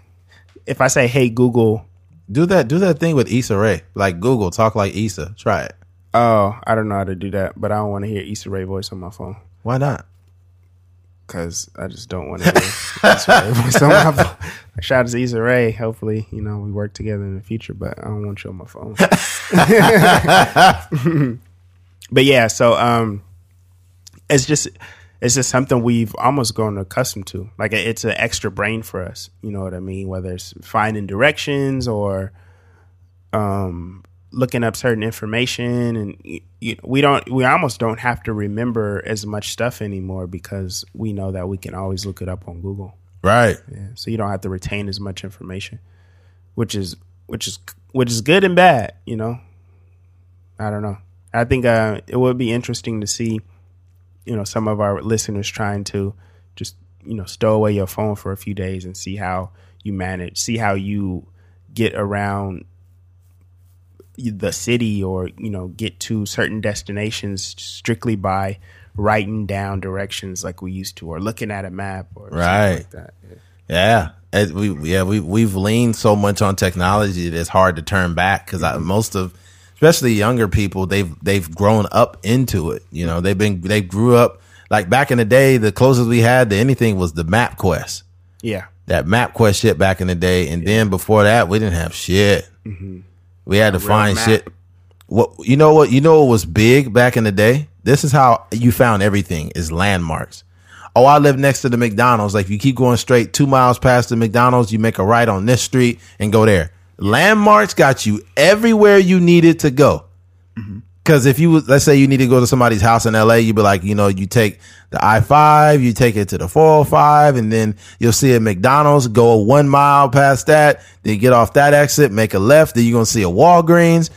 if I say Hey Google, do that. Do that thing with Issa Rae, like Google. Talk like Issa. Try it. oh I don't know how to do that, but I don't want to hear Issa Rae voice on my phone. Why not? because I just don't want to voice on. Shout out to Issa Rae. Hopefully, you know, we work together in the future, but I don't want you on my phone. but yeah, so um, it's just it's just something we've almost grown accustomed to. Like it's an extra brain for us. You know what I mean? Whether it's finding directions or um looking up certain information and you, we don't we almost don't have to remember as much stuff anymore because we know that we can always look it up on Google. Right. Yeah. So you don't have to retain as much information, which is which is which is good and bad, you know. I don't know. I think uh, it would be interesting to see, you know, some of our listeners trying to just you know stow away your phone for a few days and see how you manage, see how you get around the city or you know get to certain destinations strictly by writing down directions like we used to or looking at a map or something Right. like that. Yeah. Yeah. We yeah we we've leaned so much on technology that it's hard to turn back because mm-hmm. most of especially younger people they've they've grown up into it. You know they've been they grew up like back in the day. The closest we had to anything was the Map Quest. Yeah. That Map Quest shit back in the day, and then before that we didn't have shit. Mm-hmm. We had to find map. shit. What you know? What you know? What was big back in the day? This is how you found everything: is landmarks. Oh, I live next to the McDonald's. Like, you keep going straight two miles past the McDonald's, you make a right on this street and go there. Landmarks got you everywhere you needed to go. Mm-hmm. Because if you, let's say you need to go to somebody's house in LA, you'd be like, you know, you take the I 5, you take it to the 405, and then you'll see a McDonald's, go one mile past that, then get off that exit, make a left, then you're going to see a Walgreens.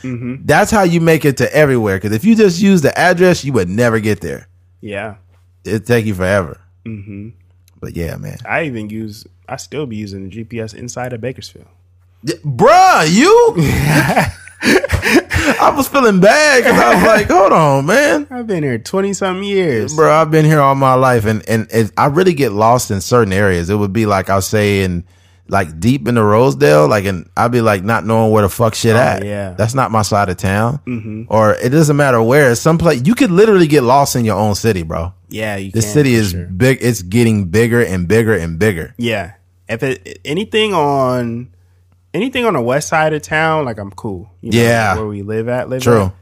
That's how you make it to everywhere. Because if you just use the address, you would never get there. Yeah. It'd take you forever. Mm-hmm. But yeah, man. I even use I still be using the GPS inside of Bakersfield. Yeah, Bruh, you? I was feeling bad because I was like, hold on, man. I've been here twenty something years. Bro, I've been here all my life, and and it, I really get lost in certain areas. It would be like I'll say in like deep in the Rosedale, like, and I'd be like not knowing where the fuck shit at. yeah. that's not my side of town. Mm-hmm. Or it doesn't matter where. Some place you could literally get lost in your own city, bro. Yeah, you This can, city is sure. big. It's getting bigger and bigger and bigger. Yeah. If it anything on anything on the west side of town, like I'm cool. You know, Yeah. where we live at, live True. at.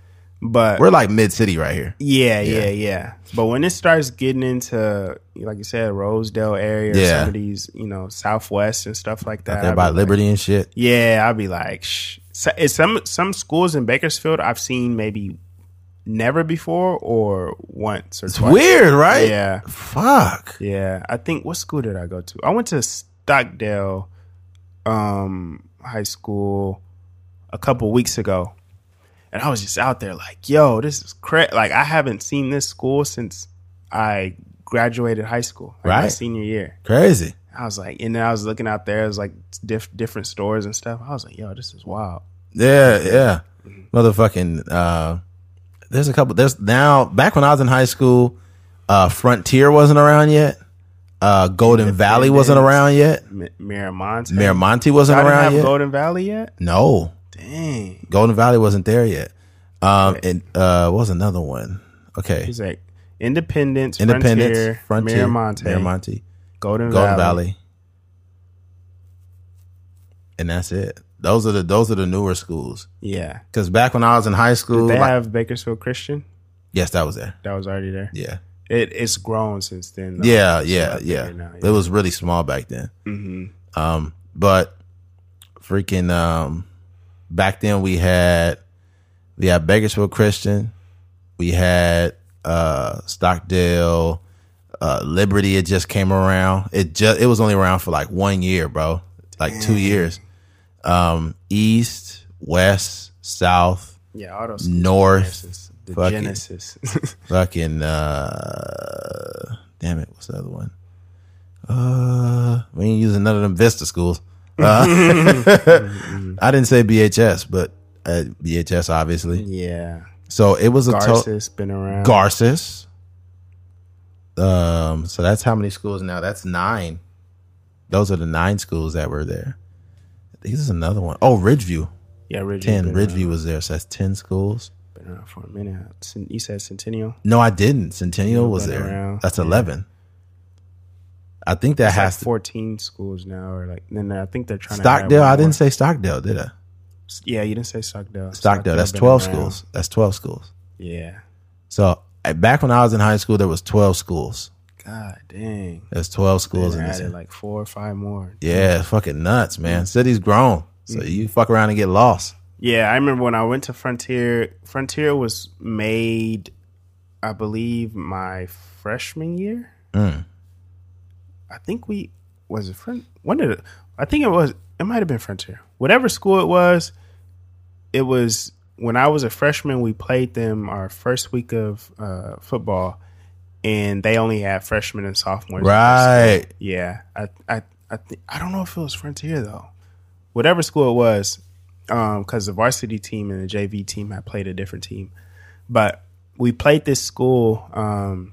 But We're like mid city right here. yeah, yeah, yeah, But when it starts getting into, like you said, Rosedale area, or Yeah. some of these, you know, Southwest and stuff like that. I'd by be like- Liberty and shit. yeah, I'd be like, shh. So, some some schools in Bakersfield I've seen maybe never before or once or It's twice. weird, right? Yeah, Fuck. yeah. I think what school did I go to? I went to Stockdale um, High School a couple weeks ago, and I was just out there like, "Yo, this is crazy!" Like I haven't seen this school since I graduated high school, like my Right. senior year. Crazy. I was like, and then I was looking out there, it was like diff- different stores and stuff. I was like, "Yo, this is wild." Yeah, yeah. Motherfucking uh there's a couple there's now back when I was in high school, uh Frontier wasn't around yet. Uh Golden Valley wasn't around yet. M- Miramonte. Miramonte wasn't Y'all around have yet. Golden Valley yet? no. Dang. Golden Valley wasn't there yet. Um and uh what was another one? Okay. He's like Independence, Independence, Frontier, Frontier, Miramonte, Miramonte, Golden, Golden Valley. Valley. And that's it. Those are the those are the newer schools. Yeah. Cuz back when I was in high school, They like- have Bakersfield Christian. yes, that was there. That was already there. Yeah. It it's grown since then. though. Yeah, yeah, yeah. now, It was really small back then. hmm Um, but freaking um, back then we had we had Bakersfield Christian, we had uh Stockdale, uh Liberty. It just came around. It just it was only around for like one year, bro. Like two years. Um, East, West, South, Yeah, all those North, the fucking- Genesis. fucking uh damn it what's the other one? Uh we ain't using none of them vista schools. Uh, i didn't say bhs but uh, bhs obviously. Yeah, so it was a Garces been around. garces um so that's how many schools now? That's nine. Those are the nine schools that were there. This is another one. Oh, ridgeview. Yeah, Ridgeview 10 ridgeview around, was there so that's 10 schools been around for a minute. You said Centennial. no i didn't centennial was there around. that's 11 i think that It's like has to fourteen schools now, or like then I think they're trying to Stockdale. I didn't more. say Stockdale, did I? Yeah, you didn't say Stockdale. Stockdale. That's been twelve around. schools. That's twelve schools. Yeah. So uh, back when I was in high school, there was twelve schools. God dang. There's twelve schools They in this. added like four or five more. Yeah, fucking nuts, man. City's grown, so Mm-hmm. you fuck around and get lost. Yeah, I remember when I went to Frontier. Frontier was made, I believe, my freshman year. Mm. I think we was it front. When did it? I think it was. It might have been Frontier. Whatever school it was, it was when I was a freshman. We played them our first week of uh, football, and they only had freshmen and sophomores. Right. Yeah. I I I, th- I don't know if it was Frontier though. Whatever school it was, because the varsity team and the JV team had played a different team, but we played this school, um,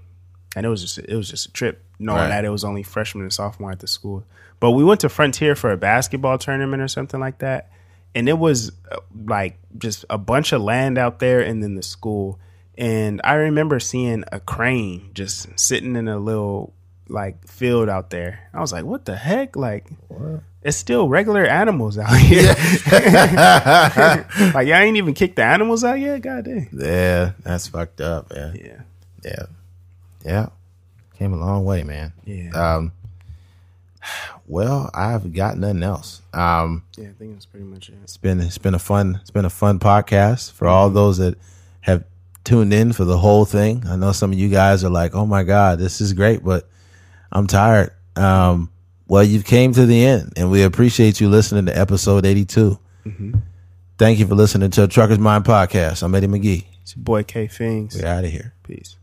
and it was just it was just a trip, knowing Right. that it was only freshman and sophomore at the school. But we went to Frontier for a basketball tournament or something like that, and it was uh, like just a bunch of land out there, and then the school. And I remember seeing a crane just sitting in a little like field out there. I was like, "What the heck?" Like, it's still regular animals out here. like, y'all ain't even kicked the animals out yet. God damn. Yeah, that's fucked up. Yeah, Yeah. yeah, yeah. Came a long way, man. Yeah. Um. Well, I've got nothing else. Um. yeah. I think that's pretty much it. It's been it's been a fun it's been a fun podcast for all those that have tuned in for the whole thing. I know some of you guys are like, "Oh my god, this is great," but I'm tired. Um, well, you've came to the end, and we appreciate you listening to episode 82. Thank you for listening to Trucker's Mind podcast. I'm Eddie McGee. It's your boy K Fings. We're out of here. Peace.